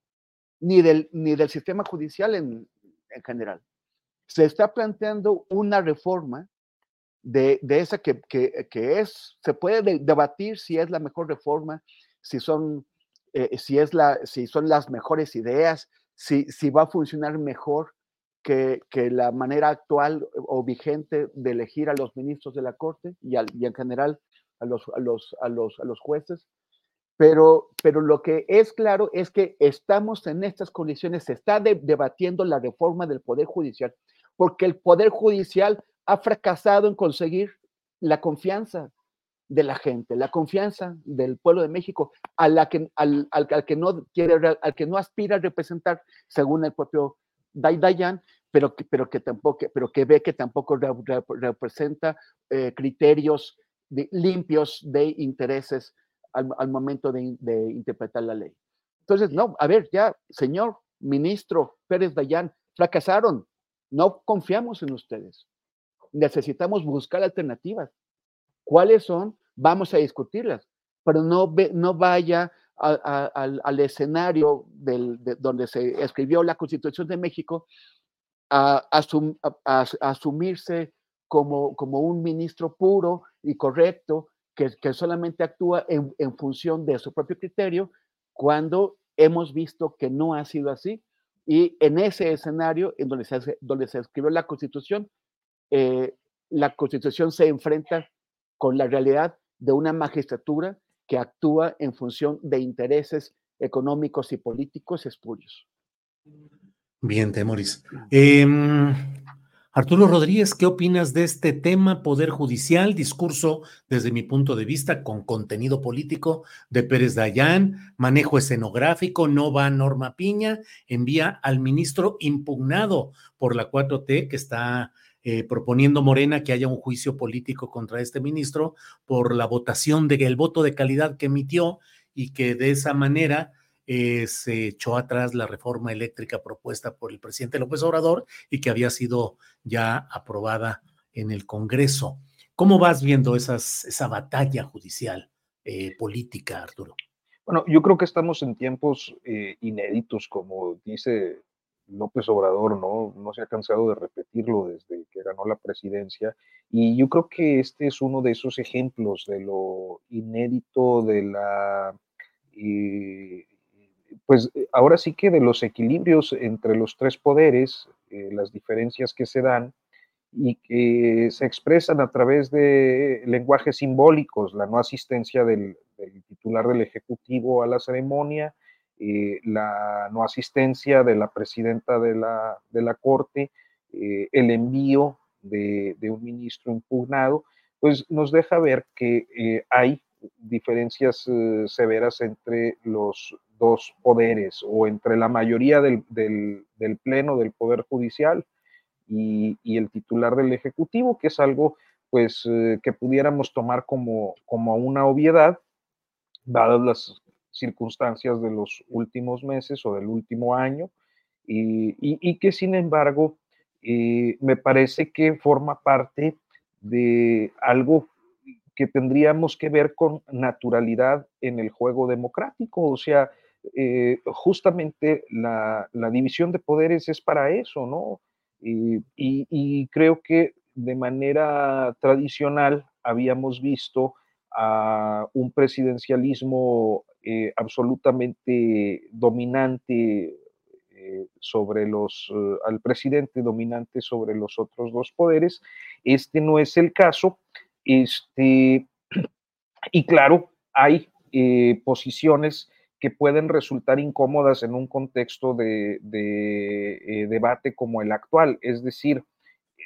ni del, ni del sistema judicial en general se está planteando una reforma de, esa que, es, se puede debatir si es la mejor reforma, si son, eh, si es la, si son las mejores ideas, si, si va a funcionar mejor que, la manera actual o vigente de elegir a los ministros de la Corte y, en general a los, los, a los, a los jueces. Pero, pero lo que es claro es que estamos en estas condiciones, se está debatiendo la reforma del Poder Judicial porque el Poder Judicial ha fracasado en conseguir la confianza de la gente, la confianza del pueblo de México, a la que, al, que no quiere, al que no aspira a representar, según el propio Dayan, pero que, pero que tampoco, pero que ve que tampoco representa eh, criterios limpios de intereses al, momento de, de, interpretar la ley. Entonces, no, a ver, ya, señor ministro Pérez Dayan, fracasaron, no confiamos en ustedes. Necesitamos buscar alternativas. ¿Cuáles son? Vamos a discutirlas, pero no, no vaya al, escenario del, donde se escribió la Constitución de México a, asumirse como, como, un ministro puro y correcto que, que solamente actúa en, en función de su propio criterio, cuando hemos visto que no ha sido así y en ese escenario, en donde se, donde se escribió la Constitución, eh, la Constitución se enfrenta con la realidad de una magistratura que actúa en función de intereses económicos y políticos espurios. Bien, Temoris. Eh, Arturo Rodríguez, ¿qué opinas de este tema Poder Judicial? Discurso, desde mi punto de vista, con contenido político de Pérez Dayán, manejo escenográfico, no va Norma Piña, envía al ministro impugnado por la 4T que está eh, proponiendo Morena que haya un juicio político contra este ministro por la votación de el voto de calidad que emitió y que de esa manera eh, se echó atrás la reforma eléctrica propuesta por el presidente López Obrador y que había sido ya aprobada en el Congreso. ¿Cómo vas viendo esas, esa batalla judicial eh, política, Arturo? Bueno, yo creo que estamos en tiempos eh, inéditos, como dice López Obrador, ¿no? No se ha cansado de repetirlo desde que ganó la presidencia. Y yo creo que este es uno de esos ejemplos de lo inédito, de la pues eh, ahora sí que de los equilibrios entre los tres poderes, eh, las diferencias que se dan y que se expresan a través de lenguajes simbólicos, la no asistencia del, titular del Ejecutivo a la ceremonia, eh, la no asistencia de la presidenta de la, de la Corte, el envío de, de, un ministro impugnado, pues nos deja ver que hay diferencias severas entre los dos poderes o entre la mayoría del, Pleno del Poder Judicial y, el titular del Ejecutivo, que es algo pues eh, que pudiéramos tomar como, como una obviedad, dadas las circunstancias de los últimos meses o del último año, y, que sin embargo eh, me parece que forma parte de algo que tendríamos que ver con naturalidad en el juego democrático, o sea, eh, justamente la, división de poderes es para eso, ¿no? Y, creo que de manera tradicional habíamos visto a un presidencialismo eh, absolutamente dominante eh, sobre los, al presidente dominante sobre los otros dos poderes. Este no es el caso. Este, y claro, hay posiciones que pueden resultar incómodas en un contexto de, eh, debate como el actual. Es decir,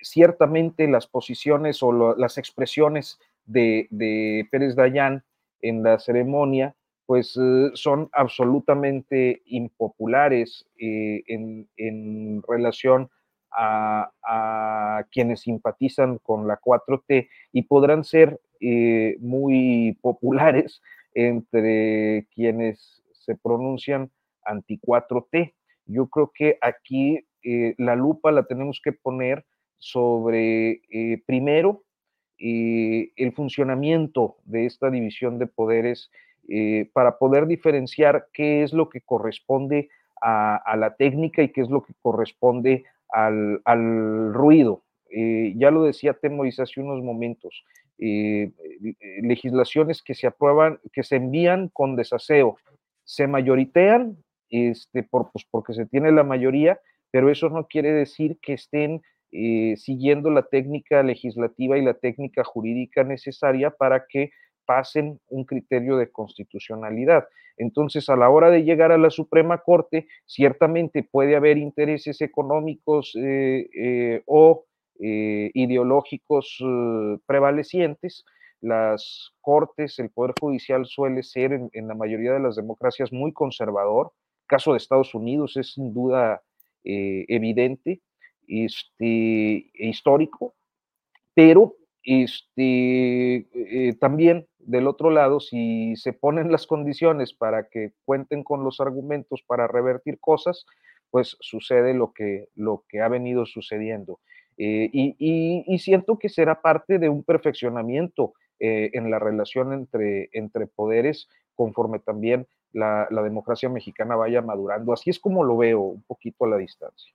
ciertamente las posiciones o las expresiones de, Pérez Dayán en la ceremonia, pues eh, son absolutamente impopulares eh, en, relación a, a, quienes simpatizan con la 4T y podrán ser muy populares entre quienes se pronuncian anti-4T. Yo creo que aquí eh, la lupa la tenemos que poner sobre, eh, primero, eh, el funcionamiento de esta división de poderes para poder diferenciar qué es lo que corresponde a, la técnica y qué es lo que corresponde al, ruido. ya lo decía Temoris hace unos momentos, legislaciones que se aprueban, que se envían con desaseo, se mayoritean este, por, pues, porque se tiene la mayoría, pero eso no quiere decir que estén eh, siguiendo la técnica legislativa y la técnica jurídica necesaria para que pasen un criterio de constitucionalidad. Entonces, a la hora de llegar a la Suprema Corte, ciertamente puede haber intereses económicos eh, eh, o ideológicos prevalecientes, las cortes, el Poder Judicial suele ser en, la mayoría de las democracias muy conservador. El caso de Estados Unidos es sin duda eh, evidente este, e histórico, pero este, eh, también del otro lado, si se ponen las condiciones para que cuenten con los argumentos para revertir cosas, pues sucede lo que, lo que ha venido sucediendo. Eh, y, siento que será parte de un perfeccionamiento eh, en la relación entre, entre poderes conforme también la, democracia mexicana vaya madurando. Así es como lo veo un poquito a la distancia.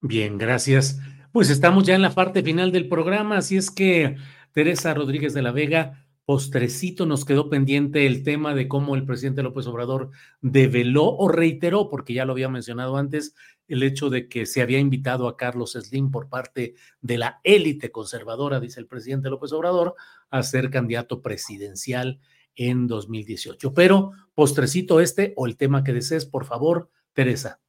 Bien, gracias. Pues estamos ya en la parte final del programa, así es que Teresa Rodríguez de la Vega, postrecito nos quedó pendiente el tema de cómo el presidente López Obrador develó o reiteró, porque ya lo había mencionado antes, el hecho de que se había invitado a Carlos Slim por parte de la élite conservadora, dice el presidente López Obrador, a ser candidato presidencial en 2018. Pero postrecito este o el tema que desees, por favor, Teresa.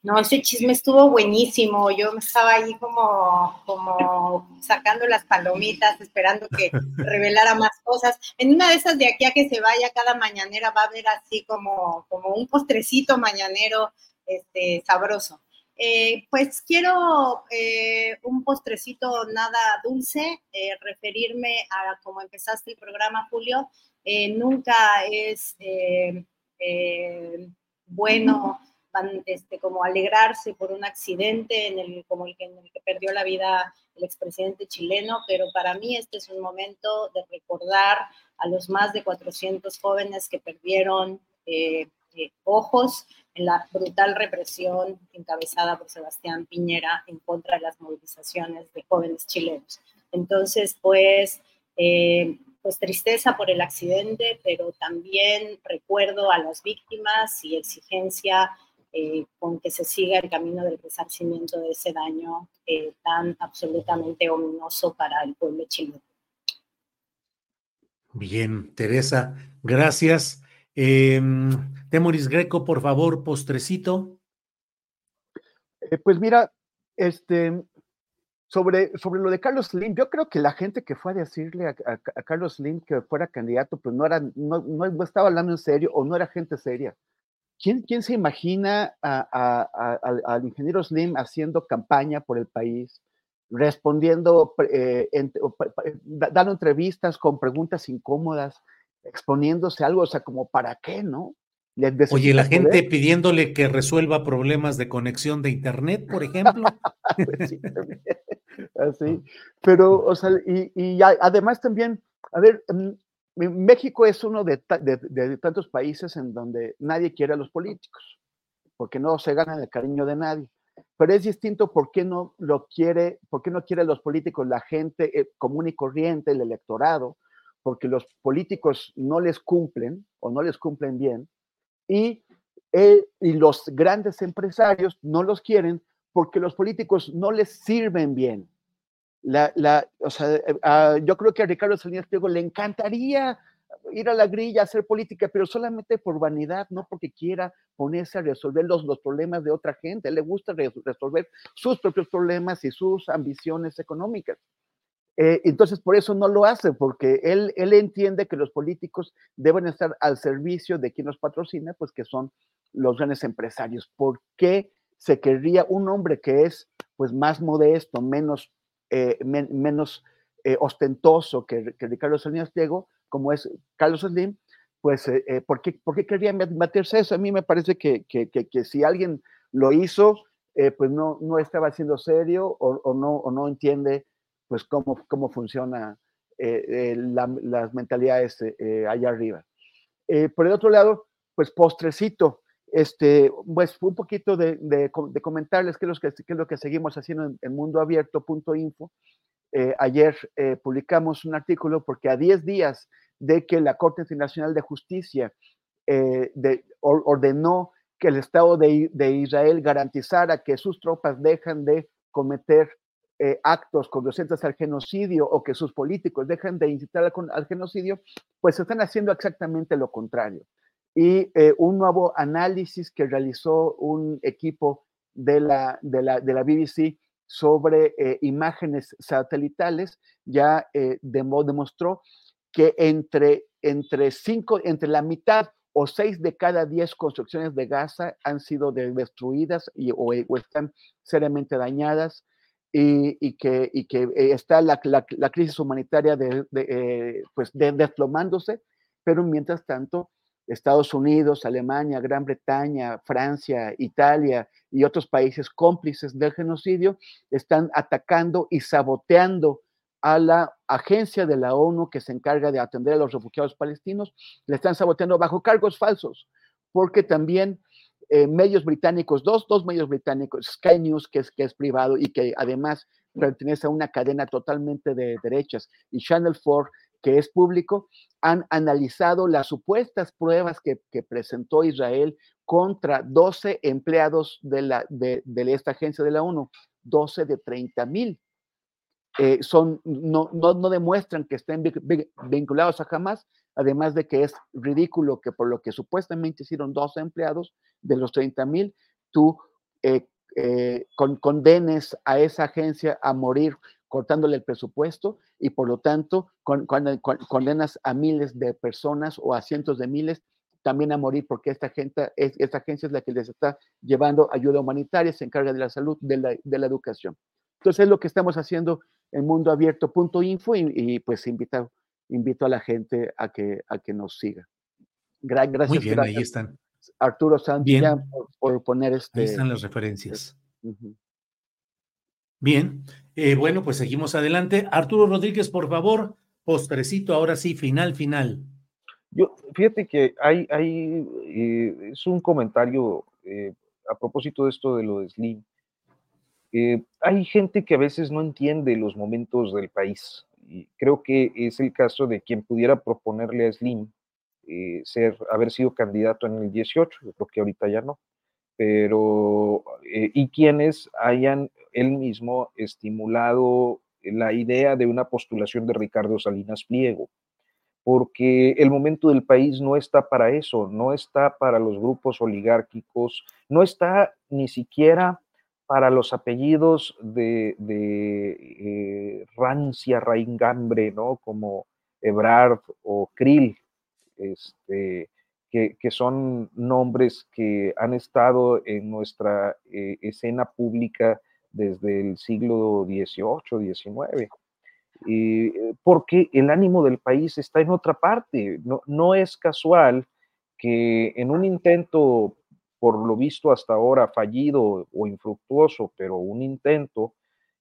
No, ese chisme estuvo buenísimo. Yo estaba ahí como, como sacando las palomitas, esperando que revelara más cosas. En una de esas de aquí a que se vaya cada mañanera va a haber así como, como un postrecito mañanero este, sabroso. Eh, pues quiero eh, un postrecito nada dulce, eh, referirme a como empezaste el programa, Julio. nunca es bueno este, como alegrarse por un accidente en el, como el que, perdió la vida el expresidente chileno, pero para mí este es un momento de recordar a los más de 400 jóvenes que perdieron eh, ojos en la brutal represión encabezada por Sebastián Piñera en contra de las movilizaciones de jóvenes chilenos. Entonces, pues, eh, pues tristeza por el accidente, pero también recuerdo a las víctimas y exigencia eh, con que se siga el camino del resarcimiento de ese daño eh, tan absolutamente ominoso para el pueblo chileno. Bien, Teresa, gracias. Eh, Temoris Greco, por favor, postrecito. Eh, pues mira, este, sobre, sobre lo de Carlos Slim, yo creo que la gente que fue a decirle a, Carlos Slim que fuera candidato, pues no, era, no, no, estaba hablando en serio o no era gente seria. ¿Quién, quién se imagina al ingeniero Slim haciendo campaña por el país, respondiendo, eh, dando entrevistas con preguntas incómodas, exponiéndose algo, o sea, como para qué, ¿no? Oye, la gente pidiéndole que resuelva problemas de conexión de internet, por ejemplo. pues sí, Así. Pero, o sea, y, y, además también, a ver, mm, México es uno de, tantos países en donde nadie quiere a los políticos, porque no se ganan el cariño de nadie. Pero es distinto por qué no lo quiere, por qué no quiere a los políticos la gente eh, común y corriente, el electorado, porque los políticos no les cumplen o no les cumplen bien, y, eh, y los grandes empresarios no los quieren porque los políticos no les sirven bien. La, la, o sea, eh, yo creo que a Ricardo Salinas Pliego le encantaría ir a la grilla, hacer política, pero solamente por vanidad, no porque quiera ponerse a resolver los, los problemas de otra gente. le gusta resolver sus propios problemas y sus ambiciones económicas. Eh, entonces, por eso no lo hace, porque él, él entiende que los políticos deben estar al servicio de quien los patrocina, pues que son los grandes empresarios. ¿Por qué se querría un hombre que es pues más modesto, menos eh, menos eh, ostentoso que, Ricardo Salinas Pliego, como es Carlos Slim, pues, ¿por, qué, ¿por, qué, quería meterse eso? A mí me parece que, que, que si alguien lo hizo, pues no, no estaba siendo serio o, no, o no entiende pues cómo, cómo funciona las mentalidades allá arriba. por el otro lado, pues postrecito, este, pues un poquito de, comentarles qué es, lo que, lo que seguimos haciendo en, en mundoabierto.info. Eh, ayer eh, publicamos un artículo porque a 10 días de que la Corte Internacional de Justicia eh, de, ordenó que el Estado de, de, Israel garantizara que sus tropas dejan de cometer actos conducentes al genocidio o que sus políticos dejan de incitar al, al genocidio, pues están haciendo exactamente lo contrario. Y eh, un nuevo análisis que realizó un equipo de la, de la, de la BBC sobre eh, imágenes satelitales ya eh, demostró que entre, entre, cinco, entre la mitad o seis de cada diez construcciones de Gaza han sido destruidas y, o, están seriamente dañadas y, que, que está la, crisis humanitaria de, de pues desplomándose, pero mientras tanto Estados Unidos, Alemania, Gran Bretaña, Francia, Italia y otros países cómplices del genocidio están atacando y saboteando a la agencia de la ONU que se encarga de atender a los refugiados palestinos, le están saboteando bajo cargos falsos, porque también eh, medios británicos, dos, dos medios británicos, Sky News, que es, que es privado y que además pertenece a una cadena totalmente de derechas, y Channel 4, que es público, han analizado las supuestas pruebas que, presentó Israel contra 12 empleados de, la, de, esta agencia de la ONU, 12 de 30 mil. Eh, son, no, no, no, demuestran que estén vinculados a Hamas, además de que es ridículo que por lo que supuestamente hicieron 12 empleados de los 30 mil, tú eh, eh, condenes a esa agencia a morir cortándole el presupuesto y por lo tanto condenas a miles de personas o a cientos de miles también a morir porque esta, agencia es la que les está llevando ayuda humanitaria, se encarga de la salud, de la, educación. Entonces es lo que estamos haciendo en mundoabierto.info y, y pues invito, invito a la gente a que, a que nos siga. gracias. Muy bien, ahí están. Arturo Sánchez por, poner este. Ahí están las referencias. Bien, eh, bueno, pues seguimos adelante. Arturo Rodríguez, por favor, postrecito, ahora sí, final, final. Yo, fíjate que hay, hay eh, es un comentario eh, a propósito de esto de lo de Slim. hay gente que a veces no entiende los momentos del país. Creo que es el caso de quien pudiera proponerle a Slim eh, ser, haber sido candidato en el 18, yo creo que ahorita ya no, pero, eh, y quienes hayan él mismo estimulado la idea de una postulación de Ricardo Salinas Pliego, porque el momento del país no está para eso, no está para los grupos oligárquicos, no está ni siquiera para los apellidos de, eh, rancia, raingambre, ¿no? Como Ebrard o Krill, este, que, son nombres que han estado en nuestra eh, escena pública desde el siglo XVIII, XIX. Eh, porque el ánimo del país está en otra parte. No, no es casual que en un intento, por lo visto hasta ahora fallido o infructuoso, pero un intento,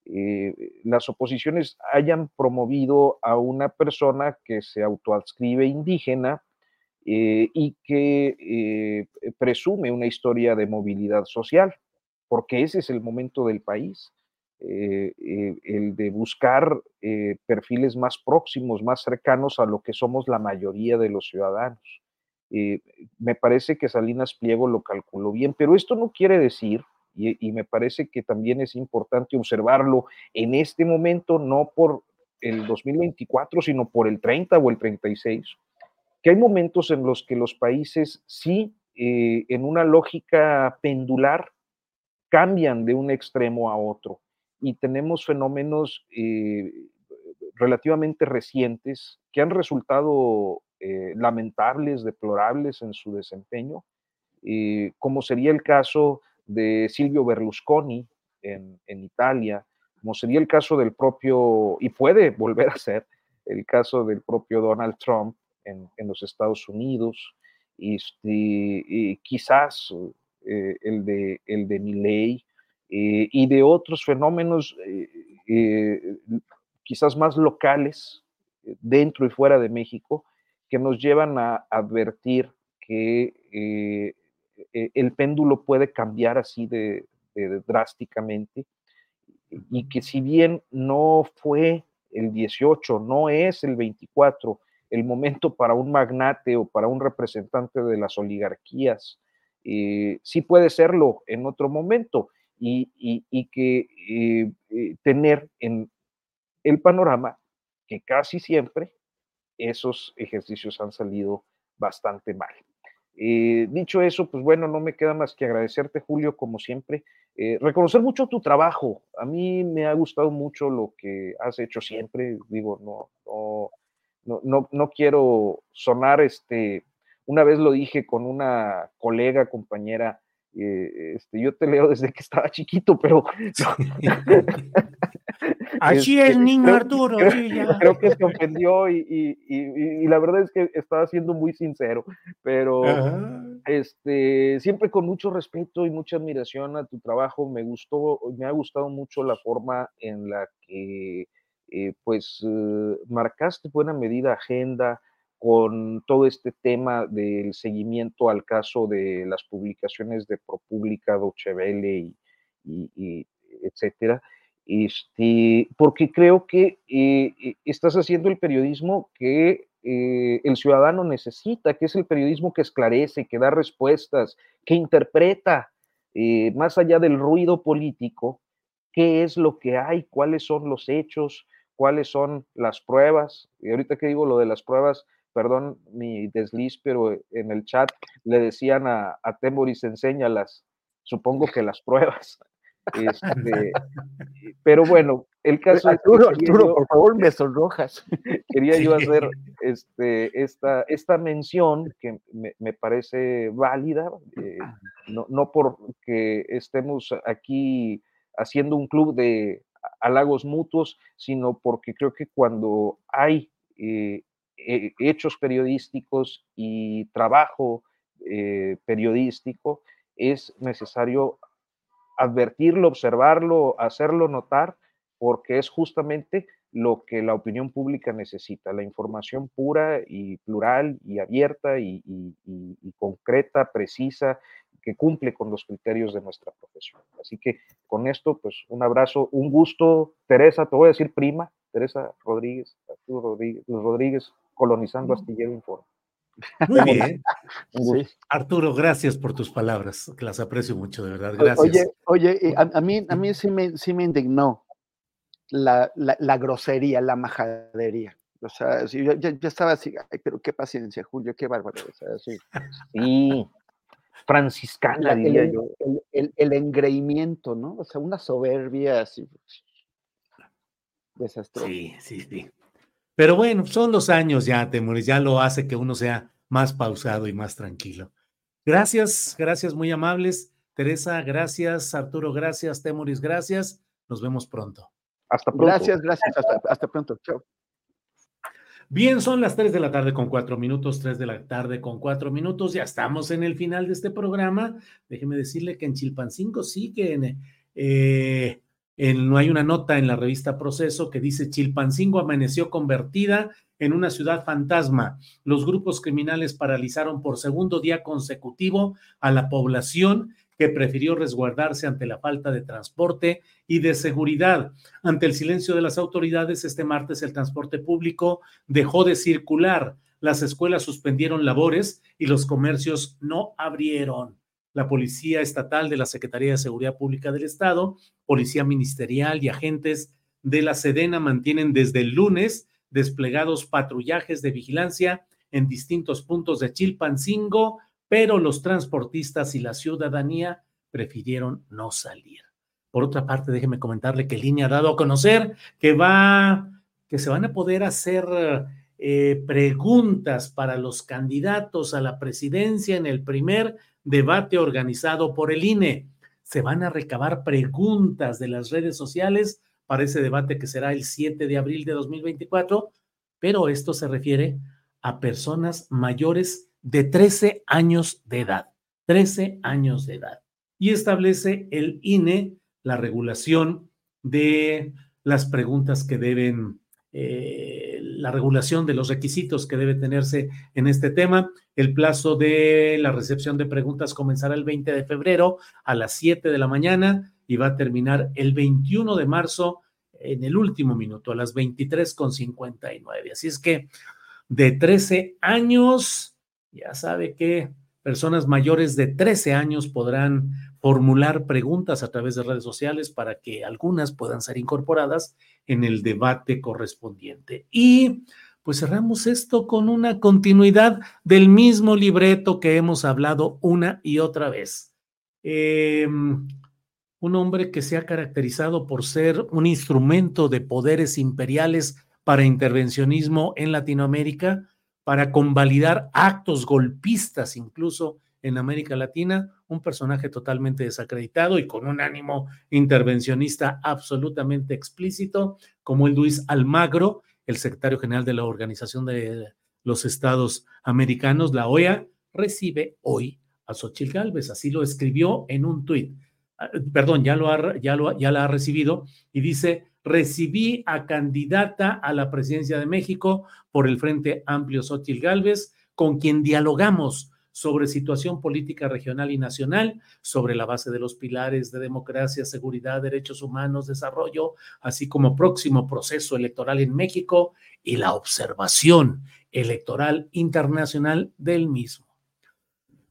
eh, las oposiciones hayan promovido a una persona que se autoadscribe indígena eh, y que eh, presume una historia de movilidad social, porque ese es el momento del país, el de buscar perfiles más próximos, más cercanos a lo que somos la mayoría de los ciudadanos. Me parece que Salinas Pliego lo calculó bien, pero esto no quiere decir, y, y me parece que también es importante observarlo en este momento, no por el 2024, sino por el 30 o el 36, que hay momentos en los que los países sí, eh, en una lógica pendular, cambian de un extremo a otro. Y tenemos fenómenos eh, relativamente recientes que han resultado eh, lamentables, deplorables en su desempeño, como sería el caso de Silvio Berlusconi en, en Italia, como sería el caso del propio, y puede volver a ser el caso del propio Donald Trump en, los Estados Unidos, este, quizás eh, el de, el de Milley eh, y de otros fenómenos eh, quizás más locales dentro y fuera de México que nos llevan a advertir que el péndulo puede cambiar así de, de, drásticamente y que si bien no fue el 18, no es el 24, el momento para un magnate o para un representante de las oligarquías. Eh, sí puede serlo en otro momento y, que eh, eh, tener en el panorama que casi siempre esos ejercicios han salido bastante mal. dicho eso, pues bueno, no me queda más que agradecerte, Julio, como siempre. reconocer mucho tu trabajo. A mí me ha gustado mucho lo que has hecho siempre. Digo, no, no, no, no, quiero sonar, este, una vez lo dije con una colega, compañera, eh, este, yo te leo desde que estaba chiquito, pero... Así es, niño Arturo. Creo, que se ofendió y, la verdad es que estaba siendo muy sincero, pero este, siempre con mucho respeto y mucha admiración a tu trabajo. Me gustó, me ha gustado mucho la forma en la que eh, pues eh, marcaste buena medida agenda con todo este tema del seguimiento al caso de las publicaciones de ProPublica, Dochevele y, y, etcétera. Este, porque creo que eh, eh, estás haciendo el periodismo que eh, el ciudadano necesita, que es el periodismo que esclarece, que da respuestas, que interpreta, más allá del ruido político, qué es lo que hay, cuáles son los hechos, cuáles son las pruebas. Y ahorita que digo lo de las pruebas, perdón mi desliz, pero en el chat le decían a, a Temoris, enséñalas, supongo que las pruebas. Este, pero bueno, el caso Arturo, Arturo, por favor, me sonrojas. Quería yo hacer este, esta, esta mención que me, parece válida, eh, no, no porque estemos aquí haciendo un club de halagos mutuos, sino porque creo que cuando hay eh, hechos periodísticos y trabajo eh, periodístico, es necesario advertirlo, observarlo, hacerlo notar, porque es justamente lo que la opinión pública necesita, la información pura y plural y abierta y, concreta, precisa, que cumple con los criterios de nuestra profesión. Así que con esto, pues un abrazo, un gusto, Teresa, te voy a decir prima, Teresa Rodríguez, Arturo Rodríguez, Rodríguez colonizando Astillero Informe. Muy bien. Arturo, gracias por tus palabras, que las aprecio mucho, de verdad. Gracias. Oye, oye a, mí, a mí sí me, sí me indignó la, la, grosería, la majadería. O sea, yo, yo, estaba así, ay, pero qué paciencia, Julio, qué bárbaro. O sea, sí. sí. Franciscana, diría el, yo. El, el, engreimiento, ¿no? O sea, una soberbia así. Desastrosa. Sí, sí, sí. Pero bueno, son los años ya, Temores, ya lo hace que uno sea más pausado y más tranquilo. Gracias, gracias, muy amables. Teresa, gracias. Arturo, gracias. Temoris, gracias. Nos vemos pronto. Hasta pronto. Gracias, gracias. Hasta, pronto. Chao. Bien, son las 3 de la tarde con cuatro minutos, 3 de la tarde con cuatro minutos. Ya estamos en el final de este programa. Déjeme decirle que en Chilpancingo siguen eh, no hay una nota en la revista Proceso que dice Chilpancingo amaneció convertida en una ciudad fantasma. Los grupos criminales paralizaron por segundo día consecutivo a la población que prefirió resguardarse ante la falta de transporte y de seguridad. Ante el silencio de las autoridades, este martes el transporte público dejó de circular, las escuelas suspendieron labores y los comercios no abrieron la Policía Estatal de la Secretaría de Seguridad Pública del Estado, Policía Ministerial y agentes de la Sedena mantienen desde el lunes desplegados patrullajes de vigilancia en distintos puntos de Chilpancingo, pero los transportistas y la ciudadanía prefirieron no salir. Por otra parte, déjeme comentarle que Línea ha dado a conocer que va, que se van a poder hacer eh, preguntas para los candidatos a la presidencia en el primer debate organizado por el INE. Se van a recabar preguntas de las redes sociales para ese debate que será el 7 de abril de 2024, pero esto se refiere a personas mayores de 13 años de edad. 13 años de edad. Y establece el INE la regulación de las preguntas que deben eh, la regulación de los requisitos que debe tenerse en este tema. El plazo de la recepción de preguntas comenzará el 20 de febrero a las 7 de la mañana y va a terminar el 21 de marzo en el último minuto, a las 23.59. Así es que de 13 años, ya sabe que personas mayores de 13 años podrán formular preguntas a través de redes sociales para que algunas puedan ser incorporadas en el debate correspondiente. Y pues cerramos esto con una continuidad del mismo libreto que hemos hablado una y otra vez. Em, un hombre que se ha caracterizado por ser un instrumento de poderes imperiales para intervencionismo en Latinoamérica, para convalidar actos golpistas incluso en América Latina, un personaje totalmente desacreditado y con un ánimo intervencionista absolutamente explícito, como el Luis Almagro, el secretario general de la Organización de los Estados Americanos, la OEA, recibe hoy a Xochitl Gálvez. Así lo escribió en un tuit. Ah, perdón, ya, lo ha, ya, lo, ya la ha recibido y dice, recibí a candidata a la presidencia de México por el Frente Amplio Xochitl Gálvez, con quien dialogamos sobre situación política regional y nacional, sobre la base de los pilares de democracia, seguridad, derechos humanos, desarrollo, así como próximo proceso electoral en México y la observación electoral internacional del mismo.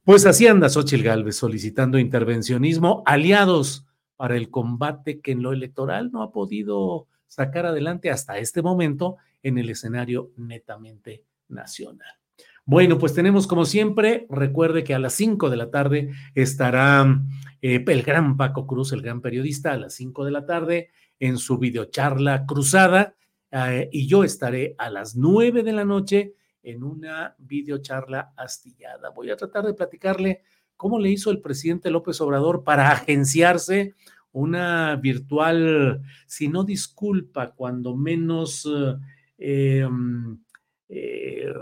Pues así anda Xochitl Gálvez solicitando intervencionismo, aliados para el combate que en lo electoral no ha podido sacar adelante hasta este momento en el escenario netamente nacional. Bueno, pues tenemos como siempre, recuerde que a las 5 de la tarde estará eh, el gran Paco Cruz, el gran periodista, a las 5 de la tarde en su videocharla cruzada eh, y yo estaré a las 9 de la noche en una videocharla astillada. Voy a tratar de platicarle cómo le hizo el presidente López Obrador para agenciarse una virtual, si no disculpa, cuando menos... Eh, eh,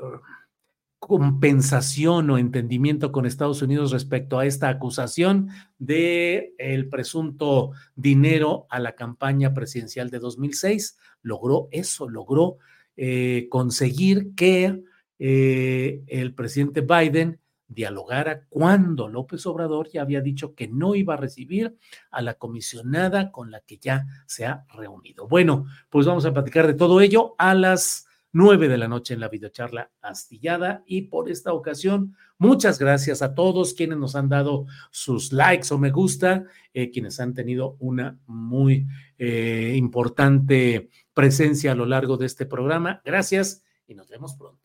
compensación o entendimiento con Estados Unidos respecto a esta acusación de el presunto dinero a la campaña presidencial de 2006. Logró eso, logró eh, conseguir que eh, el presidente Biden dialogara cuando López Obrador ya había dicho que no iba a recibir a la comisionada con la que ya se ha reunido. Bueno, pues vamos a platicar de todo ello a las 9 de la noche en la videocharla astillada. Y por esta ocasión, muchas gracias a todos quienes nos han dado sus likes o me gusta, eh, quienes han tenido una muy eh, importante presencia a lo largo de este programa. Gracias y nos vemos pronto.